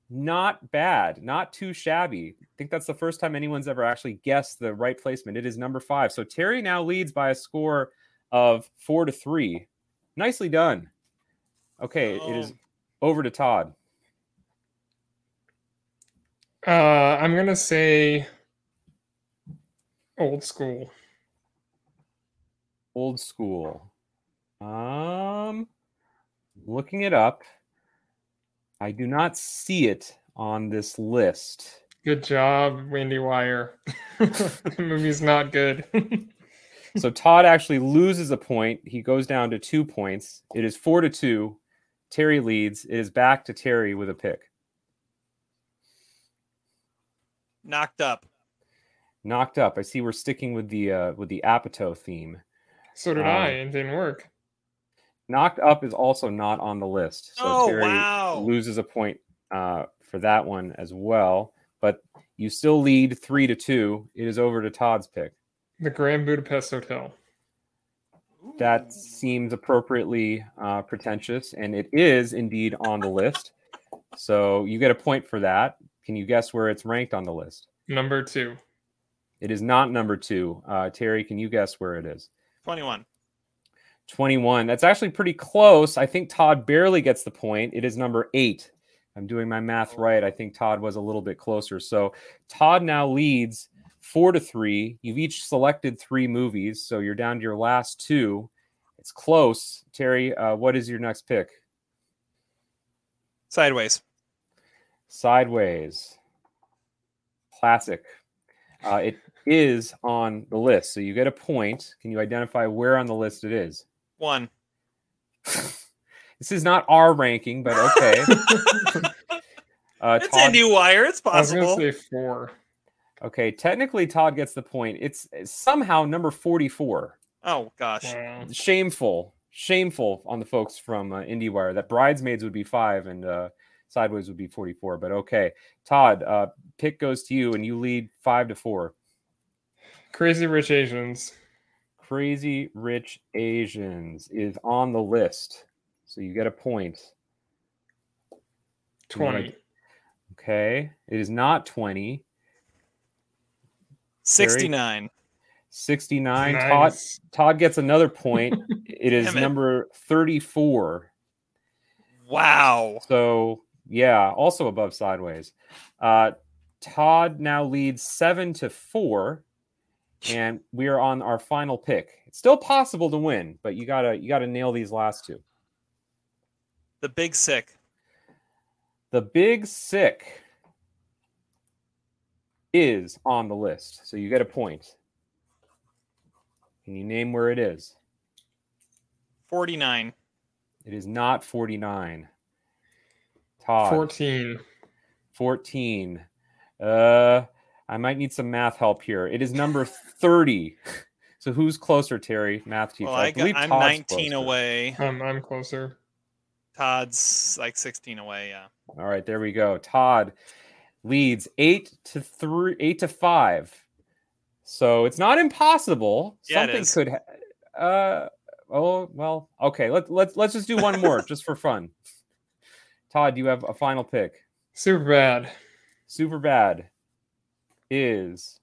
Not bad, not too shabby. I think that's the first time anyone's ever actually guessed the right placement. It is number five. So Terry now leads by a score of four to three. Nicely done. Okay, it is over to Todd. Uh, I'm gonna say Old school. Old school. Um, looking it up. I do not see it on this list. Good job, IndieWire. [LAUGHS] the movie's not good. [LAUGHS] so Todd actually loses a point. He goes down to two points. It is four to two. Terry leads. It is back to Terry with a pick. Knocked up. Knocked up. I see we're sticking with the uh, with the Apatow theme. So did Um, I. It didn't work. Knocked up is also not on the list. So Oh, Terry wow. loses a point uh, for that one as well. But you still lead three to two. It is over to Todd's pick. The Grand Budapest Hotel. That seems appropriately uh, pretentious, and it is indeed on the list. So you get a point for that. Can you guess where it's ranked on the list? Number two. It is not number two. Uh, Terry, can you guess where it is? 21. 21. That's actually pretty close. I think Todd barely gets the point. It is number eight. I'm doing my math right. I think Todd was a little bit closer. So Todd now leads four to three. You've each selected three movies. So you're down to your last two. It's close. Terry, uh, what is your next pick? Sideways. Sideways. Classic. Uh, it is on the list. So you get a point. Can you identify where on the list it is? One. [LAUGHS] This is not our ranking, but okay. [LAUGHS] uh, It's IndieWire. It's I was possible. gonna say four. Okay, technically Todd gets the point. It's it's somehow number 44. Oh gosh. Wow. Shameful. Shameful on the folks from uh, IndieWire that Bridesmaids would be 5 and uh, Sideways would be 44, but okay. Todd, uh, pick goes to you and you lead 5 to 4. Crazy Rich Asians. Crazy Rich Asians is on the list. So you get a point. You wanna- 20. Okay. It is not 20. 69. 69. Todd Nice. Todd gets another point. [LAUGHS] it is it. number 34. Wow. So yeah, also above sideways. Uh Todd now leads seven to four, and we are on our final pick. It's still possible to win, but you gotta you gotta nail these last two. The Big Sick. The Big Sick is on the list, so you get a point. Can you name where it is? 49. It is not 49. Todd. 14. 14. Uh, I might need some math help here. It is number 30. [LAUGHS] So who's closer, Terry? Math teacher. Well, I got, believe I'm Todd's 19 closer. away. I'm, I'm closer. Todd's like 16 away. Yeah. All right, there we go. Todd leads eight to three, eight to five. So it's not impossible. Yeah, Something is. could. Ha- uh, oh well. Okay. Let let's let's just do one more, [LAUGHS] just for fun. Todd, do you have a final pick? Super bad. Super bad is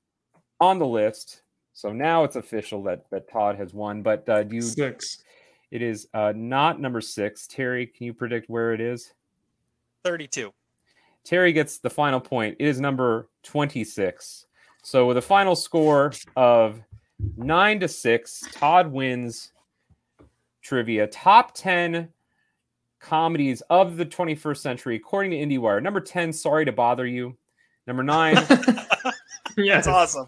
on the list. So now it's official that that Todd has won. But uh, do you? Six. It is uh, not number six. Terry, can you predict where it is? 32. Terry gets the final point. It is number 26. So with a final score of nine to six, Todd wins trivia. Top 10 comedies of the 21st century, according to IndieWire. Number 10, Sorry to Bother You. Number nine, [LAUGHS] Yes. That's awesome.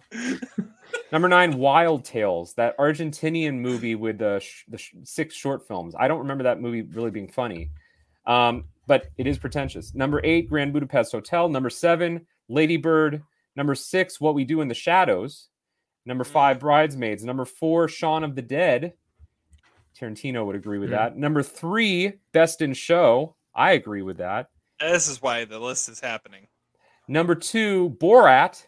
number nine, Wild Tales, that Argentinian movie with the, sh- the sh- six short films. I don't remember that movie really being funny, um, but it is pretentious. Number eight, Grand Budapest Hotel. Number seven, Lady Bird. Number six, What We Do in the Shadows. Number five, Bridesmaids. Number four, Shaun of the Dead. Tarantino would agree with Hmm. that. Number three, Best in Show. I agree with that. This is why the list is happening. Number two, Borat.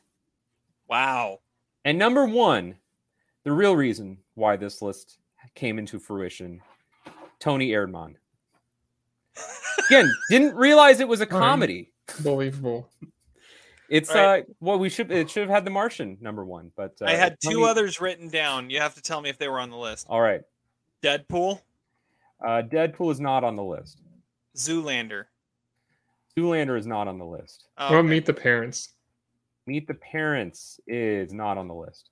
Wow. And number one, the real reason why this list came into fruition, Toni Erdmann. [LAUGHS] Again, didn't realize it was a comedy. Unbelievable. It's Right. uh, well, we should it should have had The Martian number one, but uh, I had two Tony- others written down. You have to tell me if they were on the list. All right, Deadpool, uh, Deadpool is not on the list. Zoolander. Zoolander is not on the list. Oh, Well, okay. meet the parents. Meet the Parents is not on the list.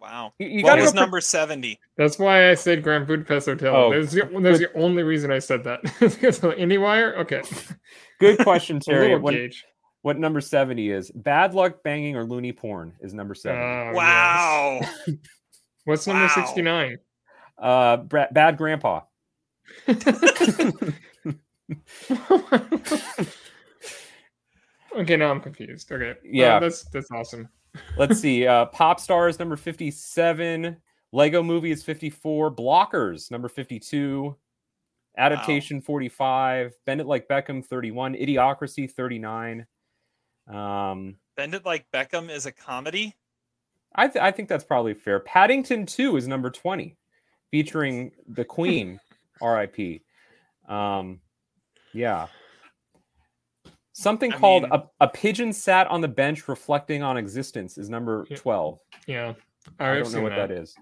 Wow. You, you what gotta was go for- number 70? That's why I said Grand Budapest Hotel. Oh, There's the, there's the only reason I said that. [LAUGHS] so IndieWire? Okay. [LAUGHS] Good question, [LAUGHS] Terry. What, gauge. what number 70 is? Bad luck banging or loony porn is number 70. Oh, Wow. yes. What's number Wow. 69? Uh, bra- bad grandpa. [LAUGHS] [LAUGHS] okay, now I'm confused. Okay. Uh, Yeah. that's that's awesome. [LAUGHS] Let's see. Uh, Pop Stars number 57. Lego Movie is 54. Blockers number 52. Adaptation 45. Bend It Like Beckham 31. Idiocracy 39. Um, Bend It Like Beckham is a comedy. I, th- I think that's probably fair. Paddington 2 is number 20, featuring the [LAUGHS] Queen, RIP. Um, yeah. Something I called mean- a, a Pigeon Sat on the Bench Reflecting on Existence is number 12. Yeah. I I've don't know seen what that is.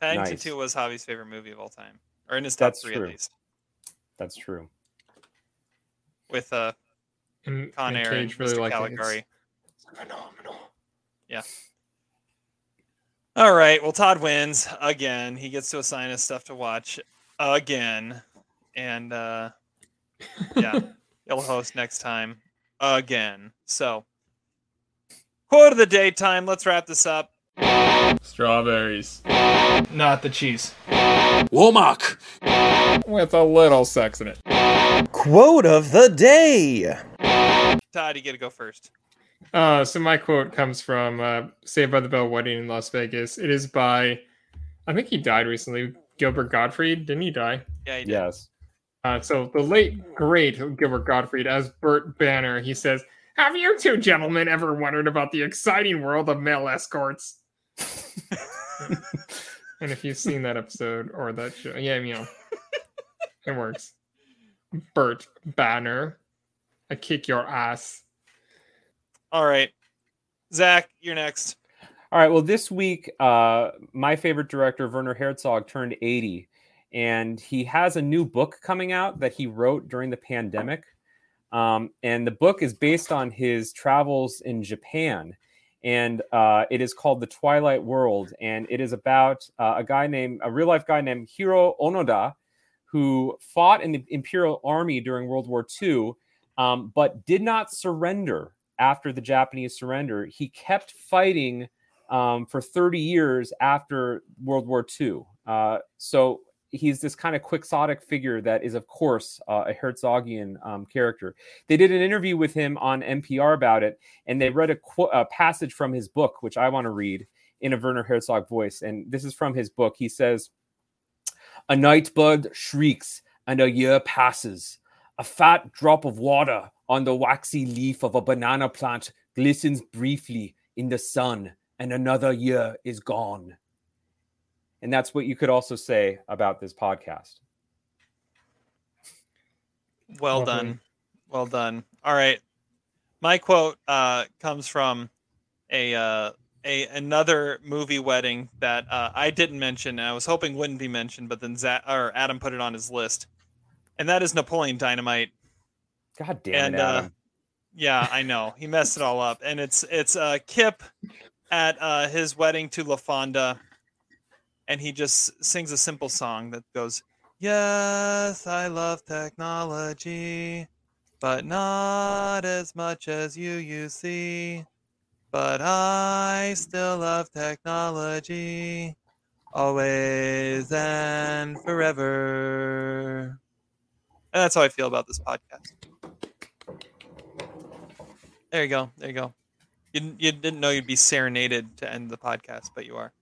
Paddington Nice. 2 was Javi's favorite movie of all time, or in his top That's three true. at least, That's true. with uh, And, Con and Air and really Mr. liked it. Caligari. It's phenomenal. Yeah. All right. Well, Todd wins again. He gets to assign us stuff to watch again, and uh, yeah, [LAUGHS] he'll host next time again. So, quote of the day time. Let's wrap this up. Strawberries. Not the cheese. Womack. With a little sex in it. Quote of the day. Todd, you get to go first. Uh, so my quote comes from uh, Saved by the Bell Wedding in Las Vegas. It is by, I think he died recently, Gilbert Gottfried. Didn't he die? Yeah, he did. Yes. Uh, so the late great Gilbert Gottfried as Burt Banner, he says, "Have you two gentlemen ever wondered about the exciting world of male escorts?" [LAUGHS] and if you've seen that episode or that show, yeah, you know, it works. Burt Banner, I kick your ass. All right, Zach, you're next. All right. Well, this week, uh, my favorite director, Werner Herzog, turned 80, and he has a new book coming out that he wrote during the pandemic. Um, and the book is based on his travels in Japan. And uh, it is called The Twilight World. And it is about uh, a guy named, a real life guy named Hiro Onoda, who fought in the Imperial Army during World War II, um, but did not surrender after the Japanese surrender. He kept fighting um, for 30 years after World War II. Uh, so he's this kind of quixotic figure that is, of course, uh, a Herzogian um, character. They did an interview with him on NPR about it, and they read a, qu- a passage from his book, which I want to read in a Werner Herzog voice. And this is from his book. He says, A night bird shrieks, and a year passes. A fat drop of water on the waxy leaf of a banana plant glistens briefly in the sun, and another year is gone. And that's what you could also say about this podcast. Well Lovely. done. Well done. All right. My quote uh, comes from a uh, a another movie wedding that uh, I didn't mention. And I was hoping wouldn't be mentioned, but then Zach, or Adam put it on his list, and that is Napoleon Dynamite. God damn And it, uh, yeah, I know he messed it all up, and it's it's uh, Kip at uh, his wedding to LaFawnduh, and he just sings a simple song that goes, "Yes, I love technology, but not as much as you, you see. But I still love technology, always and forever." And that's how I feel about this podcast. There you go. There you go. You, didn't- you didn't know you'd be serenaded to end the podcast, but you are.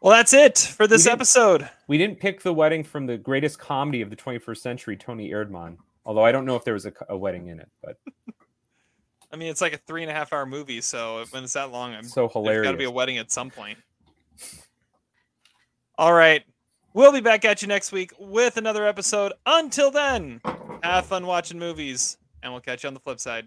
Well, that's it for this didn't- episode. We didn't pick the wedding from the greatest comedy of the 21st century, Toni Erdmann. Although I don't know if there was a, a wedding in it, but [LAUGHS] I mean, it's like a three and a half hour movie, so when it's that long, I'm So There's got to be a wedding at some point. All right, we'll be back at you next week with another episode. Until then, have fun watching movies, and we'll catch you on the flip side.